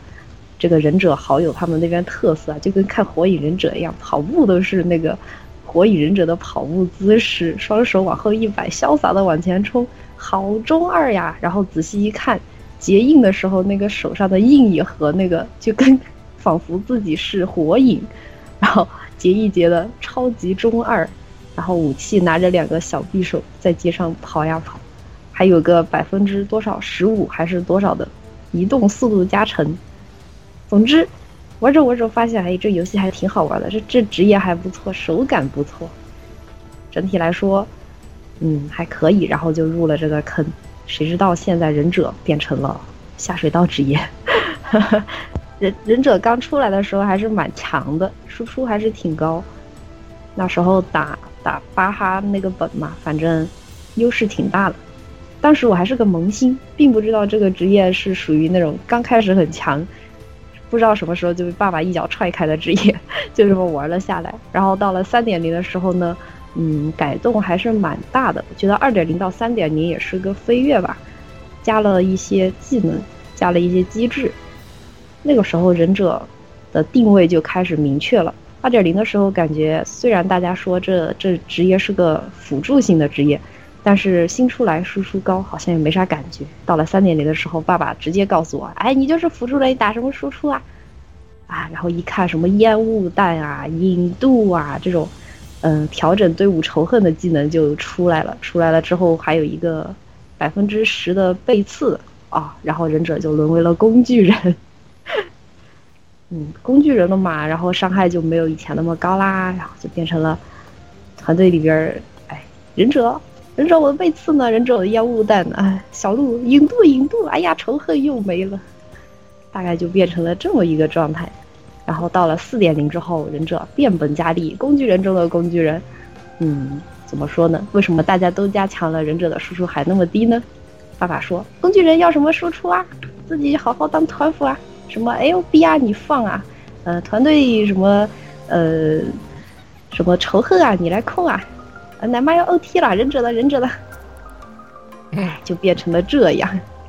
Speaker 11: 这个忍者好友他们那边特色啊，就跟看火影忍者一样，跑步都是那个火影忍者的跑步姿势，双手往后一摆，潇洒的往前冲，好中二呀！然后仔细一看，结印的时候那个手上的印也和那个就跟仿佛自己是火影，然后结一结的超级中二，然后武器拿着两个小匕首在街上跑呀跑。还有个百分之多少十五还是多少的移动速度加成，总之玩着玩着发现，哎，这游戏还挺好玩的，这这职业还不错，手感不错，整体来说，嗯，还可以，然后就入了这个坑。谁知道现在忍者变成了下水道职业，忍忍者刚出来的时候还是蛮强的，输出还是挺高。那时候打打巴哈那个本嘛，反正优势挺大的。当时我还是个萌新，并不知道这个职业是属于那种刚开始很强，不知道什么时候就被爸爸一脚踹开的职业，就这么玩了下来。然后到了三点零的时候呢，嗯，改动还是蛮大的。我觉得二点零到三点零也是个飞跃吧，加了一些技能，加了一些机制。那个时候忍者的定位就开始明确了。二点零的时候感觉虽然大家说这这职业是个辅助性的职业。但是新出来输出高，好像也没啥感觉。到了三点零的时候，爸爸直接告诉我：“哎，你就是辅助了，你打什么输出啊？”啊，然后一看什么烟雾弹啊、引渡啊这种，嗯，调整队伍仇恨的技能就出来了。出来了之后，还有一个百分之十的背刺啊，然后忍者就沦为了工具人。嗯，工具人了嘛，然后伤害就没有以前那么高啦，然后就变成了团队里边，哎，忍者。忍者我的背刺呢？忍者我的烟雾弹呢？哎，小鹿引渡引渡，哎呀，仇恨又没了，大概就变成了这么一个状态。然后到了四点零之后，忍者变本加厉，工具人中的工具人。嗯，怎么说呢？为什么大家都加强了忍者的输出还那么低呢？爸爸说，工具人要什么输出啊？自己好好当团辅啊，什么 L B 啊，你放啊，呃，团队什么呃什么仇恨啊，你来控啊。奶妈要 OT 了，忍者了忍者了，哎，就变成了这样。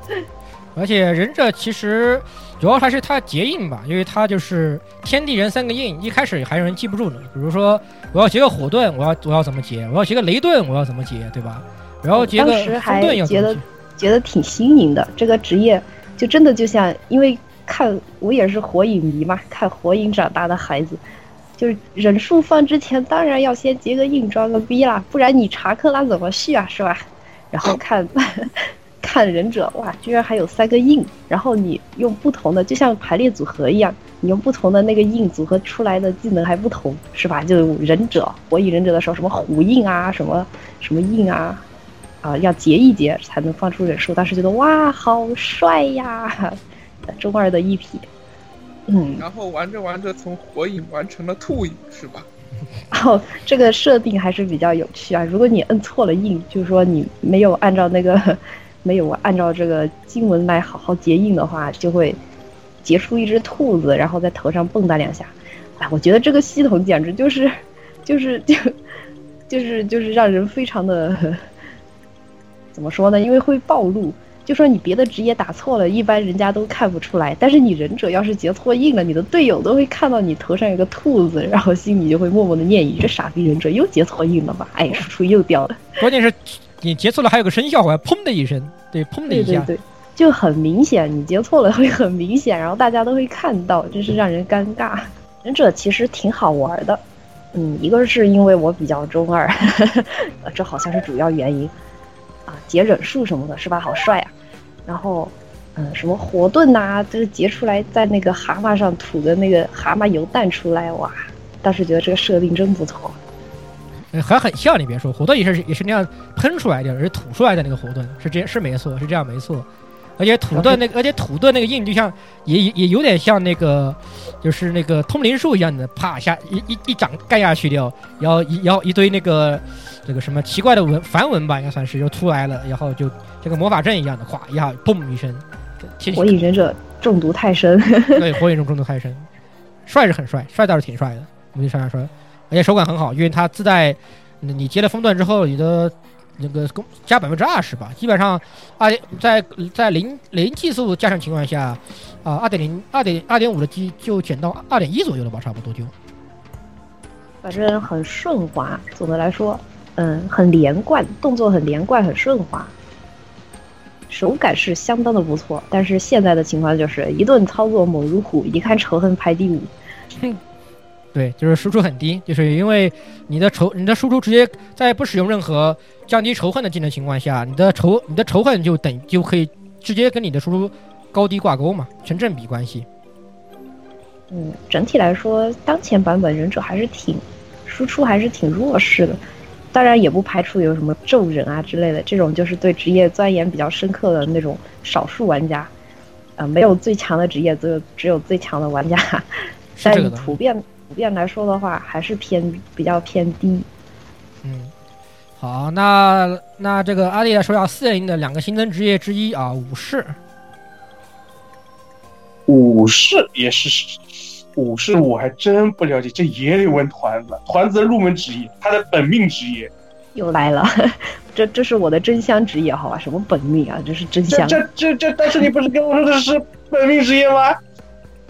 Speaker 6: 而且忍者其实主要还是他结印吧，因为他就是天地人三个印，一开始还有人记不住呢。比如说我要结个火盾，我要我要怎么结？我要结个雷盾，我要怎么结？对吧？然后结个风盾要
Speaker 11: 觉得觉得挺新颖的，这个职业就真的就像，因为看我也是火影迷嘛，看火影长大的孩子。就是忍术放之前，当然要先结个印装个逼啦，不然你查克拉怎么续啊，是吧？然后看 看忍者，哇，居然还有三个印，然后你用不同的，就像排列组合一样，你用不同的那个印组合出来的技能还不同，是吧？就忍者火影忍者的时候，什么虎印啊，什么什么印啊，啊、要结一结才能放出忍术。当时觉得哇，好帅呀！中二的一匹。嗯，
Speaker 10: 然后玩着玩着从火影玩成了兔影，是吧？
Speaker 11: 哦，这个设定还是比较有趣啊。如果你摁错了印，就是说你没有按照那个 没有按照这个经文来好好结印的话，就会结出一只兔子，然后在头上蹦跶两下。哎，我觉得这个系统简直就是 就是 就就是就是让人非常的怎么说呢？因为会暴露。就说你别的职业打错了，一般人家都看不出来，但是你忍者要是结错印了，你的队友都会看到你头上有个兔子，然后心里就会默默的念一句：“这傻逼忍者又结错印了吧？”哎，输出又掉了。
Speaker 6: 关键是你结错了，还有个声效，还砰的一声，对，砰的一下，
Speaker 11: 对对，就很明显，你结错了会很明显，然后大家都会看到，真是让人尴尬。忍者其实挺好玩的，嗯，一个是因为我比较中二，呃 这好像是主要原因啊，结忍术什么的，是吧？好帅啊！然后，嗯，什么火盾呐，就是结出来在那个蛤蟆上吐的那个蛤蟆油弹出来，哇！当时觉得这个设定真不错。
Speaker 6: 还很像，你别说，火盾也是也是那样喷出来的，而是吐出来的那个火盾，是这是没错，是这样没错。而且土遁那个，而且土遁那个印就像也也也有点像那个，就是那个通灵术一样的，啪一下一一一掌盖下去掉，然后一然后一堆那个这个什么奇怪的文梵文吧，应该算是就出来了，然后就这个魔法阵一样的，哗一下嘣一声，天
Speaker 11: 火影忍者中毒太深。
Speaker 6: 对，火影中中毒太深，帅是很帅，帅倒是挺帅的，我就帅帅帅，而且手感很好，因为它自带你你接了风段之后，你的那个攻加百分之二十吧，基本上二点在在零零技术加上情况下，啊二点零二点二点五的机就减到二点一左右了吧，差不多就。
Speaker 11: 反正很顺滑，总的来说，嗯，很连贯，动作很连贯，很顺滑，手感是相当的不错。但是现在的情况就是一顿操作猛如虎，一看仇恨排第五。
Speaker 6: 对，就是输出很低，就是因为你的仇，你的输出直接在不使用任何降低仇恨的技能情况下，你的仇，你的仇恨就等就可以直接跟你的输出高低挂钩嘛，成正比关系。
Speaker 11: 嗯，整体来说，当前版本忍者还是挺输出还是挺弱势的。当然也不排除有什么咒人啊之类的，这种就是对职业钻研比较深刻的那种少数玩家。呃，没有最强的职业，只有只有最强的玩家。但
Speaker 6: 这个的
Speaker 11: 普遍普遍来说的话，还是偏比较偏低。
Speaker 6: 嗯，好，那那这个阿丽来说一下四点零的两个新增职业之一啊，武士。
Speaker 12: 武士也是，武士我还真不了解，这也得问团子。团子的入门职业，他的本命职业，
Speaker 11: 又来了，这这是我的真香职业，好吧？什么本命啊，这是真香。
Speaker 12: 这这这，但是你不是跟我说的是本命职业吗？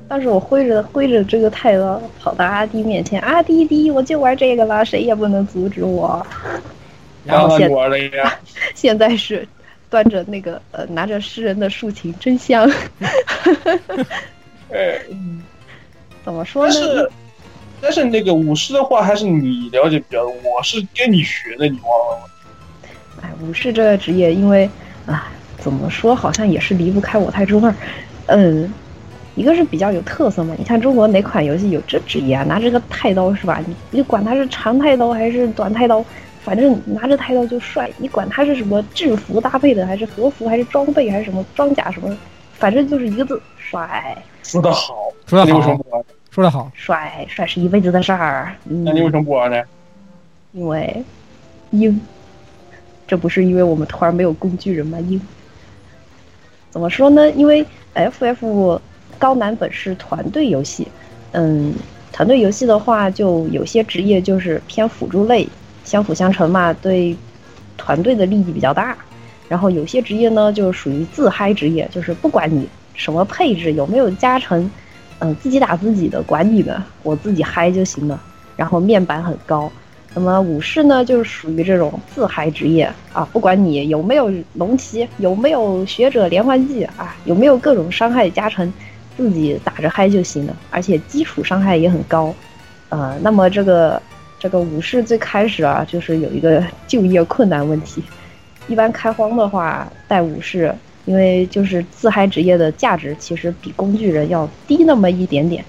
Speaker 11: 但是我挥着挥着这个太刀跑到阿弟面前，阿弟弟，我就玩这个了，谁也不能阻止我。然后现
Speaker 12: 你玩了呀？
Speaker 11: 现在是端着那个呃拿着诗人的竖琴，真香。
Speaker 12: 哎，
Speaker 11: 怎么说呢？
Speaker 12: 但是但是那个舞狮的话，还是你了解比较多，我是跟你学的，你忘了吗？
Speaker 11: 哎，武士这个职业，因为啊，怎么说，好像也是离不开我太中二。嗯，一个是比较有特色嘛，你看中国哪款游戏有这职业啊？拿着个太刀是吧？你你管它是长太刀还是短太刀，反正拿着太刀就帅。你管他是什么制服搭配的，还是和服，还是装备，还是什么装甲什么，反正就是一个字帅。
Speaker 12: 说的好，
Speaker 6: 说的好
Speaker 12: 你为什么不玩？
Speaker 6: 说的好，
Speaker 11: 帅帅是一辈子的事儿。嗯
Speaker 12: 那你为什么不玩呢？
Speaker 11: 因为因，这不是因为我们团儿没有工具人吗？因怎么说呢？因为 FF 高难本是团队游戏，嗯，团队游戏的话，就有些职业就是偏辅助类，相辅相成嘛，对团队的利益比较大。然后有些职业呢，就属于自嗨职业，就是不管你什么配置有没有加成，嗯、自己打自己的，管你的，我自己嗨就行了。然后面板很高。那么武士呢，就是属于这种自嗨职业啊，不管你有没有龙骑，有没有学者连环计啊，有没有各种伤害加成，自己打着嗨就行了，而且基础伤害也很高。呃，那么这个这个武士最开始啊，就是有一个就业困难问题。一般开荒的话，带武士，因为就是自嗨职业的价值其实比工具人要低那么一点点。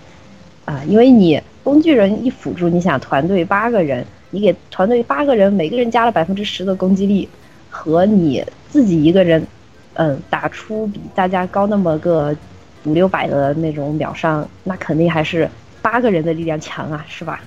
Speaker 11: 啊，因为你工具人一辅助，你想团队八个人，你给团队八个人，每个人加了百分之十的攻击力，和你自己一个人，嗯，打出比大家高那么个五六百的那种秒伤，那肯定还是八个人的力量强啊，是吧？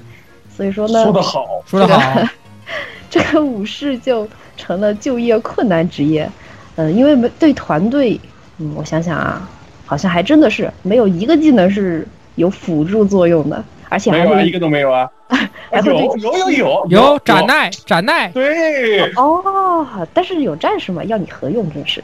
Speaker 11: 所以说呢，
Speaker 8: 说得好，
Speaker 6: 说得好，
Speaker 11: 这个武士就成了就业困难职业。嗯，因为没对团队，嗯，我想想啊，好像还真的是没有一个技能是有辅助作用的，而且还
Speaker 8: 有啊，一个都没有啊。
Speaker 11: 还会对
Speaker 8: 有有有有
Speaker 6: 有斩奈斩奈，
Speaker 8: 对，
Speaker 11: 哦，但是有战士嘛，要你何用，真是。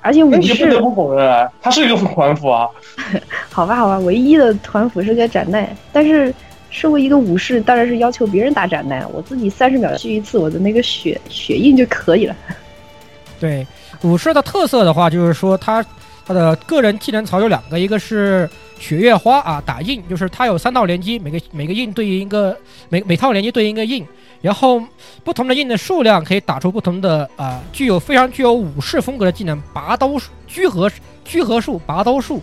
Speaker 11: 而且武
Speaker 8: 士不
Speaker 11: 士
Speaker 8: 得不否认啊，他是一个团服啊。
Speaker 11: 好吧，好吧，唯一的团辅是个斩奈，但是身为一个武士，当然是要求别人打斩奈，我自己三十秒续一次我的那个血血印就可以了。
Speaker 6: 对武士的特色的话，就是说他他的个人技能槽有两个，一个是雪月花啊，打印，就是它有三套连击，每个每个印对应一个每每套连击对应一个印，然后不同的印的数量可以打出不同的啊、具有非常具有武士风格的技能，拔刀术居合居合术拔刀术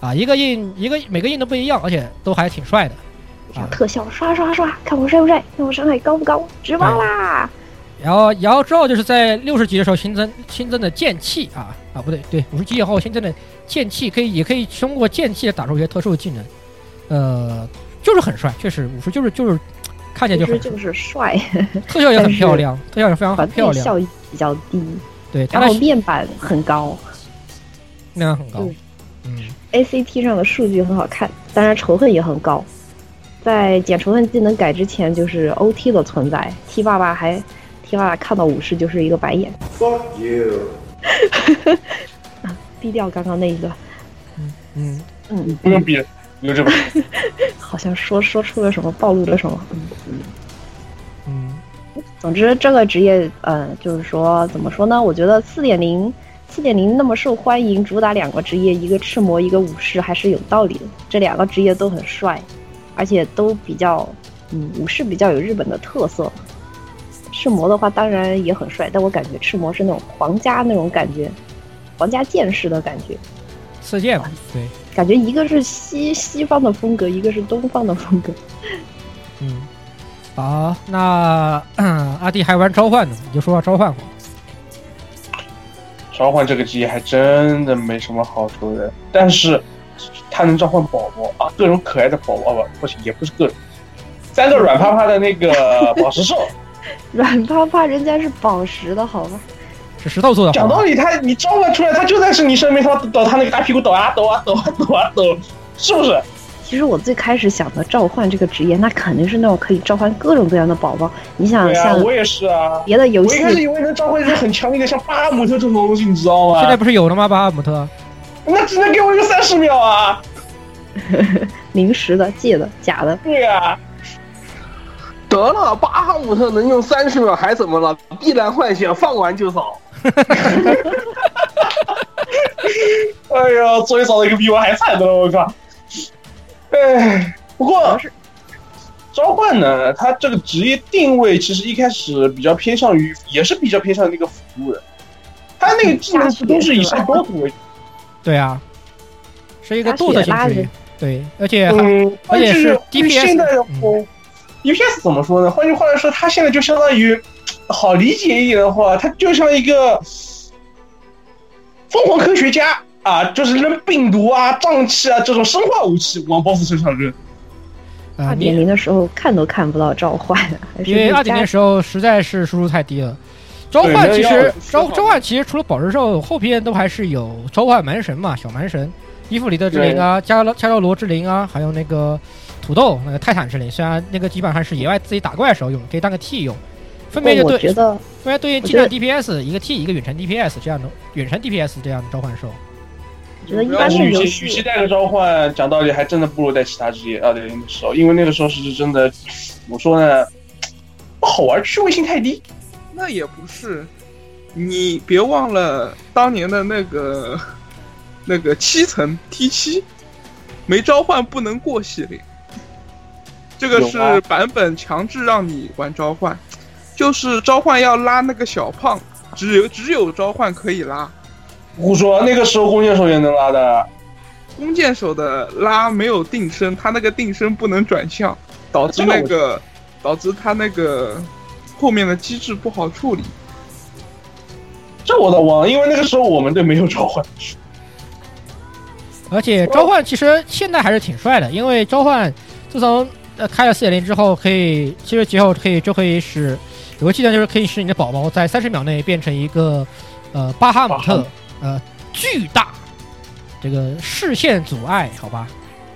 Speaker 6: 啊，一个印一个每个印都不一样，而且都还挺帅的。啊。
Speaker 11: 特效刷刷刷，看我帅不帅，看我伤害高不高，直爆啦！
Speaker 6: 然后，然后之后就是在六十级的时候新增新增的剑气啊啊不对对五十级以后新增的剑气可以也可以通过剑气打出一些特殊的技能，呃，就是很帅，确实武术就是就是看起来就很
Speaker 11: 就是就是帅，
Speaker 6: 特效也很漂亮，特效也非常
Speaker 11: 团
Speaker 6: 漂亮，
Speaker 11: 队效益比较低，
Speaker 6: 对它的
Speaker 11: 然后面板很高。
Speaker 6: 面板很高。
Speaker 11: 对，
Speaker 6: 嗯
Speaker 11: ，，ACT 上的数据很好看，当然仇恨也很高。在减仇恨技能改之前，就是 OT 的存在。T 爸爸还 T 爸爸看到武士就是一个白眼
Speaker 9: ，Fuck you！
Speaker 11: 低调刚刚那一个，
Speaker 6: 嗯
Speaker 11: 嗯嗯，
Speaker 8: 不能比，有这个。
Speaker 11: 好像说说出了什么，暴露了什么。嗯
Speaker 6: 嗯，
Speaker 11: 总之，这个职业，嗯，就是说，怎么说呢？我觉得四点零，四点零那么受欢迎，主打两个职业，一个赤魔，一个武士，还是有道理的。这两个职业都很帅，而且都比较，嗯，武士比较有日本的特色。赤魔的话，当然也很帅，但我感觉赤魔是那种皇家那种感觉，皇家剑士的感觉。
Speaker 6: 射箭嘛，对，
Speaker 11: 感觉一个是西西方的风格，一个是东方的风格。
Speaker 6: 嗯，好，那 阿弟还玩召唤呢，你就说说召唤吧。
Speaker 8: 召唤这个职业还真的没什么好说的，但是它能召唤宝宝啊，各种可爱的宝宝吧，不行，也不是各种，三个软趴趴的那个宝石兽，
Speaker 11: 软趴趴人家是宝石的好吧？
Speaker 6: 是石头做的。
Speaker 8: 讲道理，他你召唤出来，他就在是你身边，他抖，他那个大屁股抖啊抖啊抖啊抖啊抖，是不是？
Speaker 11: 其实我最开始想的召唤这个职业，那肯定是那种可以召唤各种各样的宝宝。你想像
Speaker 8: 我也是啊。
Speaker 11: 别的游戏
Speaker 8: 我一开始以为能召唤一个很强力的，像巴哈姆特这种东西，你知道吗？
Speaker 6: 现在不是有了吗？巴哈姆特，
Speaker 8: 那只能给我一个三十秒啊！
Speaker 11: 临时的、借的、假的。
Speaker 8: 对呀、
Speaker 12: 得了，巴哈姆特能用三十秒还怎么了？碧蓝幻想放完就扫。
Speaker 8: 哎呀，终于扫的一个比我还惨的了，我靠！哎，不过召唤呢，它这个职业定位其实一开始比较偏向于，也是比较偏向于那个辅助的。他那个技能都是以下多图为主。
Speaker 6: 对啊，是一个动作型职业，对，而且还
Speaker 8: 嗯，
Speaker 6: 而且是
Speaker 8: 就是现在
Speaker 6: DPS，
Speaker 8: 的话，DPS 怎么说呢？换句话来说，它现在就相当于好理解一点的话，它就像一个疯狂科学家啊，就是扔病毒啊、瘴气啊这种生化武器往 BOSS 身上扔。
Speaker 6: 啊，
Speaker 11: 二点零的时候看都看不到召唤，
Speaker 6: 因为二点零的时候实在是输出太低了。召唤其实召召唤其实除了宝石兽，后边都还是有召唤蛮神嘛，小蛮神，伊芙里特之灵啊，加罗加罗罗之灵啊，还有那个土豆那个泰坦之灵，虽然那个基本上是野外自己打怪的时候用，可以当个 T 用，分别就对，分别对应近战 DPS 一个 T 一个远程 DPS 这样的远程 DPS 这样的召唤兽。
Speaker 11: 觉得一
Speaker 8: 般是与其与其带个召唤，讲道理还真的不如带其他职业二点零的时候，因为那个时候是真的，怎么说呢，不好玩，趣味性太低。
Speaker 10: 那也不是，你别忘了当年的那个那个七层 T 七，没召唤不能过系列，这个是版本强制让你玩召唤，就是召唤要拉那个小胖，只有只有召唤可以拉，
Speaker 8: 胡说，那个时候弓箭手也能拉的。
Speaker 10: 弓箭手的拉没有定身，他那个定身不能转向，导致那个导致他那个后面的机制不好处理。
Speaker 12: 这我倒忘了，因为那个时候我们队没有召唤。
Speaker 6: 而且召唤其实现在还是挺帅的，因为召唤自从呃开了四点零之后，可以其实节后可以就可以使有个技能就是可以使你的宝宝在三十秒内变成一个呃巴哈姆特呃巨大这个视线阻碍，好吧，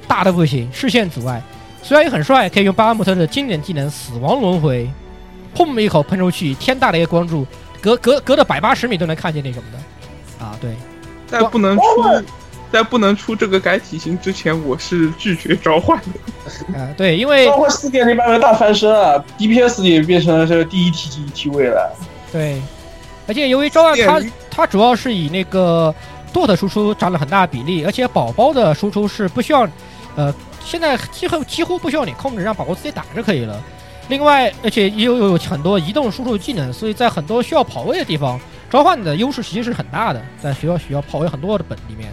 Speaker 6: 大的不行，视线阻碍。虽然也很帅，可以用巴哈姆特的经典技能死亡轮回，砰一口喷出去，天大的一个光柱，隔隔隔着百八十米都能看见那什么的啊，对。
Speaker 10: 在不能出在不能出这个改体型之前，我是拒绝召唤的。
Speaker 6: 啊，对，因为
Speaker 12: 召唤四点零版本大翻身啊，DPS 也变成了这个第一 T 级 T 位了。
Speaker 6: 对，而且由于召唤它它主要是以那个 DOT 输出占了很大比例，而且宝宝的输出是不需要，呃，现在几乎几乎不需要你控制，让宝宝自己打就可以了。另外，而且又有很多移动输出技能，所以在很多需要跑位的地方，召唤的优势其实是很大的，在需要需要跑位很多的本里面。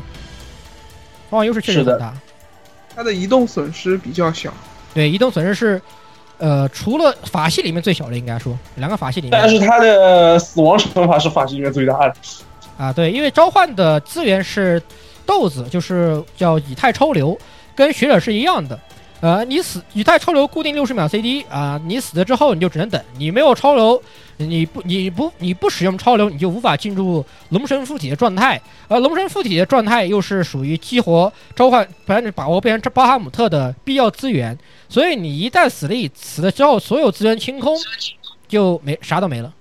Speaker 6: 召唤优势确实很大，
Speaker 10: 它的移动损失比较小。
Speaker 6: 对，移动损失是，呃，除了法系里面最小的，应该说两个法系里面。
Speaker 12: 但是它的死亡惩罚是法系里面最大的。
Speaker 6: 啊，对，因为召唤的资源是豆子，就是叫以太超流，跟学者是一样的。呃，你死以太超流固定六十秒 CD 啊，你死了之后你就只能等，你没有超流，你不你不你不使用超流，你就无法进入龙神附体的状态，而龙神附体的状态又是属于激活召唤，反正把握变成巴哈姆特的必要资源，所以你一旦死了一死了之后，所有资源清空，就没啥都没了。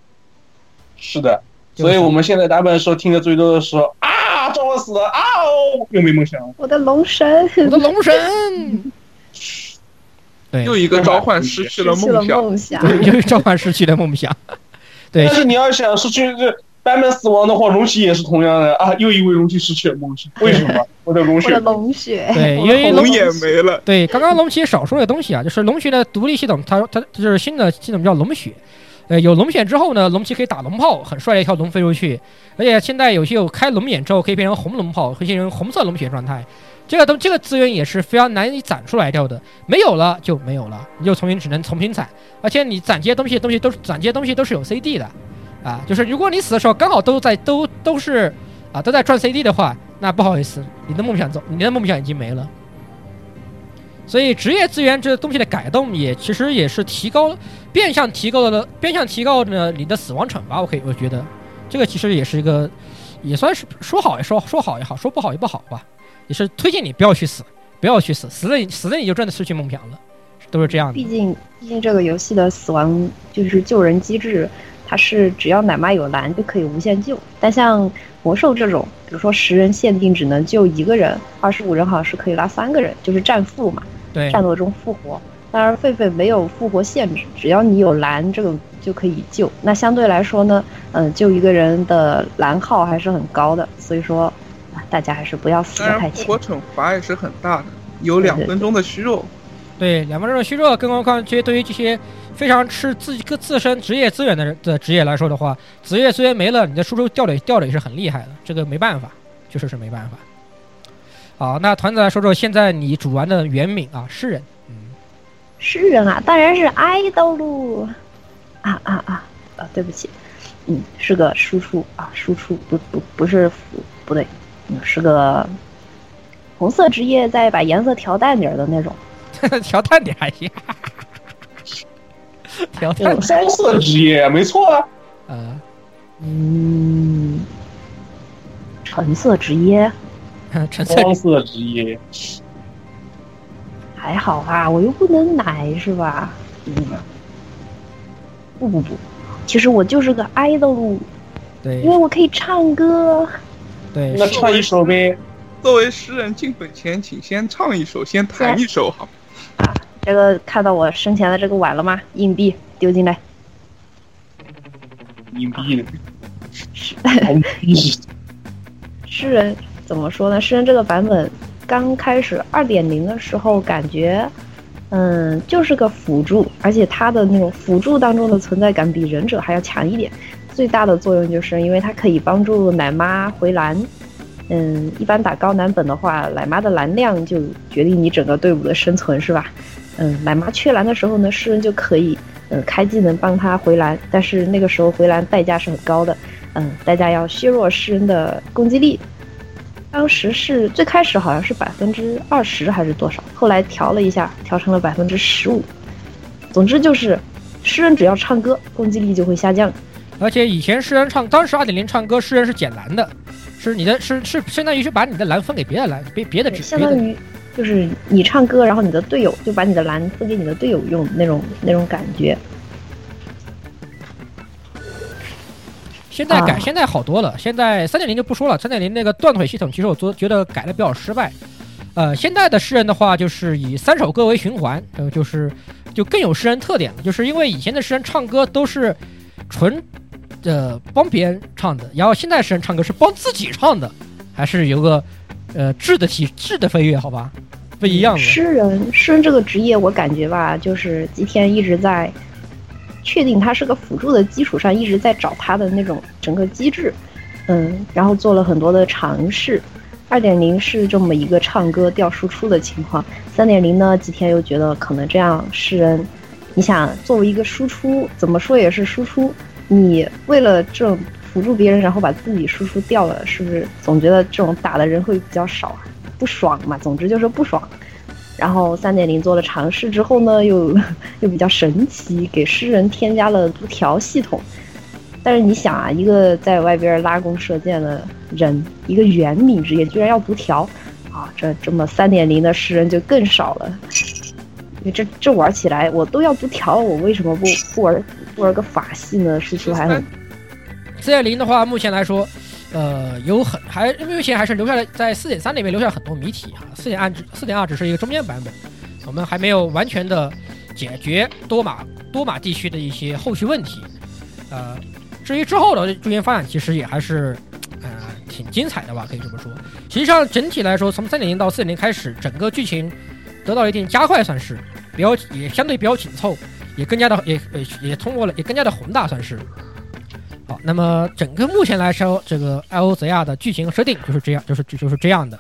Speaker 12: 是的，所以我们现在打本的时候听的最多的是啊，召唤死了啊，又没梦想，
Speaker 11: 我的龙神，
Speaker 6: 我的龙神。对，
Speaker 10: 又一个召唤失去了梦
Speaker 11: 想，
Speaker 6: 对，又召唤失去了梦想。对，
Speaker 12: 但是你要想失去这版本死亡的话，龙骑也是同样的啊，又一位龙骑失去了梦想，为什么？我的龙血，
Speaker 11: 我的龙血，
Speaker 6: 对，因为
Speaker 10: 龙眼没了。
Speaker 6: 对，刚刚龙骑少说的东西啊，就是龙血的独立系统，它它就是新的系统叫龙血。呃，有龙血之后呢，龙骑可以打龙炮，很帅的一条龙飞出去。而且现在有些有开龙眼之后，可以变成红龙炮，会变成红色龙血状态。这个东这个资源也是非常难以攒出来掉的，没有了就没有了，你就重新只能重新攒，而且你攒这些东西东西都是攒这些东西都是有 CD 的，啊，就是如果你死的时候刚好都在都都是啊都在赚 CD 的话，那不好意思，你的梦想走，你的梦想已经没了。所以职业资源这个东西的改动也其实也是提高，变相提高了变相提高了你的死亡惩罚，我可以我觉得这个其实也是一个也算是说好也说说好也好，说不好也不好吧。也是推荐你不要去死，不要去死，死了死了你就真的失去梦想了，都是这样的。
Speaker 11: 毕竟，毕竟这个游戏的死亡就是救人机制，它是只要奶妈有蓝就可以无限救。但像魔兽这种，比如说十人限定只能救一个人，二十五人好像是可以拉三个人，就是战复嘛，
Speaker 6: 对，
Speaker 11: 战斗中复活。当然，狒狒没有复活限制，只要你有蓝，这个就可以救。那相对来说呢，嗯，救一个人的蓝耗还是很高的，所以说。大家还是不要死的太
Speaker 10: 轻。复活惩罚也是很大的，有两分钟的虚弱。
Speaker 6: 对，两分钟的虚弱，更何况这些对于这些非常吃自己个自身职业资源的人的职业来说的话，职业资源没了，你的输出掉的掉的也是很厉害的，这个没办法，确实是没办法。好，那团子来说说现在你主玩的原名啊，诗人。嗯，
Speaker 11: 诗人啊，当然是爱豆喽。啊啊啊！啊，对不起，嗯，是个输出啊，输出不不不是辅，不对。是个红色职业，再把颜色调淡点的那种，
Speaker 6: 调淡点还行。调淡
Speaker 12: 双色职业没错啊。
Speaker 6: 啊，
Speaker 11: 嗯，橙色职业，
Speaker 6: 橙
Speaker 12: 双色职业
Speaker 11: 还好啊，我又不能奶是吧？嗯，不不不，其实我就是个 idol，，
Speaker 6: 对，
Speaker 11: 因为我可以唱歌。
Speaker 6: 对，
Speaker 12: 那唱一首呗。
Speaker 10: 作为诗人进本前，请先唱一首，先弹一首好。
Speaker 11: 啊，这个看到我生前的这个碗了吗？硬币丢进来。
Speaker 12: 硬币。
Speaker 11: 诗 诗人怎么说呢？诗人这个版本刚开始二点零的时候，感觉嗯就是个辅助，而且它的那种辅助当中的存在感比忍者还要强一点。最大的作用就是因为它可以帮助奶妈回蓝，嗯，一般打高难本的话，奶妈的蓝量就决定你整个队伍的生存，是吧？嗯，奶妈缺蓝的时候呢，诗人就可以，嗯，开技能帮他回蓝，但是那个时候回蓝代价是很高的，嗯，大家要削弱诗人的攻击力。当时是最开始好像是百分之二十还是多少，后来调了一下，调成了百分之十五。总之就是，诗人只要唱歌，攻击力就会下降。
Speaker 6: 而且以前诗人唱，当时二点零唱歌，诗人是捡蓝的，是你的是是相当于是把你的蓝分给别的蓝，别别的只
Speaker 11: 相当于就是你唱歌，然后你的队友就把你的蓝分给你的队友用那种那种感觉。
Speaker 6: 现在改，
Speaker 11: 啊
Speaker 6: 现在好多了。现在三点零就不说了，三点零那个断腿系统，其实我做觉得改的比较失败。呃，现在的诗人的话，就是以三首歌为循环，呃，就是就更有诗人特点了。就是因为以前的诗人唱歌都是纯呃帮别人唱的，然后现在诗人唱歌是帮自己唱的，还是有个呃质的体质的飞跃，好吧，不一样的。
Speaker 11: 诗人，诗人这个职业，我感觉吧，就是吉田一直在确定他是个辅助的基础上，一直在找他的那种整个机制，嗯，然后做了很多的尝试。二点零是这么一个唱歌调输出的情况，三点零呢，吉田又觉得可能这样诗人，你想作为一个输出，怎么说也是输出，你为了这辅助别人，然后把自己输出掉了，是不是总觉得这种打的人会比较少，不爽嘛？总之就是不爽。然后三点零做了尝试之后呢，又 又比较神奇，给诗人添加了读条系统。但是你想啊，一个在外边拉弓射箭的人，一个原名职业居然要读条，啊，这这么三点零的诗人就更少了。因为这这玩起来我都要读条，我为什么不不玩不玩个法系呢？输出还很
Speaker 6: 四点零的话，目前来说，呃，有很还目前还是留下来在四点三里面留下很多谜题哈。四点二只四点二只是一个中间版本，我们还没有完全的解决多马多马地区的一些后续问题。呃，至于之后的剧情发展，其实也还是呃挺精彩的吧，可以这么说。实际上整体来说，从三点零到四点零开始，整个剧情得到了一定加快，算是比较也相对比较紧凑，也更加的也也通过了，也更加的宏大，算是。好，那么整个目前来说，这个艾欧泽亚的剧情设定就是这样，就是就就是这样的。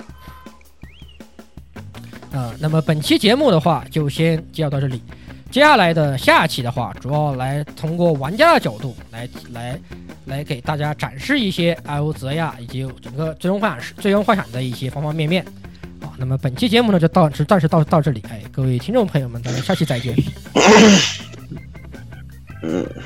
Speaker 6: 啊、那么本期节目的话，就先介绍到这里。接下来的下期的话，主要来通过玩家的角度来来来给大家展示一些艾欧泽亚以及整个最终幻想最终幻想的一些方方面面。好，那么本期节目呢就到是暂时到到这里，哎，各位听众朋友们，咱们下期再见。
Speaker 7: 嗯。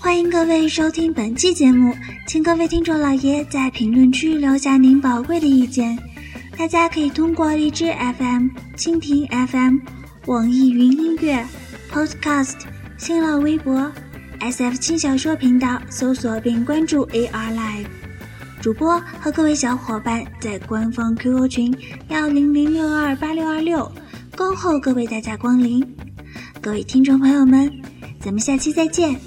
Speaker 1: 欢迎各位收听本期节目，请各位听众老爷在评论区留下您宝贵的意见。大家可以通过荔枝 FM、蜻蜓 FM、网易云音乐、Podcast、新浪微博、SF 轻小说频道搜索并关注 AR Live。主播和各位小伙伴在官方 QQ 群幺零零六二八六二六恭候各位大驾光临。各位听众朋友们，咱们下期再见。